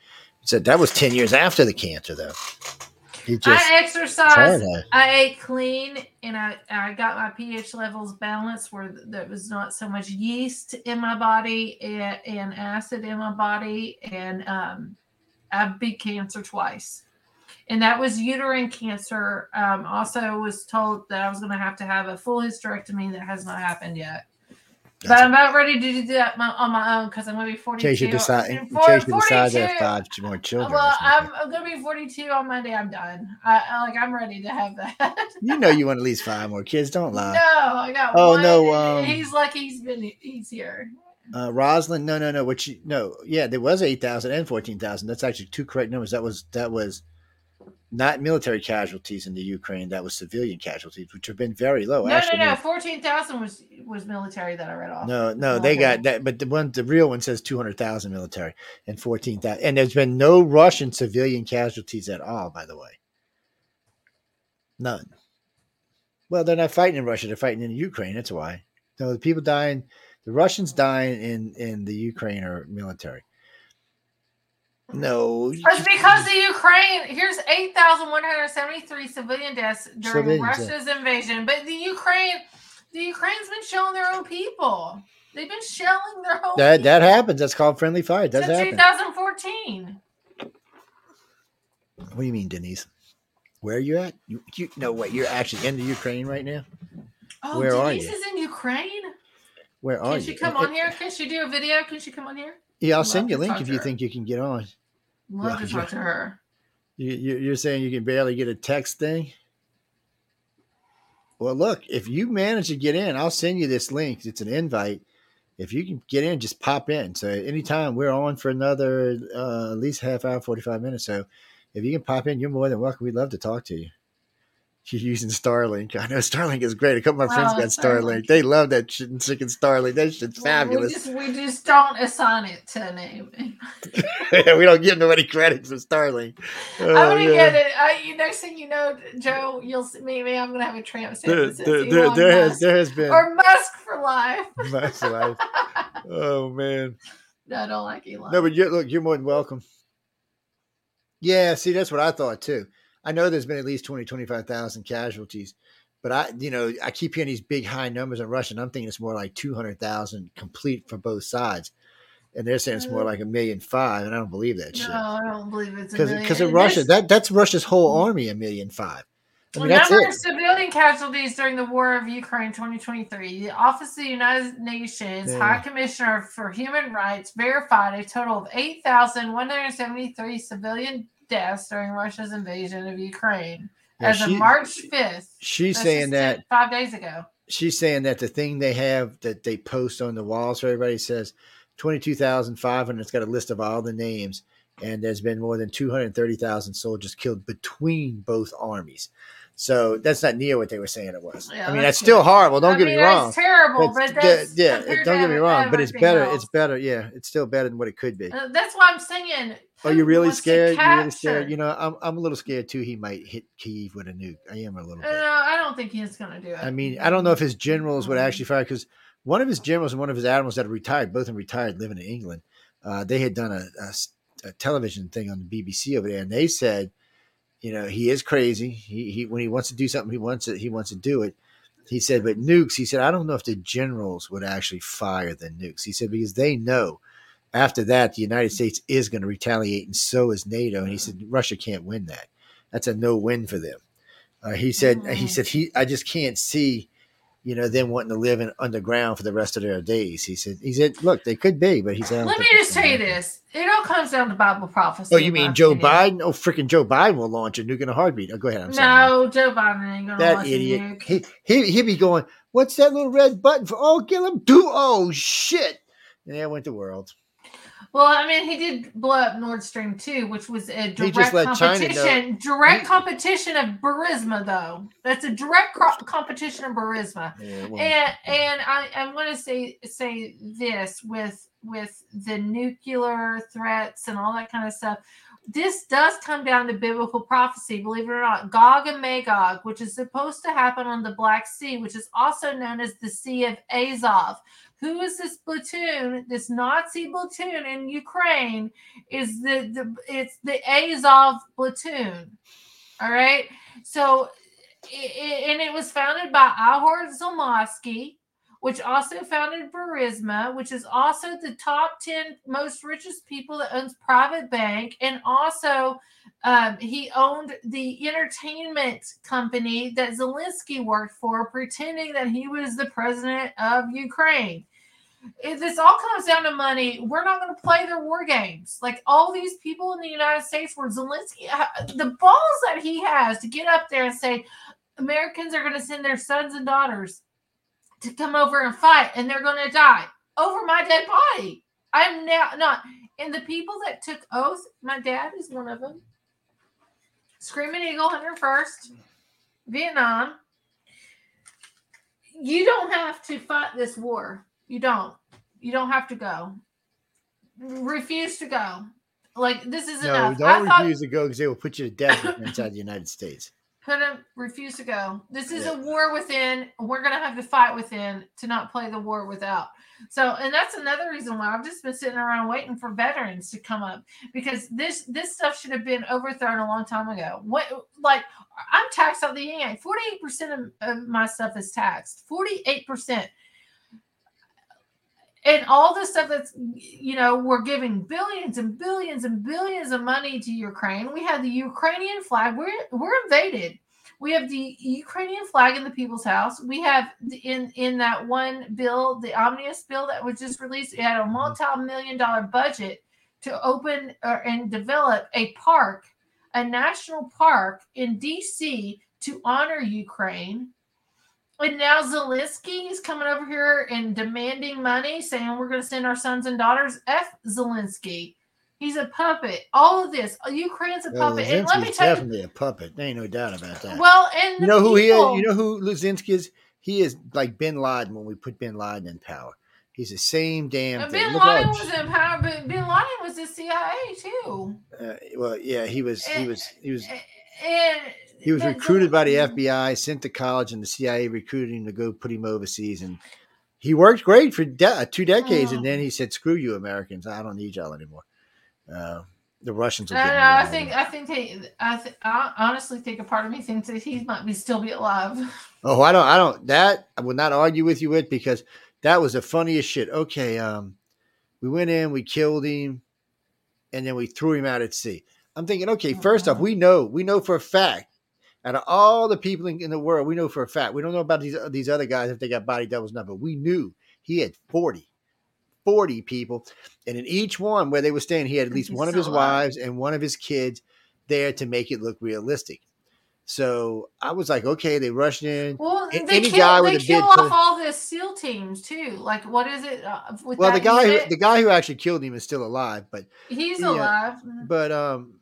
Speaker 1: said that was 10 years after the cancer, though.
Speaker 3: I exercised. I ate clean, and I I got my pH levels balanced where there was not so much yeast in my body and, and acid in my body, and um, I beat cancer twice, and that was uterine cancer. Um, also was told that I was going to have to have a full hysterectomy that has not happened yet. But I'm about ready to do that my, on my own because I'm going to be
Speaker 1: in
Speaker 3: 42.
Speaker 1: case you decide, in case you decide to have five more children.
Speaker 3: well, I'm. I'm gonna be 42 on Monday. I'm done. I, I like I'm ready to have that.
Speaker 1: you know, you want at least five more kids. Don't lie.
Speaker 3: no, I got
Speaker 1: Oh,
Speaker 3: one.
Speaker 1: no, um,
Speaker 3: he's lucky he's been he's here.
Speaker 1: Uh, Roslyn, no, no, no. What you no, yeah, there was eight thousand and fourteen thousand. That's actually two correct numbers. That was that was not military casualties in the Ukraine. That was civilian casualties, which have been very low.
Speaker 3: no,
Speaker 1: actually,
Speaker 3: no, no. 14,000 was was military that I read off.
Speaker 1: no, no, they got that. But the one, the real one says two hundred thousand military and fourteen thousand. And there's been no Russian civilian casualties at all. By the way, none. Well, they're not fighting in Russia. They're fighting in Ukraine. That's why. No, the people dying, the Russians dying in in the Ukraine are military. No,
Speaker 3: It's because the Ukraine. Here's 8,173 civilian deaths during
Speaker 1: Civilians, yeah.
Speaker 3: Russia's invasion, but the Ukraine, the Ukraine's been shelling their own people. They've been shelling their own.
Speaker 1: that that happens. That's called friendly fire. It
Speaker 3: since
Speaker 1: happen.
Speaker 3: 2014.
Speaker 1: What do you mean, Denise? Where are you at? You, you no wait. You're actually in the Ukraine right now.
Speaker 3: Oh,
Speaker 1: Where are
Speaker 3: Denise
Speaker 1: you?
Speaker 3: is in Ukraine.
Speaker 1: Where are
Speaker 3: Can
Speaker 1: you?
Speaker 3: Can she come
Speaker 1: Uh,
Speaker 3: on here? Can she do a video? Can she come on here?
Speaker 1: Yeah, I'll send you a link if you
Speaker 3: her.
Speaker 1: think you can get on.
Speaker 3: Love
Speaker 1: Yeah,
Speaker 3: to talk to her.
Speaker 1: You, you, you're saying you can barely get a text thing? Well, look, if you manage to get in, I'll send you this link. It's an invite. If you can get in, just pop in. So anytime we're on for another uh, at least half hour, 45 minutes. So if you can pop in, you're more than welcome. We'd love to talk to you. You're using Starlink. I know Starlink is great. A couple of my friends
Speaker 3: Oh,
Speaker 1: got Starlink.
Speaker 3: Starlink.
Speaker 1: They love that shit and chicken Starlink. That shit's
Speaker 3: We
Speaker 1: fabulous.
Speaker 3: just, we just don't assign it to a name.
Speaker 1: we don't give nobody credit for Starlink.
Speaker 3: I'm
Speaker 1: Oh,
Speaker 3: gonna
Speaker 1: yeah.
Speaker 3: get it. I, you next thing you know, Joe, you'll see me. I'm gonna have a tramp stamp
Speaker 1: There, there, there, there has there has been
Speaker 3: or Musk for life.
Speaker 1: Musk life. Oh man.
Speaker 3: no, I don't like Elon.
Speaker 1: No, but you look, you're more than welcome. Yeah, see, that's what I thought too. I know there's been at least 20, 25,000 casualties, but I, you know, I keep hearing these big high numbers in Russia, and I'm thinking it's more like 200,000 complete for both sides. And they're saying it's more mm. like a million five, and I don't believe that
Speaker 3: no,
Speaker 1: shit.
Speaker 3: I don't believe it's a
Speaker 1: Because
Speaker 3: million.
Speaker 1: because of Russia, that that's Russia's whole army, a million five. I mean,
Speaker 3: number of civilian casualties during the war of Ukraine 2023. The Office of the United Nations
Speaker 1: Yeah.
Speaker 3: High Commissioner for Human Rights verified a total of 8,173 civilian deaths during Russia's invasion of Ukraine
Speaker 1: Yeah,
Speaker 3: as
Speaker 1: she-
Speaker 3: of March 5th.
Speaker 1: She's saying that
Speaker 3: five days ago.
Speaker 1: she's saying that the thing they have that they post on the walls for everybody says 22,500. It's got a list of all the names, and there's been more than 230,000 soldiers killed between both armies. So that's not near what they were saying it was.
Speaker 3: Yeah,
Speaker 1: I mean,
Speaker 3: that's
Speaker 1: still horrible. Don't
Speaker 3: I
Speaker 1: get
Speaker 3: mean,
Speaker 1: me wrong.
Speaker 3: It's terrible,
Speaker 1: That's-
Speaker 3: but that's
Speaker 1: yeah,
Speaker 3: compared
Speaker 1: don't get me wrong, but it's better.
Speaker 3: else.
Speaker 1: It's better. Yeah, it's still better than what it could be.
Speaker 3: Uh, That's why I'm saying.
Speaker 1: Are you really scared? You really scared? You know, I'm I'm a little scared too. He might hit Kiev with a nuke. I am a little
Speaker 3: Uh,
Speaker 1: bit.
Speaker 3: No, I don't think he's going to do it.
Speaker 1: I mean, I don't know if his generals would actually fire because one of his generals and one of his admirals that are retired, both of them retired, living in England. Uh, they had done a television thing on the BBC over there, and they said, you know, he is crazy. He, he when he wants to do something, he wants it. He wants to do it. He said, but nukes, he said, I don't know if the generals would actually fire the nukes. He said, because they know after that, the United States is going to retaliate, and so is NATO. And he said, Russia can't win that. That's a no win for them. Uh, he said, he
Speaker 3: Mhm.
Speaker 1: said, he, I just can't see, you know, them wanting to live in underground for the rest of their days. He said, he said, look, they could be, but he said,
Speaker 3: Let me just tell you
Speaker 1: happen."
Speaker 3: this: it all comes down to Bible prophecy.
Speaker 1: Oh, you mean Joe
Speaker 3: opinion.
Speaker 1: Biden? Oh, freaking Joe Biden will launch a nuke in a heartbeat. Oh, go ahead. I'm sorry.
Speaker 3: No, Joe Biden ain't gonna
Speaker 1: that
Speaker 3: launch a
Speaker 1: idiot.
Speaker 3: nuke.
Speaker 1: He he he be going. What's that little red button for? Oh, kill him! Do oh shit! And there went the world.
Speaker 3: Well, I mean, he did blow up Nord Stream 2, which was a direct
Speaker 1: let China know.
Speaker 3: competition. Direct competition of Burisma, though. That's a direct competition of Burisma.
Speaker 1: Yeah, well,
Speaker 3: And and I, I want to say say this with with the nuclear threats and all that kind of stuff. This does come down to biblical prophecy, believe it or not. Gog and Magog, which is supposed to happen on the Black Sea, which is also known as the Sea of Azov. Who is this platoon? This Nazi platoon in Ukraine is the, the it's the Azov platoon. All right. So i- i- and it was founded by Ihor Zelensky, which also founded Burisma, which is also the top 10 most richest people that owns private bank. And also um, he owned the entertainment company that Zelensky worked for, pretending that he was the president of Ukraine. If this all comes down to money, we're not going to play their war games. Like all these people in the United States, where Zelensky, uh, the balls that he has to get up there and say, Americans are going to send their sons and daughters to come over and fight, and they're going to die over my dead body. I'm now not. And the people that took oath, my dad is one of them. Screaming Eagle, 101st, Vietnam. You don't have to fight this war. You don't. You don't have to go. Refuse to go. Like this is
Speaker 1: no,
Speaker 3: enough.
Speaker 1: don't
Speaker 3: I thought
Speaker 1: refuse to go because they will put you to death inside the United States.
Speaker 3: put him refuse to go. This is
Speaker 1: Yeah.
Speaker 3: a war within. We're gonna have to fight within to not play the war without. So, and that's another reason why I've just been sitting around waiting for veterans to come up because this this stuff should have been overthrown a long time ago. What like I'm taxed on the yang. Forty eight percent of my stuff is taxed. Forty eight percent. And all the stuff that's, you know, we're giving billions and billions and billions of money to Ukraine. We have the Ukrainian flag. We're we're invaded. We have the Ukrainian flag in the People's House. We have the, in in that one bill, the omnibus bill that was just released. It had a mm-hmm. multi-million dollar budget to open or, and develop a park, a national park in D.C. to honor Ukraine. And now Zelensky is coming over here and demanding money, saying we're going to send our sons and daughters. F Zelensky. He's a puppet. All of this, Ukraine's a
Speaker 1: Well,
Speaker 3: puppet. and let me tell you,
Speaker 1: definitely a puppet. There ain't no doubt about that.
Speaker 3: well, and
Speaker 1: you know who he is? You know who Luzinski is? He is like Bin Laden when we put Bin Laden in power. He's the same damn thing.
Speaker 3: Bin
Speaker 1: Look
Speaker 3: Laden
Speaker 1: how-
Speaker 3: was in power, but Bin Laden was the CIA too.
Speaker 1: uh, well, yeah, he was. He was. He was.
Speaker 3: And
Speaker 1: He was recruited by the FBI, sent to college, and the CIA recruited him to go put him overseas. And he worked great for de- two decades,
Speaker 3: Oh.
Speaker 1: and then he said, "Screw you, Americans! I don't need y'all anymore." Uh, the Russians. Will
Speaker 3: No, no, I think. I think they, I, th- I honestly think a part of me thinks that he might be still be alive.
Speaker 1: Oh, I don't. I don't. That I will not argue with you with because that was the funniest shit. Okay, um, we went in, we killed him, and then we threw him out at sea. I'm thinking, okay, first off, we know, we know for a fact, out of all the people in, in the world, we know for a fact. We don't know about these these other guys if they got body doubles or not, but we knew he had 40, 40 people, and in each one where they were staying, he had at least
Speaker 3: He's
Speaker 1: one of his
Speaker 3: alive.
Speaker 1: wives and one of his kids there to make it look realistic. So I was like, okay, they rushed in.
Speaker 3: Well, they
Speaker 1: any
Speaker 3: kill,
Speaker 1: guy with
Speaker 3: they
Speaker 1: a
Speaker 3: kill off all the SEAL teams too. Like, what is it? Uh, with
Speaker 1: Well, the guy who the guy who actually killed him is still alive, but
Speaker 3: he's
Speaker 1: yeah.
Speaker 3: alive.
Speaker 1: but um,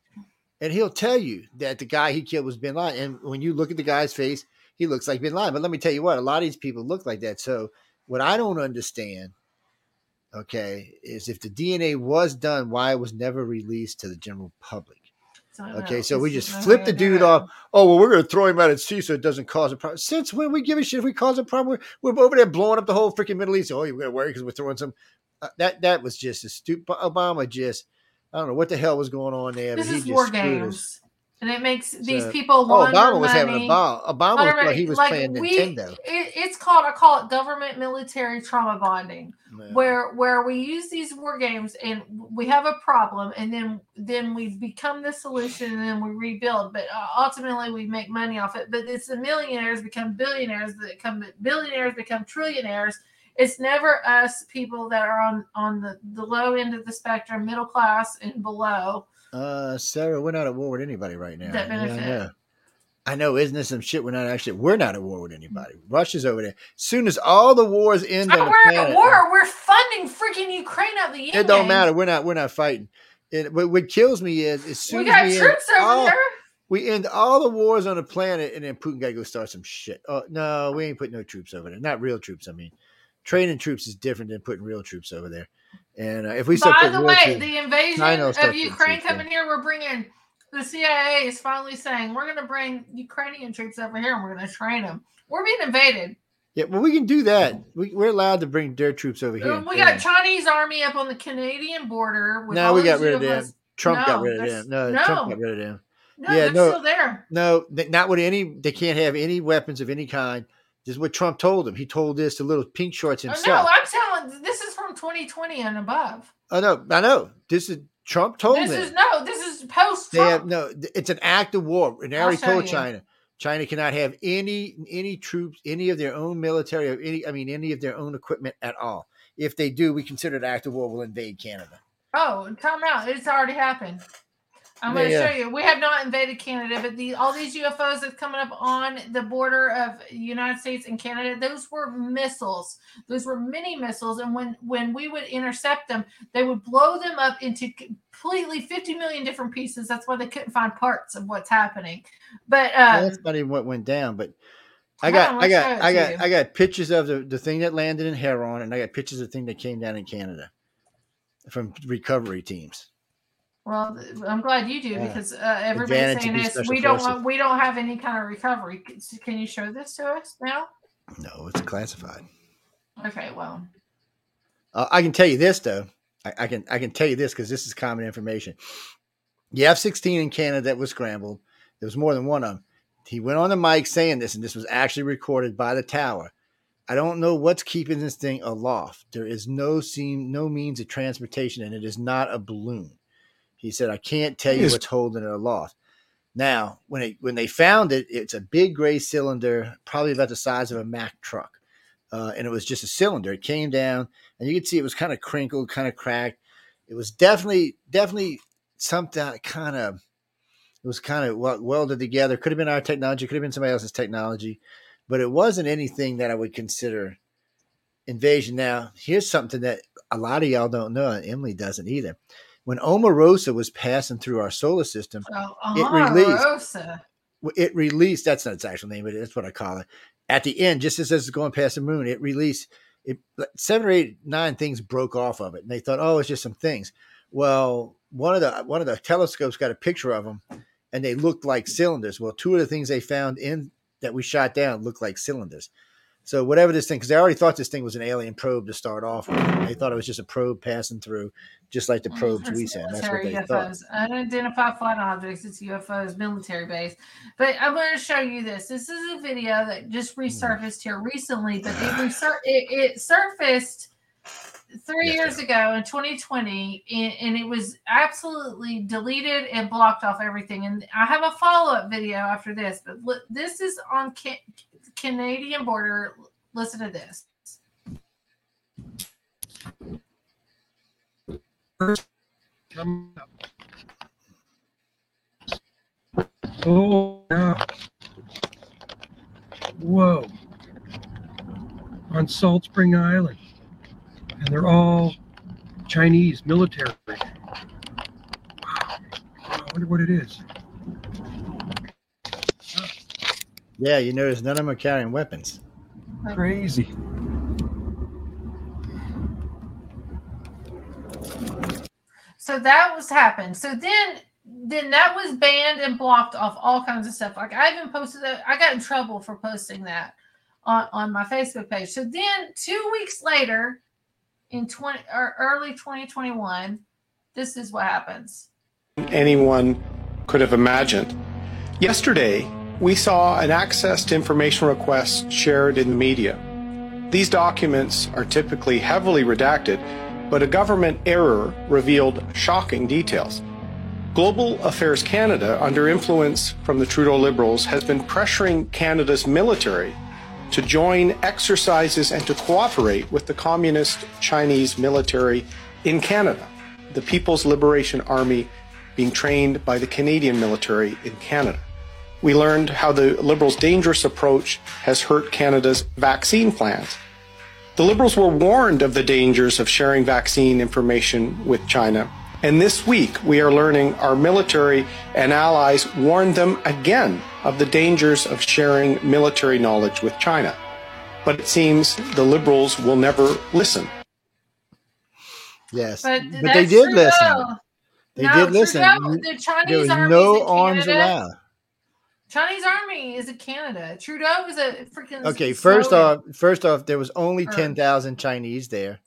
Speaker 1: and he'll tell you that the guy he killed was Bin Laden. And when you look at the guy's face, he looks like Bin Laden. But let me tell you what, a lot of these people look like that. So what I don't understand, okay, is if the DNA was done, why it was never released to the general public.
Speaker 3: So, I don't
Speaker 1: Okay,
Speaker 3: know.
Speaker 1: so we just flip the
Speaker 3: way to do
Speaker 1: dude off. Oh well, we're gonna throw him out at sea so it doesn't cause a problem. Since when we give a shit if we cause a problem? We're, we're over there blowing up the whole freaking Middle East. Oh, you're gonna worry because we're throwing some. Uh, that that was just a stupid. Obama just, I don't know what the hell was going on there.
Speaker 3: This
Speaker 1: but he
Speaker 3: is
Speaker 1: just
Speaker 3: war
Speaker 1: us.
Speaker 3: games. and it makes these
Speaker 1: So-
Speaker 3: people
Speaker 1: Oh, Obama was having a ball. Obama was like he was
Speaker 3: like,
Speaker 1: playing
Speaker 3: we-
Speaker 1: Nintendo.
Speaker 3: It, it's called I call it government military trauma bonding. Where where we use these war games and we have a problem and then then we become the solution and then we rebuild but uh, ultimately we make money off it but it's the millionaires become billionaires that become billionaires become trillionaires it's never us people that are on on the the low end of the spectrum middle class and below
Speaker 1: Uh, Sarah, we're not at war with anybody right now.
Speaker 3: That
Speaker 1: Yeah, I know. I know, isn't this some shit? We're not actually. We're not at war with anybody. Russia's over there. soon as all the wars end
Speaker 3: oh,
Speaker 1: on the
Speaker 3: we're
Speaker 1: planet,
Speaker 3: at war we're funding freaking ukraine out the end.
Speaker 1: it don't matter. We're not. We're not fighting. It, what, what kills me is as soon
Speaker 3: we
Speaker 1: as
Speaker 3: got
Speaker 1: we end
Speaker 3: troops over
Speaker 1: all,
Speaker 3: there
Speaker 1: we end all the wars on the planet, and then Putin got to go start some shit. Oh no, we ain't putting no troops over there. Not real troops. I mean, training troops is different than putting real troops over there. And uh, if we start
Speaker 3: By
Speaker 1: putting
Speaker 3: the
Speaker 1: real
Speaker 3: way,
Speaker 1: troops-
Speaker 3: the invasion
Speaker 1: China will start
Speaker 3: of Ukraine coming here, we're bringing the CIA is finally saying we're going to bring Ukrainian troops over here and we're going to train them. We're being invaded.
Speaker 1: yeah, well, we can do that. We, we're allowed to bring their troops over here.
Speaker 3: Um, we
Speaker 1: Yeah.
Speaker 3: got Chinese army up on the Canadian border. With
Speaker 1: No, we got rid of them.
Speaker 3: UFOs.
Speaker 1: Trump got rid of
Speaker 3: there's-
Speaker 1: them. No,
Speaker 3: no.
Speaker 1: Trump got rid of them.
Speaker 3: No,
Speaker 1: Yeah,
Speaker 3: they're
Speaker 1: no.
Speaker 3: still there.
Speaker 1: No, not with any. They can't have any weapons of any kind. This is what Trump told him. He told this to little pink shorts
Speaker 3: Oh, no. I'm telling. This is from 2020 and above.
Speaker 1: Oh no, I know. This is Trump told
Speaker 3: This
Speaker 1: them.
Speaker 3: is no. This is post
Speaker 1: they have no. It's an act of war, and already told
Speaker 3: you.
Speaker 1: China. China cannot have any any troops, any of their own military, or any. I mean, any of their own equipment at all. If they do, we consider it an act of war. We'll invade Canada.
Speaker 3: Oh, time out. It's already happened. I'm going to
Speaker 1: yeah.
Speaker 3: show you. We have not invaded Canada, but the all these UFOs that's coming up on the border of United States and Canada, those were missiles. Those were mini missiles, and when when we would intercept them, they would blow them up into completely 50 million different pieces. That's why they couldn't find parts of what's happening. But
Speaker 1: Well,
Speaker 3: uh,
Speaker 1: that's not even what went down, but. I got, I got, I got,
Speaker 3: you.
Speaker 1: I got pictures of the, the thing that landed in Huron, and I got pictures of the thing that came down in Canada from recovery teams.
Speaker 3: Well, I'm glad you do
Speaker 1: Yeah.
Speaker 3: because uh, everybody's saying this. We don't want, we don't have any kind of recovery. Can- you show this to us now?
Speaker 1: No, it's classified.
Speaker 3: Okay, well.
Speaker 1: Uh, I can tell you this though. I, I can I can tell you this because this is common information. The F sixteen in Canada that was scrambled. There was more than one of them. He went on the mic saying this, and this was actually recorded by the tower. I don't know what's keeping this thing aloft. There is no seam, no means of transportation, and it is not a balloon. He said, "I can't tell you what's holding it aloft." Now, when it when they found it, it's a big gray cylinder, probably about the size of a Mack truck, uh, and it was just a cylinder. It came down, and you could see it was kind of crinkled, kind of cracked. It was definitely, definitely something kind of. It was kind of wel- welded together. Could have been our technology. Could have been somebody else's technology, but it wasn't anything that I would consider invasion. Now, here's something that a lot of y'all don't know, and Emily doesn't either. When Omarosa was passing through our solar system,
Speaker 3: Oh,
Speaker 1: It released- it released that's not its actual name, but that's what I call it. At the end, just as it's going past the moon, it released it seven or eight, nine things broke off of it. And they thought, oh, it's just some things. Well, one of the one of the telescopes got a picture of them and they looked like cylinders. Well, two of the things they found in that we shot down looked like cylinders. So whatever this thing, because they already thought this thing was an alien probe to start off with. They thought it was just a probe passing through, just like the probes we send. That's what they thought.
Speaker 3: UFOs. Unidentified flying objects. It's UFOs, military base. But I'm going to show you this. This is a video that just
Speaker 1: Hmm.
Speaker 3: resurfaced here recently, but it, resur- it, it surfaced three
Speaker 1: Yes,
Speaker 3: years ago in 2020, and, and it was absolutely deleted and blocked off everything. And I have a follow up video after this, but look, this is on Ca- Canadian border. Listen to this.
Speaker 7: Oh, yeah. Whoa. On Salt Spring Island. And they're all Chinese military. Wow. I wonder what it is.
Speaker 1: Yeah, you notice none of them are carrying weapons.
Speaker 7: Crazy.
Speaker 3: So that was happened. So then then that was banned and blocked off all kinds of stuff. Like I even posted that I got in trouble for posting that on, on my Facebook page. So then two weeks later in 20 or early 2021, this is what happens.
Speaker 6: anyone could have imagined.
Speaker 9: Yesterday, we saw an access to information request shared in the media. These documents are typically heavily redacted, but a government error revealed shocking details. Global Affairs Canada, under influence from the Trudeau Liberals, has been pressuring Canada's military to join exercises and to cooperate with the Communist Chinese military in Canada, the People's Liberation Army being trained by the Canadian military in Canada. We learned how the Liberals' dangerous approach has hurt Canada's vaccine plans. The Liberals were warned of the dangers of sharing vaccine information with China. And this week, we are learning our military and allies warned them again of the dangers of sharing military knowledge with China. But it seems the Liberals will never listen.
Speaker 1: Yes,
Speaker 3: But,
Speaker 1: but, they did
Speaker 3: Trudeau.
Speaker 1: listen. They
Speaker 3: no,
Speaker 1: did listen.
Speaker 3: Trudeau, the
Speaker 1: there was no arms
Speaker 3: Canada.
Speaker 1: allowed.
Speaker 3: Chinese army is in Canada. Trudeau is a freaking.
Speaker 1: Okay, first off, first off, there was only
Speaker 3: Or-
Speaker 1: ten thousand Chinese there.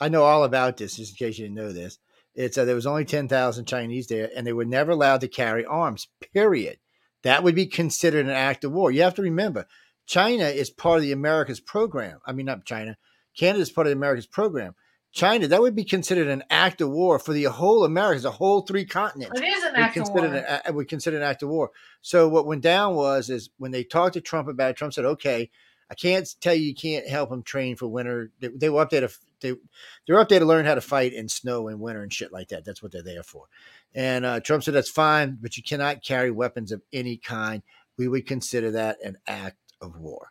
Speaker 1: I know all about this, just in case you didn't know this. It's uh, there was only ten thousand Chinese there, and they were never allowed to carry arms. Period. That would be considered an act of war. You have to remember, China is part of the America's program. I mean, not China. Canada is part of the America's program. China, that would be considered an act of war for the whole Americas, the whole three continents
Speaker 3: It is an act of war.
Speaker 1: An, we considered an act of war. So what went down was is when they talked to Trump about it, Trump said, "Okay, I can't tell you you can't help them train for winter. They, they were up there to they they were up there to learn how to fight in snow and winter and shit like that. That's what they're there for." And uh, Trump said, "That's fine, but you cannot carry weapons of any kind. We would consider that an act of war."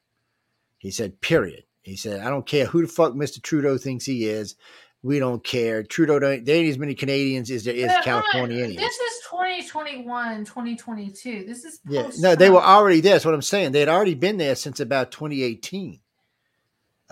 Speaker 1: He said, "Period." He said, "I don't care who the fuck Mr. Trudeau thinks he is." We don't care. Trudeau don't. There ain't as many Canadians as there is
Speaker 3: But, on,
Speaker 1: Californians.
Speaker 3: This is 2021, 2022. This is
Speaker 1: Yeah, no, they were already there. That's what I'm saying. They had already been there since about 2018.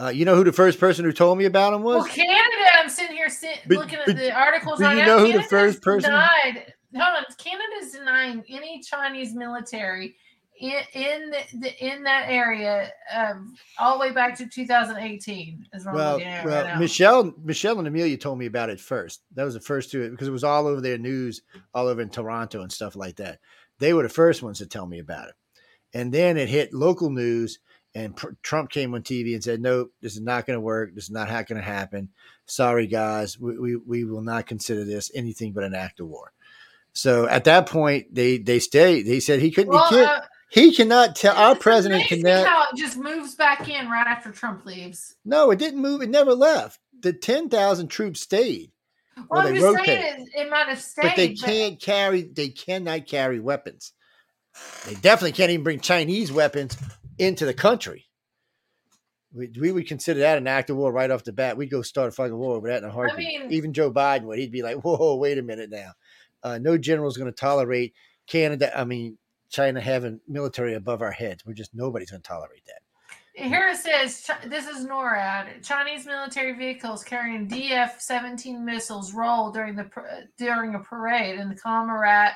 Speaker 1: Uh, you know who the first person who told me about them was?
Speaker 3: Well, Canada. I'm sitting here sit,
Speaker 1: But-
Speaker 3: looking at the articles. Do
Speaker 1: you
Speaker 3: now.
Speaker 1: know who the first person-
Speaker 3: Denied, hold on. Canada's denying any Chinese military in in the, in that area um, all the way back to 2018. Is
Speaker 1: well, well,
Speaker 3: right.
Speaker 1: Michelle, Michelle and Amelia told me about it first. That was the first two because it was all over their news, all over in Toronto and stuff like that. They were the first ones to tell me about it, and then it hit local news, and pr- Trump came on TV and said, "Nope, this is not going to work. This is not going to happen. Sorry, guys, we, we we will not consider this anything but an act of war." So at that point, they they stay. They said he couldn't.
Speaker 3: Well,
Speaker 1: he, can't,
Speaker 3: uh,
Speaker 1: he cannot tell our president cannot.
Speaker 3: how it just moves back in right after Trump leaves.
Speaker 1: No, it didn't move. It never left. The ten thousand troops stayed.
Speaker 3: Well, I'm
Speaker 1: they
Speaker 3: just
Speaker 1: rotate.
Speaker 3: saying it, it might have stayed,
Speaker 1: but they can't carry they cannot carry weapons they definitely can't even bring chinese weapons into the country we, we would consider that an act of war right off the bat we'd go start a fucking war over that in a heartbeat
Speaker 3: mean-
Speaker 1: even joe biden would he'd be like whoa wait a minute now uh, no general's going to tolerate canada i mean china having military above our heads we're just nobody's going to tolerate that
Speaker 3: Here it says this is NORAD. Chinese military vehicles carrying DF-17 missiles rolled during the during a parade in the Commonwealth.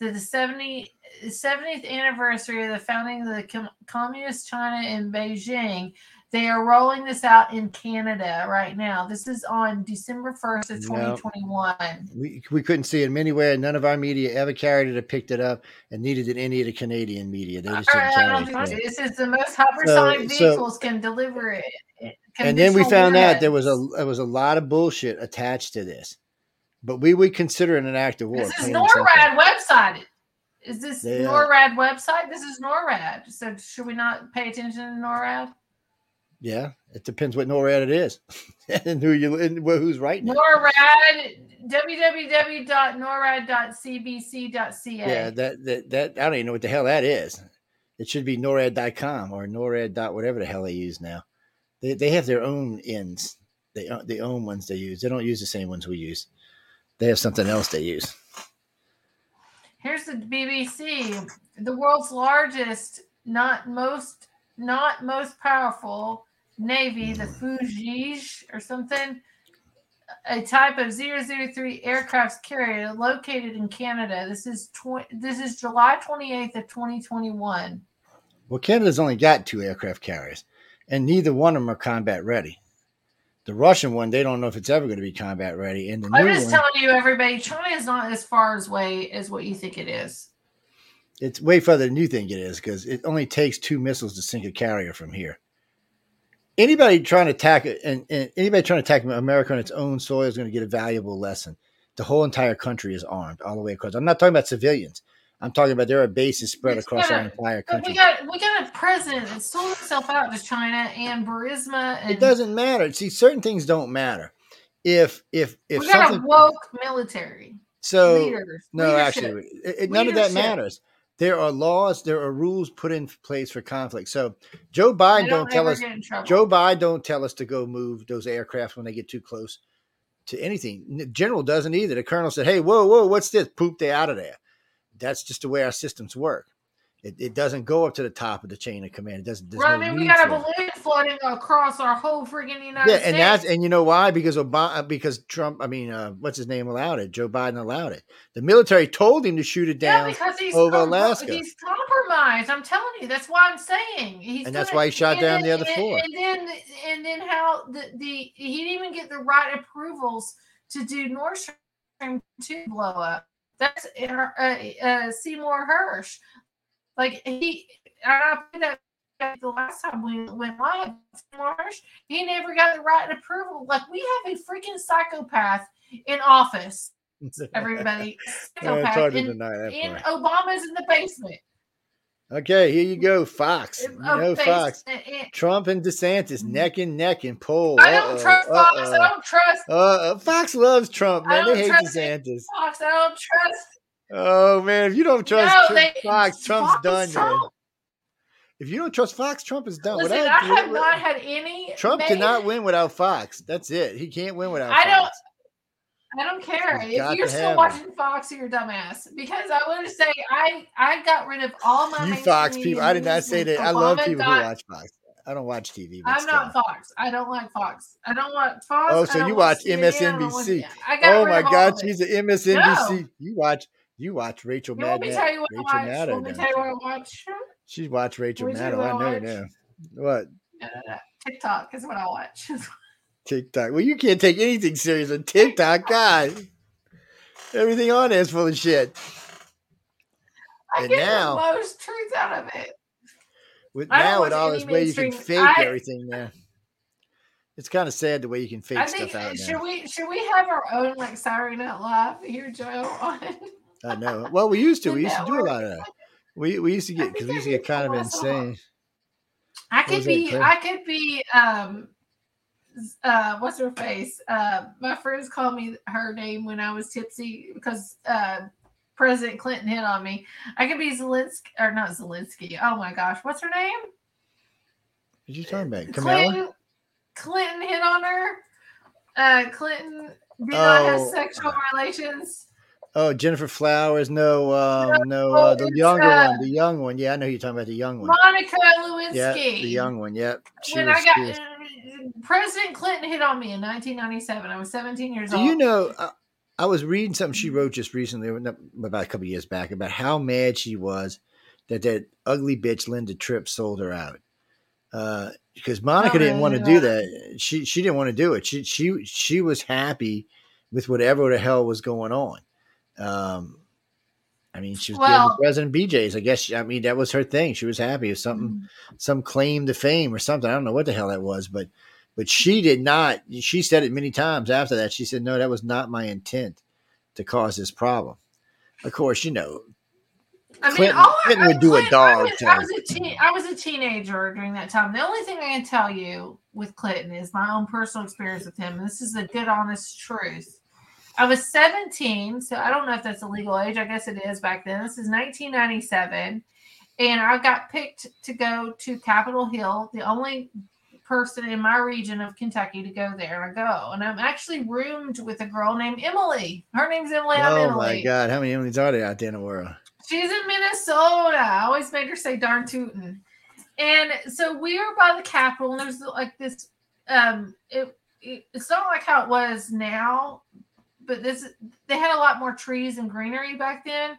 Speaker 3: The, the 70, 70th anniversary of the founding of the Com- Communist China in Beijing. They are rolling this out in Canada right now. This is on December 1st of
Speaker 1: No.
Speaker 3: 2021.
Speaker 1: we, we couldn't see it anywhere none of our media ever carried it or picked it up and neither did any of the canadian media they just
Speaker 3: right, I don't
Speaker 1: it
Speaker 3: think this is the most hypersonic
Speaker 1: So- so-
Speaker 3: vehicles can deliver it.
Speaker 1: and then we found out there was a there was a lot of bullshit attached to this, but we would consider it an act of war.
Speaker 3: This is
Speaker 1: plain and simple.
Speaker 3: NORAD website. Is this
Speaker 1: They,
Speaker 3: NORAD website? This is NORAD. So should we not pay attention to NORAD?
Speaker 1: Yeah, it depends what NORAD it is and who you and wh- who's writing it.
Speaker 3: NORAD www.norad.cbc.ca.
Speaker 1: Yeah, that, that that I don't even know what the hell that is. It should be NORAD.com or NORAD dot whatever the hell they use now. They they have their own ends. They own- they own ones they use. They don't use the same ones we use. They have something else they use.
Speaker 3: Here's the BBC, the world's largest, not most, not most powerful navy, the Fujij or something, a type of 003 aircraft carrier located in Canada. This is tw- this is July 28th of 2021.
Speaker 1: Well, Canada's only got two aircraft carriers, and neither one of them are combat ready. The Russian one, they don't know if it's ever going to be combat ready, and the
Speaker 3: I'm
Speaker 1: new
Speaker 3: just
Speaker 1: one,
Speaker 3: telling you, everybody, China is not as far away as what you think it is.
Speaker 1: It's way further than you think it is because it only takes two missiles to sink a carrier from here. Anybody trying to attack it, and, and anybody trying to attack America on its own soil is going to get a valuable lesson. The whole entire country is armed all the way across. I'm not talking about civilians. I'm talking about there are bases spread
Speaker 3: It's
Speaker 1: across our
Speaker 3: gotta-
Speaker 1: entire
Speaker 3: But we
Speaker 1: country.
Speaker 3: got we got a president that sold himself out to China and Burisma and
Speaker 1: It doesn't matter. See, certain things don't matter. If if if
Speaker 3: we got a woke military.
Speaker 1: so
Speaker 3: leaders,
Speaker 1: no,
Speaker 3: leadership.
Speaker 1: actually, it, it- none of that matters. There are laws, there are rules put in place for conflict. So Joe Biden
Speaker 3: don't
Speaker 1: don't tell us
Speaker 3: get in trouble.
Speaker 1: Joe Biden don't tell us to go move those aircrafts when they get too close to anything. General doesn't either. The colonel said, "Hey, whoa, whoa, what's this? Poop, they out of there." That's just the way our systems work. It, it doesn't go up to the top of the chain of command. It doesn't.
Speaker 3: Right,
Speaker 1: no
Speaker 3: I mean, we got a balloon floating across our whole freaking United
Speaker 1: Yeah,
Speaker 3: States.
Speaker 1: and that's and you know why? Because Obama, because Trump, I mean, uh, what's his name allowed it? Joe Biden allowed it. The military told him to shoot it
Speaker 3: yeah,
Speaker 1: down
Speaker 3: because he's
Speaker 1: over
Speaker 3: com-
Speaker 1: Alaska.
Speaker 3: He's compromised. I'm telling you, that's why I'm saying. He's
Speaker 1: And that's why he shot down the other
Speaker 3: and-
Speaker 1: four.
Speaker 3: And then, and then how the, the he didn't even get the right approvals to do Nord Stream two blow up. That's uh, uh, uh, Seymour Hersh. Like he, I put that the last time we went live. Marsh, he never got the right approval. Like we have a freaking psychopath in office. Everybody, psychopath in, in. Obama's in the basement.
Speaker 1: Okay, here you go, Fox. You know, Fox. Trump and DeSantis neck and neck and poll.
Speaker 3: I don't
Speaker 1: Uh-oh,
Speaker 3: trust Fox. I don't trust
Speaker 1: Uh, Fox loves Trump, man. They hate DeSantis.
Speaker 3: Fox. I don't trust.
Speaker 1: Oh man, if you don't trust
Speaker 3: No, they-
Speaker 1: Fox, Trump's
Speaker 3: Fox
Speaker 1: done, man. If you don't trust Fox, Trump is done.
Speaker 3: Listen,
Speaker 1: Without-
Speaker 3: I have
Speaker 1: with-
Speaker 3: not had any.
Speaker 1: Trump
Speaker 3: ma-
Speaker 1: cannot win without Fox. That's it. He can't win without
Speaker 3: I don't-
Speaker 1: Fox.
Speaker 3: I don't care
Speaker 1: He's
Speaker 3: if you're still watching Fox. You're a dumbass because I want to say I I got rid of all my.
Speaker 1: You Fox people. I did not say that. I love people
Speaker 3: got-
Speaker 1: who watch Fox. I don't watch TV.
Speaker 3: I'm
Speaker 1: still.
Speaker 3: not Fox. I don't like Fox. I don't want Fox.
Speaker 1: Oh, so you
Speaker 3: want
Speaker 1: watch
Speaker 3: don't want-
Speaker 1: MSNBC.
Speaker 3: I
Speaker 1: Oh my God, she's an MSNBC.
Speaker 3: No.
Speaker 1: You watch. You watch Rachel
Speaker 3: You want me
Speaker 1: Maddow.
Speaker 3: tell you what
Speaker 1: Rachel
Speaker 3: I watch?
Speaker 1: Maddow.
Speaker 3: Want me tell you what I watch?
Speaker 1: She's watched Rachel
Speaker 3: Want me to tell
Speaker 1: Maddow. I know
Speaker 3: watch?
Speaker 1: now. What
Speaker 3: No, no, no. TikTok is what I watch.
Speaker 1: TikTok? Well, you can't take anything serious on TikTok, God. Everything on there is full of shit.
Speaker 3: I
Speaker 1: And
Speaker 3: get
Speaker 1: now-
Speaker 3: the most truth out of it.
Speaker 1: With
Speaker 3: I
Speaker 1: now with all this way you can fake
Speaker 3: I-
Speaker 1: everything now. It's kind of sad the way you can fake
Speaker 3: I think
Speaker 1: stuff out
Speaker 3: should
Speaker 1: now.
Speaker 3: we should we have our own like Saturday Night Live here, Joe? On
Speaker 1: I know. Well, we used to. We used to do a lot of that. We we used to get because we used to get kind of insane.
Speaker 3: I could be I could be um uh what's her face? Uh my friends called me her name when I was tipsy because uh President Clinton hit on me. I could be Zelensky or not Zelensky. Oh my gosh, what's her name?
Speaker 1: What you talking about? Camilla?
Speaker 3: Clinton Clinton hit on her. Uh Clinton did not have
Speaker 1: Oh.
Speaker 3: sexual relations.
Speaker 1: Oh, Gennifer Flowers. No, um, no, uh, the younger
Speaker 3: uh,
Speaker 1: one. The young one. Yeah, I know you're talking about the young one.
Speaker 3: Monica Lewinsky.
Speaker 1: Yeah, the young one. Yeah. She
Speaker 3: when
Speaker 1: was,
Speaker 3: I got
Speaker 1: was-
Speaker 3: President Clinton hit on me in 1997. I was 17 years
Speaker 1: Do
Speaker 3: old.
Speaker 1: you know? I, I was reading something she wrote just recently, about a couple of years back, about how mad she was that that ugly bitch Linda Tripp sold her out. Uh, because Monica
Speaker 3: Oh,
Speaker 1: didn't want to do that. She she didn't want to do it. She she she was happy with whatever the hell was going on. Um, I mean, she was
Speaker 3: Well-
Speaker 1: President BJ's. I guess. She, I mean, that was her thing. She was happy with something,
Speaker 3: Mm-hmm.
Speaker 1: some claim to fame or something. I don't know what the hell that was, but but she did not. She said it many times after that. She said, "No, that was not my intent to cause this problem." Of course, you know.
Speaker 3: I mean,
Speaker 1: Clinton-
Speaker 3: all I-
Speaker 1: Clinton would do a
Speaker 3: Clinton- I
Speaker 1: dog
Speaker 3: was, I was a teen, I was a teenager during that time. The only thing I can tell you with Clinton is my own personal experience with him. This is a good, honest truth. I was 17, so I don't know if that's a legal age. I guess it is back then. This is 1997, and I got picked to go to Capitol Hill, the only person in my region of Kentucky to go there. And I go, and I'm actually roomed with a girl named Emily. Her name's Emily. I'm
Speaker 1: Oh
Speaker 3: Emily.
Speaker 1: my God, how many Emmys are there out there in the world?
Speaker 3: She's in Minnesota. I always made her say darn tootin'. And so we were by the Capitol, and there's like this. Um, it, it it's not like how it was now, but this they had a lot more trees and greenery back then.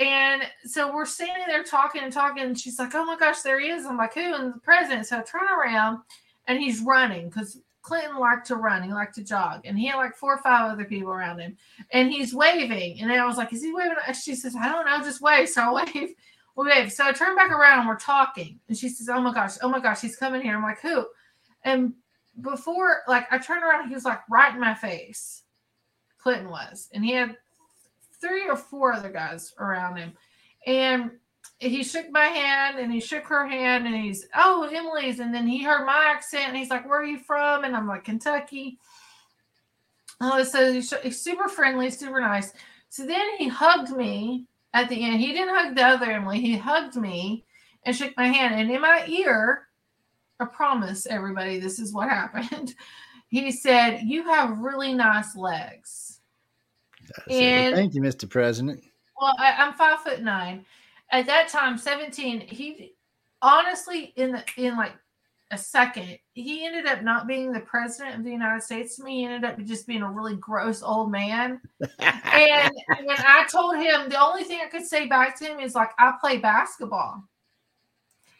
Speaker 3: And so we're standing there talking and talking, and she's like, "Oh my gosh, there he is!" I'm like, "Who?" And the president. So I turn around, and he's running because Clinton liked to run, he liked to jog, and he had like four or five other people around him, and he's waving, and I was like, "Is he waving?" And she says, "I don't know, just wave." So I wave, we wave. So I turn back around, and we're talking, and she says, "Oh my gosh, oh my gosh, he's coming here." I'm like, "Who?" And before, like, I turned around, he was like right in my face. Clinton was, and he had three or four other guys around him, and he shook my hand and he shook her hand and he's oh Emily's and then he heard my accent and he's like where are you from and I'm like Kentucky. Oh, so he's, super friendly, super nice. So then he hugged me at the end. He didn't hug the other Emily. He hugged me and shook my hand. And in my ear, I promise everybody this is what happened. He said, "You have really nice legs."
Speaker 1: I said, well,
Speaker 3: And-
Speaker 1: thank you, Mr. President.
Speaker 3: Well, I, I'm five foot nine. At that time, 17, he honestly in the in like a second, he ended up not being the president of the United States to me. He ended up just being a really gross old man. and when I told him the only thing I could say back to him is like, I play basketball.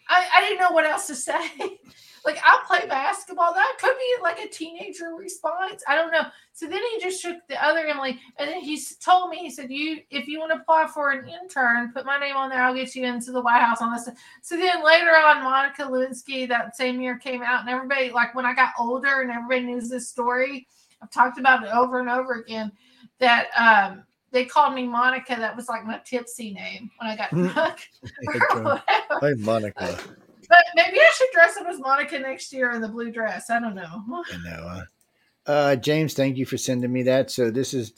Speaker 3: I, I didn't know what else to say. like I play basketball. That could be like a teenager response. I don't know. So then he just shook the other Emily, and then he told me, he said, "You, if you want to apply for an intern, put my name on there. I'll get you into the White House on this." So then later on, Monica Lewinsky that same year came out, and everybody like when I got older and everybody knew this story. I've talked about it over and over again. That um, they called me Monica. That was like my tipsy name when I got drunk. or.
Speaker 1: Hey, Monica.
Speaker 3: But maybe I should dress up as Monica next year in the blue dress. I don't know.
Speaker 1: I know. Uh, James, thank you for sending me that. So this is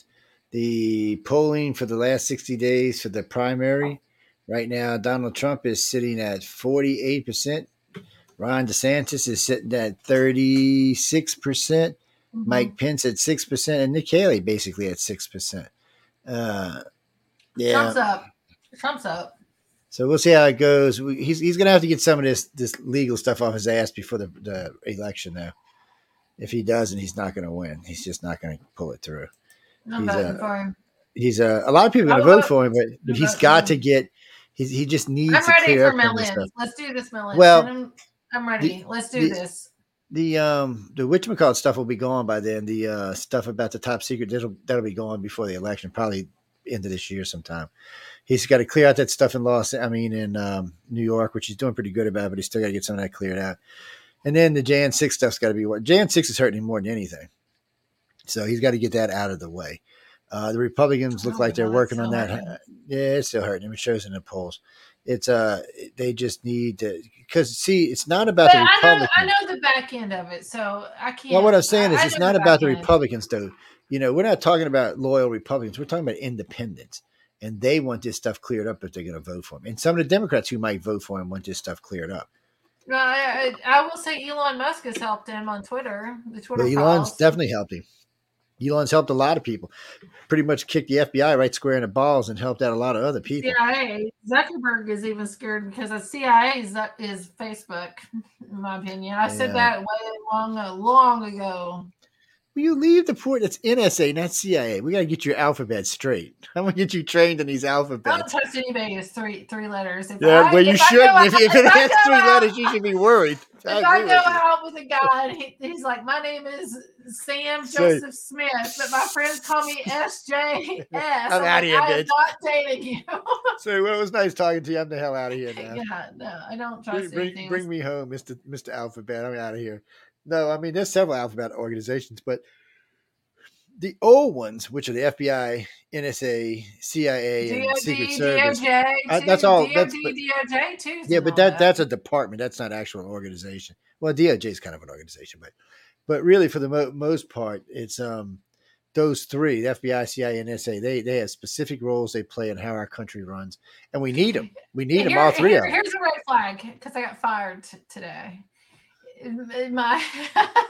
Speaker 1: the polling for the last 60 days for the primary. Right now, Donald Trump is sitting at 48%. Ron DeSantis is sitting at 36%. Mike Pence at 6%. And Nick Haley basically at 6%. Uh, yeah.
Speaker 3: Trump's up. Trump's up.
Speaker 1: So we'll see how it goes. We- He's he's gonna have to get some of this this legal stuff off his ass before the, the election, though. If he doesn't, he's not gonna win. He's just not gonna pull it through.
Speaker 3: I'm
Speaker 1: He's,
Speaker 3: voting
Speaker 1: uh,
Speaker 3: for him.
Speaker 1: He's uh, a lot of people are gonna vote
Speaker 3: vote-
Speaker 1: for him, but, he's got to get. He's, he just needs
Speaker 3: I'm
Speaker 1: to
Speaker 3: ready
Speaker 1: clear
Speaker 3: for
Speaker 1: up some of this
Speaker 3: Millen.
Speaker 1: stuff.
Speaker 3: Let's do this, Millen.
Speaker 1: Well,
Speaker 3: I'm ready. Let's do
Speaker 1: the-
Speaker 3: this.
Speaker 1: The um the whatchamacallit stuff will be gone by then. The uh, stuff about the top secret that'll that'll be gone before the election, probably end of this year sometime. He's got to clear out that stuff in Los, I mean in um, New York, which he's doing pretty good about, but he's still got to get some of that cleared out. And then the Jan six stuff's got to be what Jan six is hurting him more than anything, so he's got to get that out of the way. Uh, the Republicans look
Speaker 3: Oh,
Speaker 1: like they're working on that.
Speaker 3: hurting.
Speaker 1: Yeah, it's still hurting him. It shows in the polls. It's uh, they just need to because see, it's not about
Speaker 3: But
Speaker 1: the
Speaker 3: I know,
Speaker 1: Republicans.
Speaker 3: I know the back end of it, so I can't.
Speaker 1: Well, what I'm saying
Speaker 3: I-
Speaker 1: is,
Speaker 3: I
Speaker 1: it's not
Speaker 3: the
Speaker 1: about the. Republicans, though. You know, we're not talking about loyal Republicans. We're talking about independents, and they want this stuff cleared up if they're going to vote for him. And some of the Democrats who might vote for him want this stuff cleared up.
Speaker 3: No, I, I I will say Elon Musk has helped him on Twitter. The Twitter
Speaker 1: Elon's
Speaker 3: files.
Speaker 1: definitely helped him. Elon's helped a lot of people. Pretty much kicked the FBI right square in the balls and helped out a lot of other people.
Speaker 3: CIA. Zuckerberg is even scared because the CIA is, is Facebook, in my opinion. I said that way long, long ago.
Speaker 1: Will you leave the port? That's NSA, not CIA. We got to get your alphabet straight. I'm going to get you trained in these alphabets.
Speaker 3: I don't trust anybody who's three three letters. If
Speaker 1: Yeah,
Speaker 3: I,
Speaker 1: well, you
Speaker 3: if
Speaker 1: should.
Speaker 3: go
Speaker 1: If,
Speaker 3: out-
Speaker 1: if it
Speaker 3: I
Speaker 1: has three
Speaker 3: out-
Speaker 1: letters, you should be worried.
Speaker 3: If I go
Speaker 1: with
Speaker 3: out with a guy and he, he's like, my name is Sam Joseph Smith, but my friends call me SJS.
Speaker 1: I'm
Speaker 3: like,
Speaker 1: outta here,
Speaker 3: I am
Speaker 1: bitch.
Speaker 3: not dating you.
Speaker 1: So well, it was nice talking to you. I'm the hell out of here now.
Speaker 3: yeah, no, I don't
Speaker 1: bring,
Speaker 3: trust
Speaker 1: bring,
Speaker 3: anything.
Speaker 1: bring me home, Mister Mister Alphabet. I'm out of here. No, I mean there's several alphabet organizations, but the old ones, which are the FBI, NSA, CIA, and
Speaker 3: DOD,
Speaker 1: Secret Service.
Speaker 3: DOJ,
Speaker 1: Uh, that's all-
Speaker 3: DOD,
Speaker 1: that's- but-
Speaker 3: DOJ too.
Speaker 1: Yeah, but that that's a department. That's not actual organization. Well, DOJ is kind of an organization, but but really for the mo- most part, it's um those three: the FBI, CIA, NSA. They they have specific roles they play in how our country runs, and we need them. We need them all three
Speaker 3: here-
Speaker 1: of them.
Speaker 3: Here's a red flag because I got fired t- today. My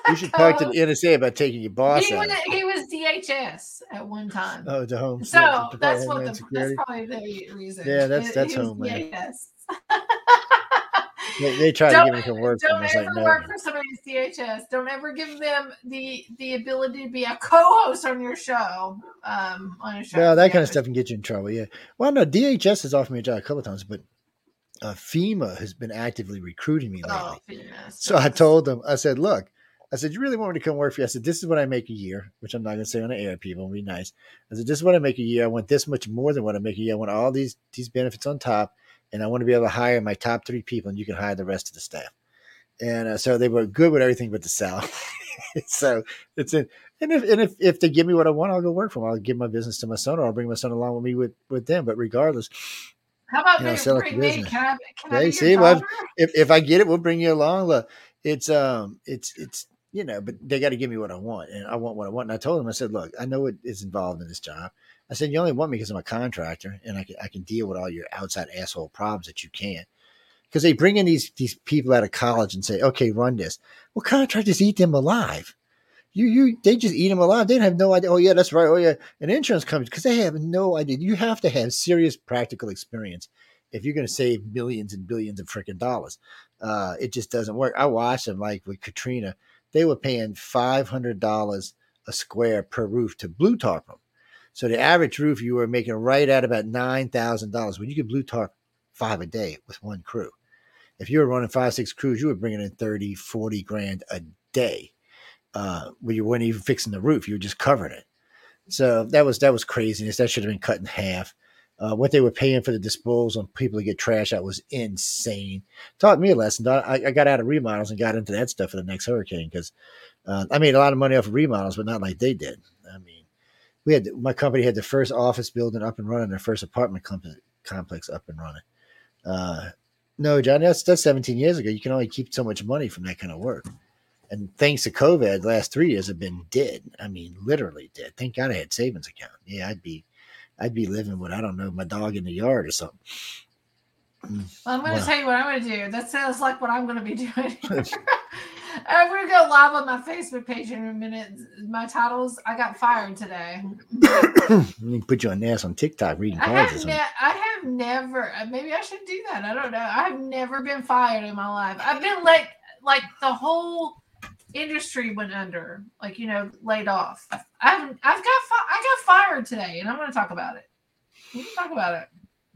Speaker 1: You should talk to the NSA about taking your boss
Speaker 3: he,
Speaker 1: out.
Speaker 3: was, he was DHS at one time.
Speaker 1: Oh, the home.
Speaker 3: so
Speaker 1: Department
Speaker 3: that's what the,
Speaker 1: Security.
Speaker 3: that's probably the reason.
Speaker 1: Yeah, that's- that's
Speaker 3: he
Speaker 1: Homeland.
Speaker 3: DHS.
Speaker 1: They, they to
Speaker 3: Don't-
Speaker 1: get me some work.
Speaker 3: Don't
Speaker 1: From. I was
Speaker 3: ever
Speaker 1: like, no.
Speaker 3: work for somebody who's DHS. Don't ever give them the the ability to be a co-host on your show. Um, on your show.
Speaker 1: Well, that kind of stuff can get you in trouble. Yeah. Well, no, DHS has offered me a job a couple of times, but uh, FEMA has been actively recruiting me lately.
Speaker 3: Oh.
Speaker 1: So I told them, I said, look, I said, "You really want me to come work for you?" I said, "This is what I make a year," which I'm not going to say on the air. People, It'll be nice. I said, "This is what I make a year. I want this much more than what I make a year. I want all these these benefits on top, and I want to be able to hire my top three people, and you can hire the rest of the staff." And uh, so they were good with everything but the salary. so it's in, and if and if, if they give me what I want, I'll go work for them. I'll give my business to my son, or I'll bring my son along with me with with them. But regardless,
Speaker 3: How about
Speaker 1: you know,
Speaker 3: bring,
Speaker 1: sell
Speaker 3: bring me? Can I? Can I
Speaker 1: Hey,
Speaker 3: be
Speaker 1: see, well, if if I get it, we'll bring you along. Look, it's um, it's it's you know, but they got to give me what I want, and I want what I want. And I told them, I said, look, I know what is involved in this job. I said, you only want me because I'm a contractor, and I can I can deal with all your outside asshole problems that you can't. Because they bring in these these people out of college and say, okay, run this. Well, contractors eat them alive. You you they just eat them alive. They have no idea. Oh yeah, that's right. Oh yeah, an insurance company because they have no idea. You have to have serious practical experience if you're going to save millions and billions of freaking dollars. Uh, it just doesn't work. I watched them like with Katrina. They were paying five hundred dollars a square per roof to blue tarp them. So the average roof you were making right at about nine thousand dollars. When you could blue tarp five a day with one crew. If you were running five, six crews, you were bringing in 30, 40 grand a day. Uh, where you weren't even fixing the roof, you were just covering it. So that was that was craziness. That should have been cut in half. Uh, what they were paying for the disposal on people to get trash out was insane. Taught me a lesson. I, I got out of remodels and got into that stuff for the next hurricane because uh, I made a lot of money off of remodels, but not like they did. I mean, we had my company had the first office building up and running, their first apartment comp- complex up and running. Uh, no, John, that's that's 17 years ago. You can only keep so much money from that kind of work. And thanks to COVID, the last three years have been dead. I mean, literally dead. Thank God I had savings account. Yeah, I'd be, I'd be living with I don't know my dog in the yard or something.
Speaker 3: Well, I'm going to
Speaker 1: Wow.
Speaker 3: tell you what I'm going to do. That sounds like what I'm going to be doing. I'm going to go live on my Facebook page in a minute. My titles, I got fired today.
Speaker 1: Let me put you on ass on TikTok reading
Speaker 3: I
Speaker 1: or
Speaker 3: have,
Speaker 1: something.
Speaker 3: ne- I have never, uh, maybe I should do that. I don't know. I have never been fired in my life. I've been like, like the whole industry went under, like, you know, laid off. I've, I've got, fi- I got fired today and I'm going to talk about it. We can talk about it.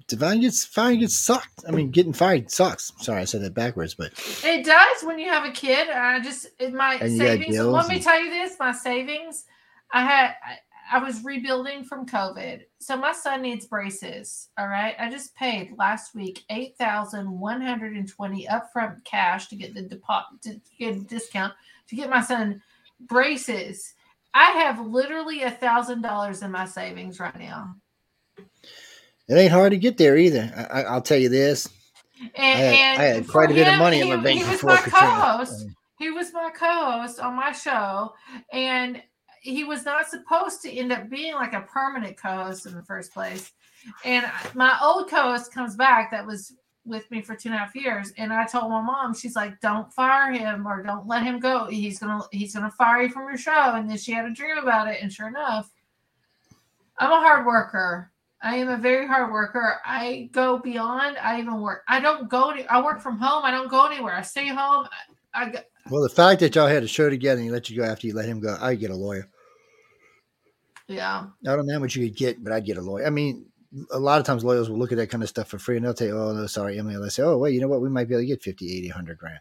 Speaker 1: Divine gets fired gets sucked. I mean, getting fired sucks. Sorry, I said that backwards, but
Speaker 3: It does when you have a kid. I just my
Speaker 1: And
Speaker 3: savings. Let me
Speaker 1: and-
Speaker 3: tell you this: my savings. I had. I, I was rebuilding from COVID, so my son needs braces. All right, I just paid last week eight thousand one hundred and twenty upfront cash to get the deposit to get a discount to get my son braces. I have literally a thousand dollars in my savings right now.
Speaker 1: it ain't hard to get there either. I, I, I'll tell you this.
Speaker 3: And,
Speaker 1: I had, I had quite a bit of money
Speaker 3: he,
Speaker 1: in my bank
Speaker 3: he was
Speaker 1: before
Speaker 3: my
Speaker 1: Katrina.
Speaker 3: co-host. He was my co-host on my show, and he was not supposed to end up being like a permanent co-host in the first place. And my old co-host comes back that was with me for two and a half years, and I told my mom, she's like, "Don't fire him or don't let him go. He's gonna he's gonna fire you from your show." And then she had a dream about it, and sure enough, I'm a hard worker. I am a very hard worker. I go beyond. I even work. I don't go. Any, I work from home. I don't go anywhere. I stay home. I, I
Speaker 1: Well, the fact that y'all had a show together and he let you go after you let him go, I'd get a lawyer.
Speaker 3: yeah.
Speaker 1: I don't know how much you could get, but I'd get a lawyer. I mean, a lot of times lawyers will look at that kind of stuff for free and they'll say, oh, no, sorry, Emily. they'll say, oh, wait, you know what? We might be able to get 50, 80, 100 grand.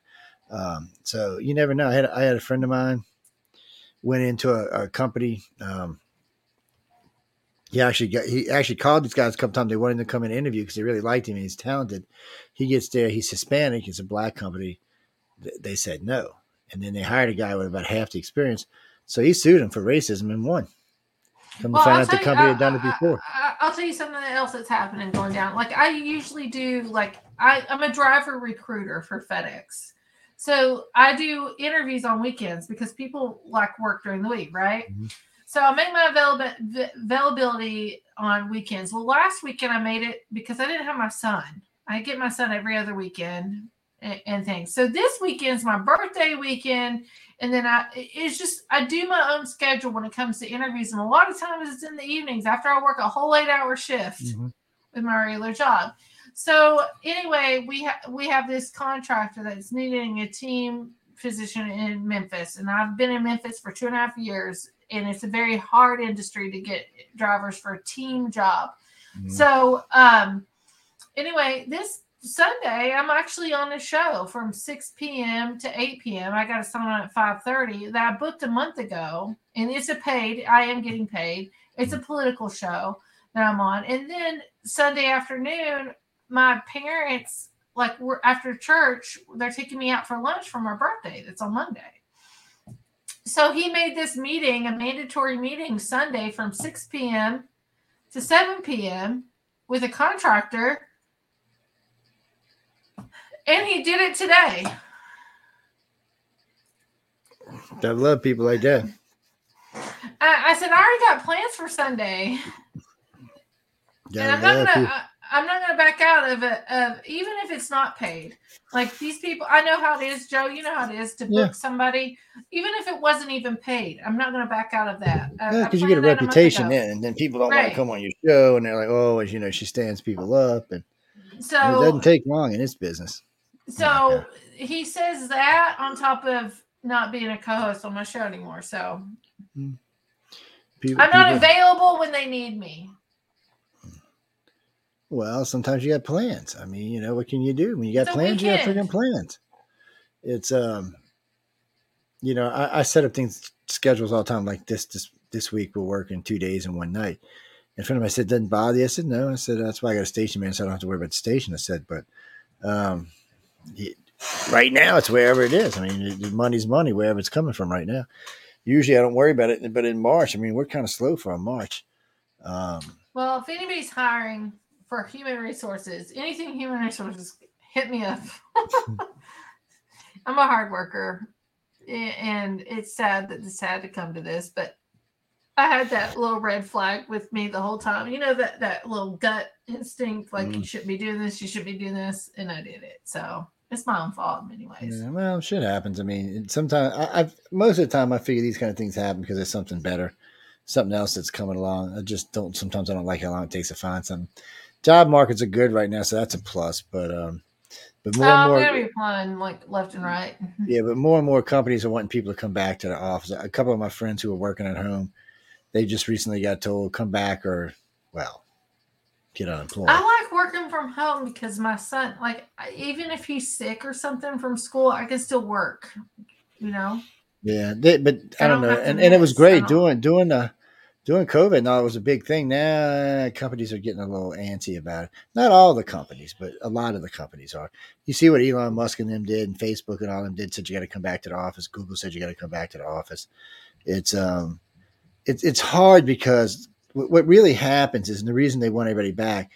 Speaker 1: Um, so you never know. I had, I had a friend of mine went into a, a company. Um, he actually got, he actually called these guys a couple times. They wanted him to come and interview because they really liked him and he's talented. He gets there. He's Hispanic. It's a black company. Th- They said no. And then they hired a guy with about half the experience. So he sued him for racism and won. Come
Speaker 3: Well,
Speaker 1: to find
Speaker 3: I'll
Speaker 1: out the
Speaker 3: tell you- uh,
Speaker 1: had done it
Speaker 3: uh, uh,
Speaker 1: before.
Speaker 3: I, I'll tell you something else that's happening going down. Like I usually do. Like I, I'm a driver recruiter for FedEx, so I do interviews on weekends because people like work during the week, right?
Speaker 1: Mhm.
Speaker 3: So I make my availab- availability on weekends. Well, last weekend I made it because I didn't have my son. I get my son every other weekend and, and things. So this weekend's my birthday weekend, and then I it's just I do my own schedule when it comes to interviews, and a lot of times it's in the evenings after I work a whole eight hour shift
Speaker 1: Mhm.
Speaker 3: with my regular job. So anyway, we ha- we have this contractor that's needing a team position in Memphis, and I've been in Memphis for two and a half years, and it's a very hard industry to get drivers for a team job.
Speaker 1: Mhm.
Speaker 3: So um, anyway, this Sunday, I'm actually on a show from 6 p.m. to 8 p.m. I got a sign on at 5:30 that I booked a month ago, and it's a paid. I am getting paid. It's a political show that I'm on, and then Sunday afternoon, my parents like we're after church, they're taking me out for lunch for my birthday. That's on Monday. So he made this meeting a mandatory meeting Sunday from 6 p.m. to 7 p.m. with a contractor and he did it today.
Speaker 1: I love people like that.
Speaker 3: I, I said I already got plans for Sunday,
Speaker 1: Yeah,
Speaker 3: and I'm not gonna. I, I'm not gonna back out of it. Of even if it's not paid, like these people, I know how it is, Joe. You know how it is to book
Speaker 1: Yeah.
Speaker 3: somebody, even if it wasn't even paid. I'm not gonna back out of that. I
Speaker 1: Yeah, because you get a
Speaker 3: planned that month
Speaker 1: reputation then, and then people don't want to come on your show, and they're like, "Oh, as you know, she stands people up," and
Speaker 3: so it
Speaker 1: doesn't take long in this business.
Speaker 3: So he says that on top of not being a co-host on my show anymore. So
Speaker 1: People,
Speaker 3: I'm not
Speaker 1: people-
Speaker 3: available when they need me.
Speaker 1: Well, sometimes you got plans. I mean, you know, what can you do when you got
Speaker 3: It's
Speaker 1: plans? You got freaking plans. It's um, you know, I, I set up things schedules all the time. Like this, this this week we're working two days and one night. In front of mine said, "Doesn't bother you?" I said, "No." I said, "That's why I got a station man, so I don't have to worry about the station." I said, "But um, right now it's wherever it is. I mean, money's money wherever it's coming from right now. Usually I don't worry about it, but in March, I mean, we're kind of slow for a March. Um,
Speaker 3: Well, if anybody's hiring for human resources, anything human resources, hit me up. I'm a hard worker, and it's sad that this had to come to this, but I had that little red flag with me the whole time. You know that that little gut instinct, like you
Speaker 1: Mm.
Speaker 3: shouldn't be doing this, you shouldn't be doing this, and I did it. So it's my own fault, in many ways.
Speaker 1: Yeah, well, shit happens. I mean, sometimes I, I've most of the time I figure these kind of things happen because there's something better, something else that's coming along. I just don't. Sometimes I don't like how long it takes to find something. Job markets are good right now, so that's a plus. But um, but more
Speaker 3: Oh,
Speaker 1: and
Speaker 3: I'm
Speaker 1: more,
Speaker 3: gonna be applying like left and right.
Speaker 1: yeah, but more and more companies are wanting people to come back to the office. A couple of my friends who are working at home, they just recently got told come back or well, get unemployed.
Speaker 3: I like working from home because my son, like, even if he's sick or something from school, I can still work. You know,
Speaker 1: Yeah, they, but I,
Speaker 3: I
Speaker 1: don't
Speaker 3: don't
Speaker 1: know, and, and it was great doing doing the doing COVID. Now it was a big thing. Now companies are getting a little antsy about it. Not all the companies, but a lot of the companies are. You see what Elon Musk and them did, and Facebook and all them did. Said you got to come back to the office. Google said you got to come back to the office. It's um, it's it's hard because what what really happens is, and the reason they want everybody back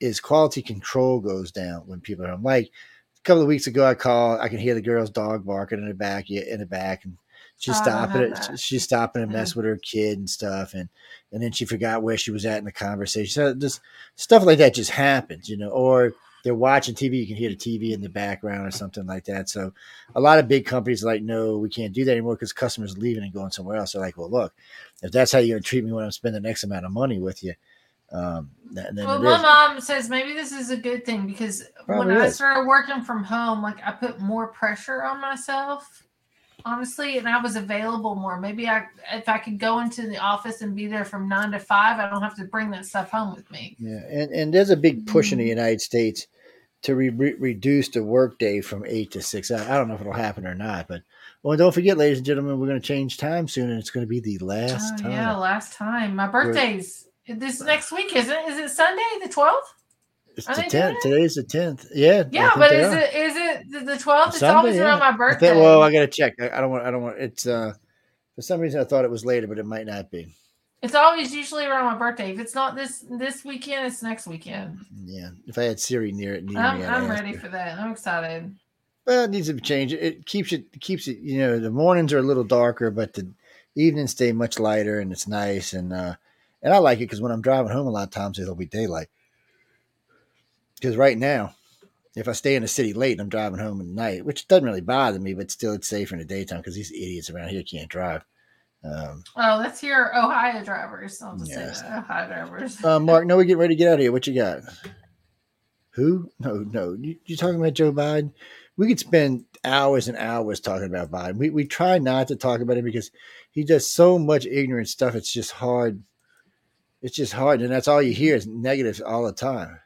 Speaker 1: is quality control goes down when people are home. Like a couple of weeks ago, I called. I can hear the girl's dog barking in the back, yeah, in the back, and she's
Speaker 3: Oh,
Speaker 1: stopping it. She's stopping to mess with her kid and stuff, and and then she forgot where she was at in the conversation. So just stuff like that just happens, you know. Or they're watching TV, you can hear the TV in the background or something like that. So a lot of big companies are like, no, we can't do that anymore because customers are leaving and going somewhere else. They're like, well, look, if that's how you're going to treat me when I'm spending X amount of money with you, um,
Speaker 3: well, my
Speaker 1: is.
Speaker 3: mom says maybe this is a good thing because when
Speaker 1: Probably
Speaker 3: I started working from home, like I put more pressure on myself, honestly, and I was available more. Maybe I, if I could go into the office and be there from nine to five, I don't have to bring that stuff home with me.
Speaker 1: Yeah, and, and there's a big push in the United States to re- re- reduce the workday from eight to six. I, I don't know if it'll happen or not, but well, don't forget, ladies and gentlemen, we're going to change time soon, and it's going to be the last
Speaker 3: Oh,
Speaker 1: time.
Speaker 3: yeah, last time. My birthday's this next week, isn't it? Is it Sunday, the twelfth?
Speaker 1: It's
Speaker 3: Are
Speaker 1: the tenth. Today's the tenth. Yeah.
Speaker 3: Yeah, but is
Speaker 1: are.
Speaker 3: it is it the- twelfth? It's always around
Speaker 1: yeah.
Speaker 3: my
Speaker 1: I
Speaker 3: birthday.
Speaker 1: think, well, I got to check. I, I don't want. I don't want. It's uh, for some reason I thought it was later, but it might not be.
Speaker 3: It's always usually around my birthday. If it's not this this weekend, it's next weekend.
Speaker 1: Yeah. If I had Siri near it, near
Speaker 3: I'm,
Speaker 1: me,
Speaker 3: I'm ready
Speaker 1: her.
Speaker 3: for that. I'm excited.
Speaker 1: Well, it needs to change. It keeps it it keeps it. You know, the mornings are a little darker, but the evenings stay much lighter, and it's nice. And uh, and I like it because when I'm driving home, a lot of times it'll be daylight. Because right now, if I stay in the city late, and I'm driving home at night, which doesn't really bother me, but still, it's safer in the daytime because these idiots around here can't drive. Um,
Speaker 3: Oh, that's your Ohio drivers. I'll just
Speaker 1: Yes.
Speaker 3: say that. Ohio drivers.
Speaker 1: uh, Mark, no, we get ready to get out of here. What you got? Who? No, no. You, you talking about Joe Biden? We could spend hours and hours talking about Biden. We we try not to talk about him because he does so much ignorant stuff. It's just hard. It's just hard, and that's all you hear is negatives all the time.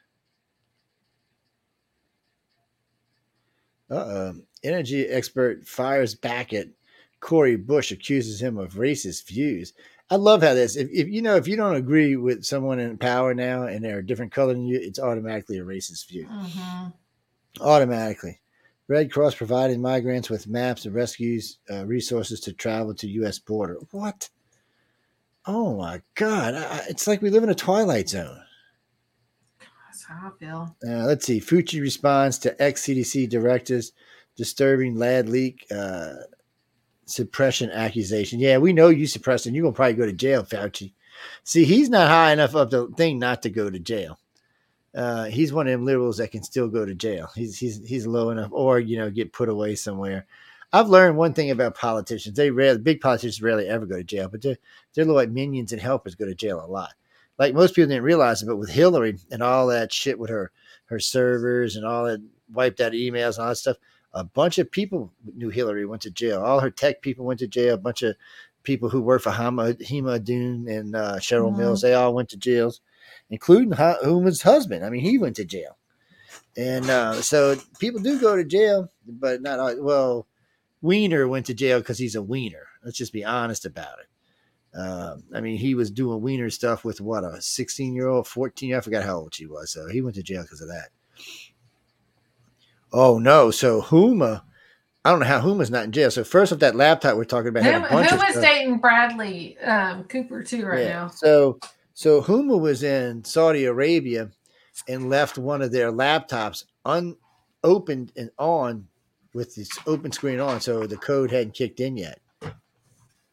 Speaker 1: Uh-oh. Energy expert fires back at Cori Bush, accuses him of racist views. I love how this. If, if you know, if you don't agree with someone in power now and they're a different color than you, it's automatically a racist view.
Speaker 3: hmm
Speaker 1: Automatically. Red Cross providing migrants with maps and rescues uh, resources to travel to U.S. border. What? Oh my God! I- it's like we live in a twilight zone. Uh, let's see. Fauci responds to ex CDC directors disturbing lab leak uh, suppression accusation. Yeah, we know you suppressed, and you're gonna probably go to jail, Fauci. See, he's not high enough up the thing not to go to jail. Uh, he's one of them liberals that can still go to jail. He's he's he's low enough, or you know, get put away somewhere. I've learned one thing about politicians: they rarely, big politicians rarely ever go to jail, but they're they're like minions and helpers go to jail a lot. Like most people didn't realize it, but with Hillary and all that shit with her her servers and all that wiped out emails and all that stuff, a bunch of people knew Hillary went to jail. All her tech people went to jail. A bunch of people who worked for Hama, Hema Dune and uh, Cheryl
Speaker 3: Mhm.
Speaker 1: Mills, they all went to jails, including Hu- Huma's husband. I mean, he went to jail. And uh, so people do go to jail, but not all. Well, Weiner went to jail because he's a wiener. Let's just be honest about it. Um, I mean, he was doing wiener stuff with what a 16 year old, 14. I forgot how old she was. So he went to jail because of that. Oh no! So Huma, I don't know how Huma's not in jail. So first off, that laptop we're talking about had
Speaker 3: Who,
Speaker 1: a bunch
Speaker 3: who
Speaker 1: of
Speaker 3: was
Speaker 1: stuff.
Speaker 3: dating Bradley um, Cooper too right
Speaker 1: Yeah.
Speaker 3: now?
Speaker 1: So so Huma was in Saudi Arabia and left one of their laptops unopened and on with this open screen on, so the code hadn't kicked in yet.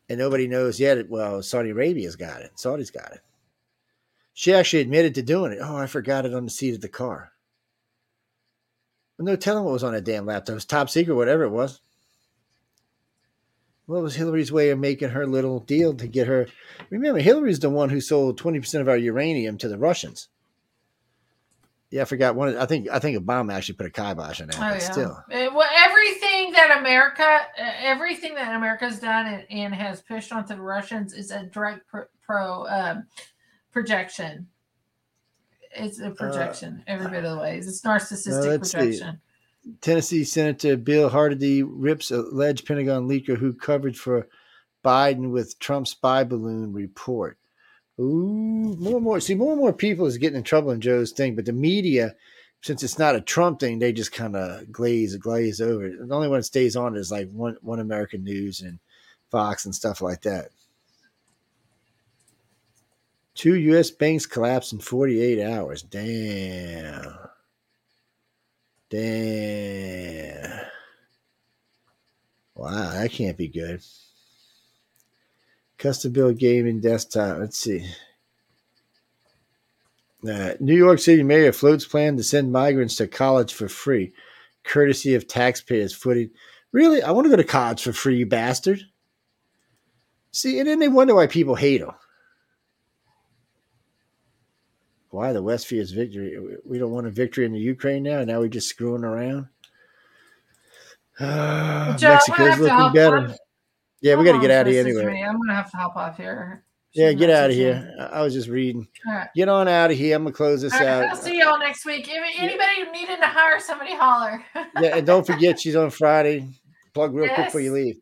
Speaker 1: And nobody knows yet. Well, Saudi Arabia's got it. Saudi's got it. She actually admitted to doing it. Oh, I forgot it on the seat of the car. No telling what was on that damn laptop. It was top secret, whatever it was. What was Hillary's way of making her little deal to get her? Remember, Hillary's the one who sold twenty percent of our uranium to the Russians. Yeah, I forgot one. I think I think Obama actually put a kibosh on that.
Speaker 3: Oh yeah.
Speaker 1: Still,
Speaker 3: Uh, well, everything that America, uh, everything that America's done and, and has pushed onto the Russians is a direct pro, pro um, projection. It's a projection every bit of the ways. It's narcissistic
Speaker 1: see.
Speaker 3: projection.
Speaker 1: Tennessee Senator Bill Hagerty rips alleged Pentagon leaker who covered for Biden with Trump's spy balloon report. Ooh, more and more. See, more and more people is getting in trouble in Joe's thing, but the media, since it's not a Trump thing, they just kind of glaze glaze over it. The only one that stays on is like one one American News and Fox and stuff like that. Two U.S. banks collapsed in 48 hours. Damn. Damn. Wow, that can't be good. Custom built gaming desktop. Let's see. Uh, New York City mayor floats plan to send migrants to college for free, courtesy of taxpayers' footing. Really? I want to go to college for free, you bastard. See, and then they wonder why people hate him. Why the Westfield's victory? We don't want a victory in the Ukraine now. And now we're just screwing around. Ah,
Speaker 3: Joe,
Speaker 1: Mexico's looking better. Yeah, we got to get out of here anyway.
Speaker 3: I'm gonna have to hop off here. She
Speaker 1: Yeah, get out of here.
Speaker 3: me.
Speaker 1: I was just reading.
Speaker 3: Right.
Speaker 1: Get on out of here. I'm gonna close this
Speaker 3: right,
Speaker 1: out.
Speaker 3: I'll see y'all next week. If anybody needing to hire somebody, holler.
Speaker 1: yeah, and don't forget she's on Friday. Plug real quick before you leave.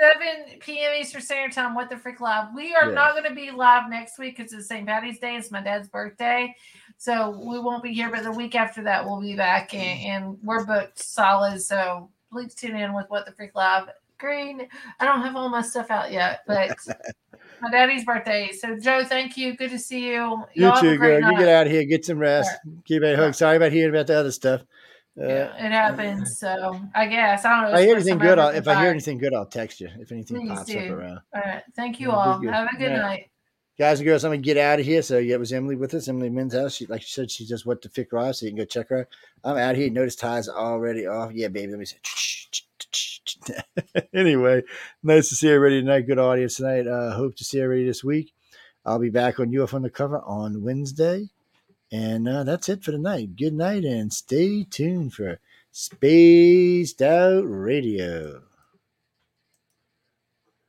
Speaker 3: 7 p.m. Eastern Standard Time. What the freak live? We are
Speaker 1: Yeah.
Speaker 3: not going to be live next week because it's St. Patty's Day. It's my dad's birthday, so we won't be here. But the week after that, we'll be back, and, and we're booked solid. So please tune in with What the Freak Live. Green. I don't have all my stuff out yet, but my daddy's birthday. So Joe, thank you. Good to see you.
Speaker 1: You
Speaker 3: Y'all
Speaker 1: too, girl. You get out of here. Get some rest. Keep a hug. Sorry about hearing about the other stuff. Uh,
Speaker 3: Yeah, it happens. So I guess I don't know.
Speaker 1: if I hear anything good, I'll, if I hear anything good, I'll text you. If anything
Speaker 3: Please
Speaker 1: pops up around.
Speaker 3: All right. Thank you all. Have a good
Speaker 1: All right.
Speaker 3: night.
Speaker 1: Guys and girls, I'm gonna get out of here. So yeah, it was Emily with us. Emily Min's house. She like she said, she just went to fix live, so you can go check her. out. I'm out here. Notice ties already off. Yeah, baby. Let me say. anyway, nice to see everybody tonight. Good audience tonight. Uh, hope to see everybody this week. I'll be back on UF Undercover on Wednesday. And uh, that's it for tonight. Good night and stay tuned for Spaced Out Radio.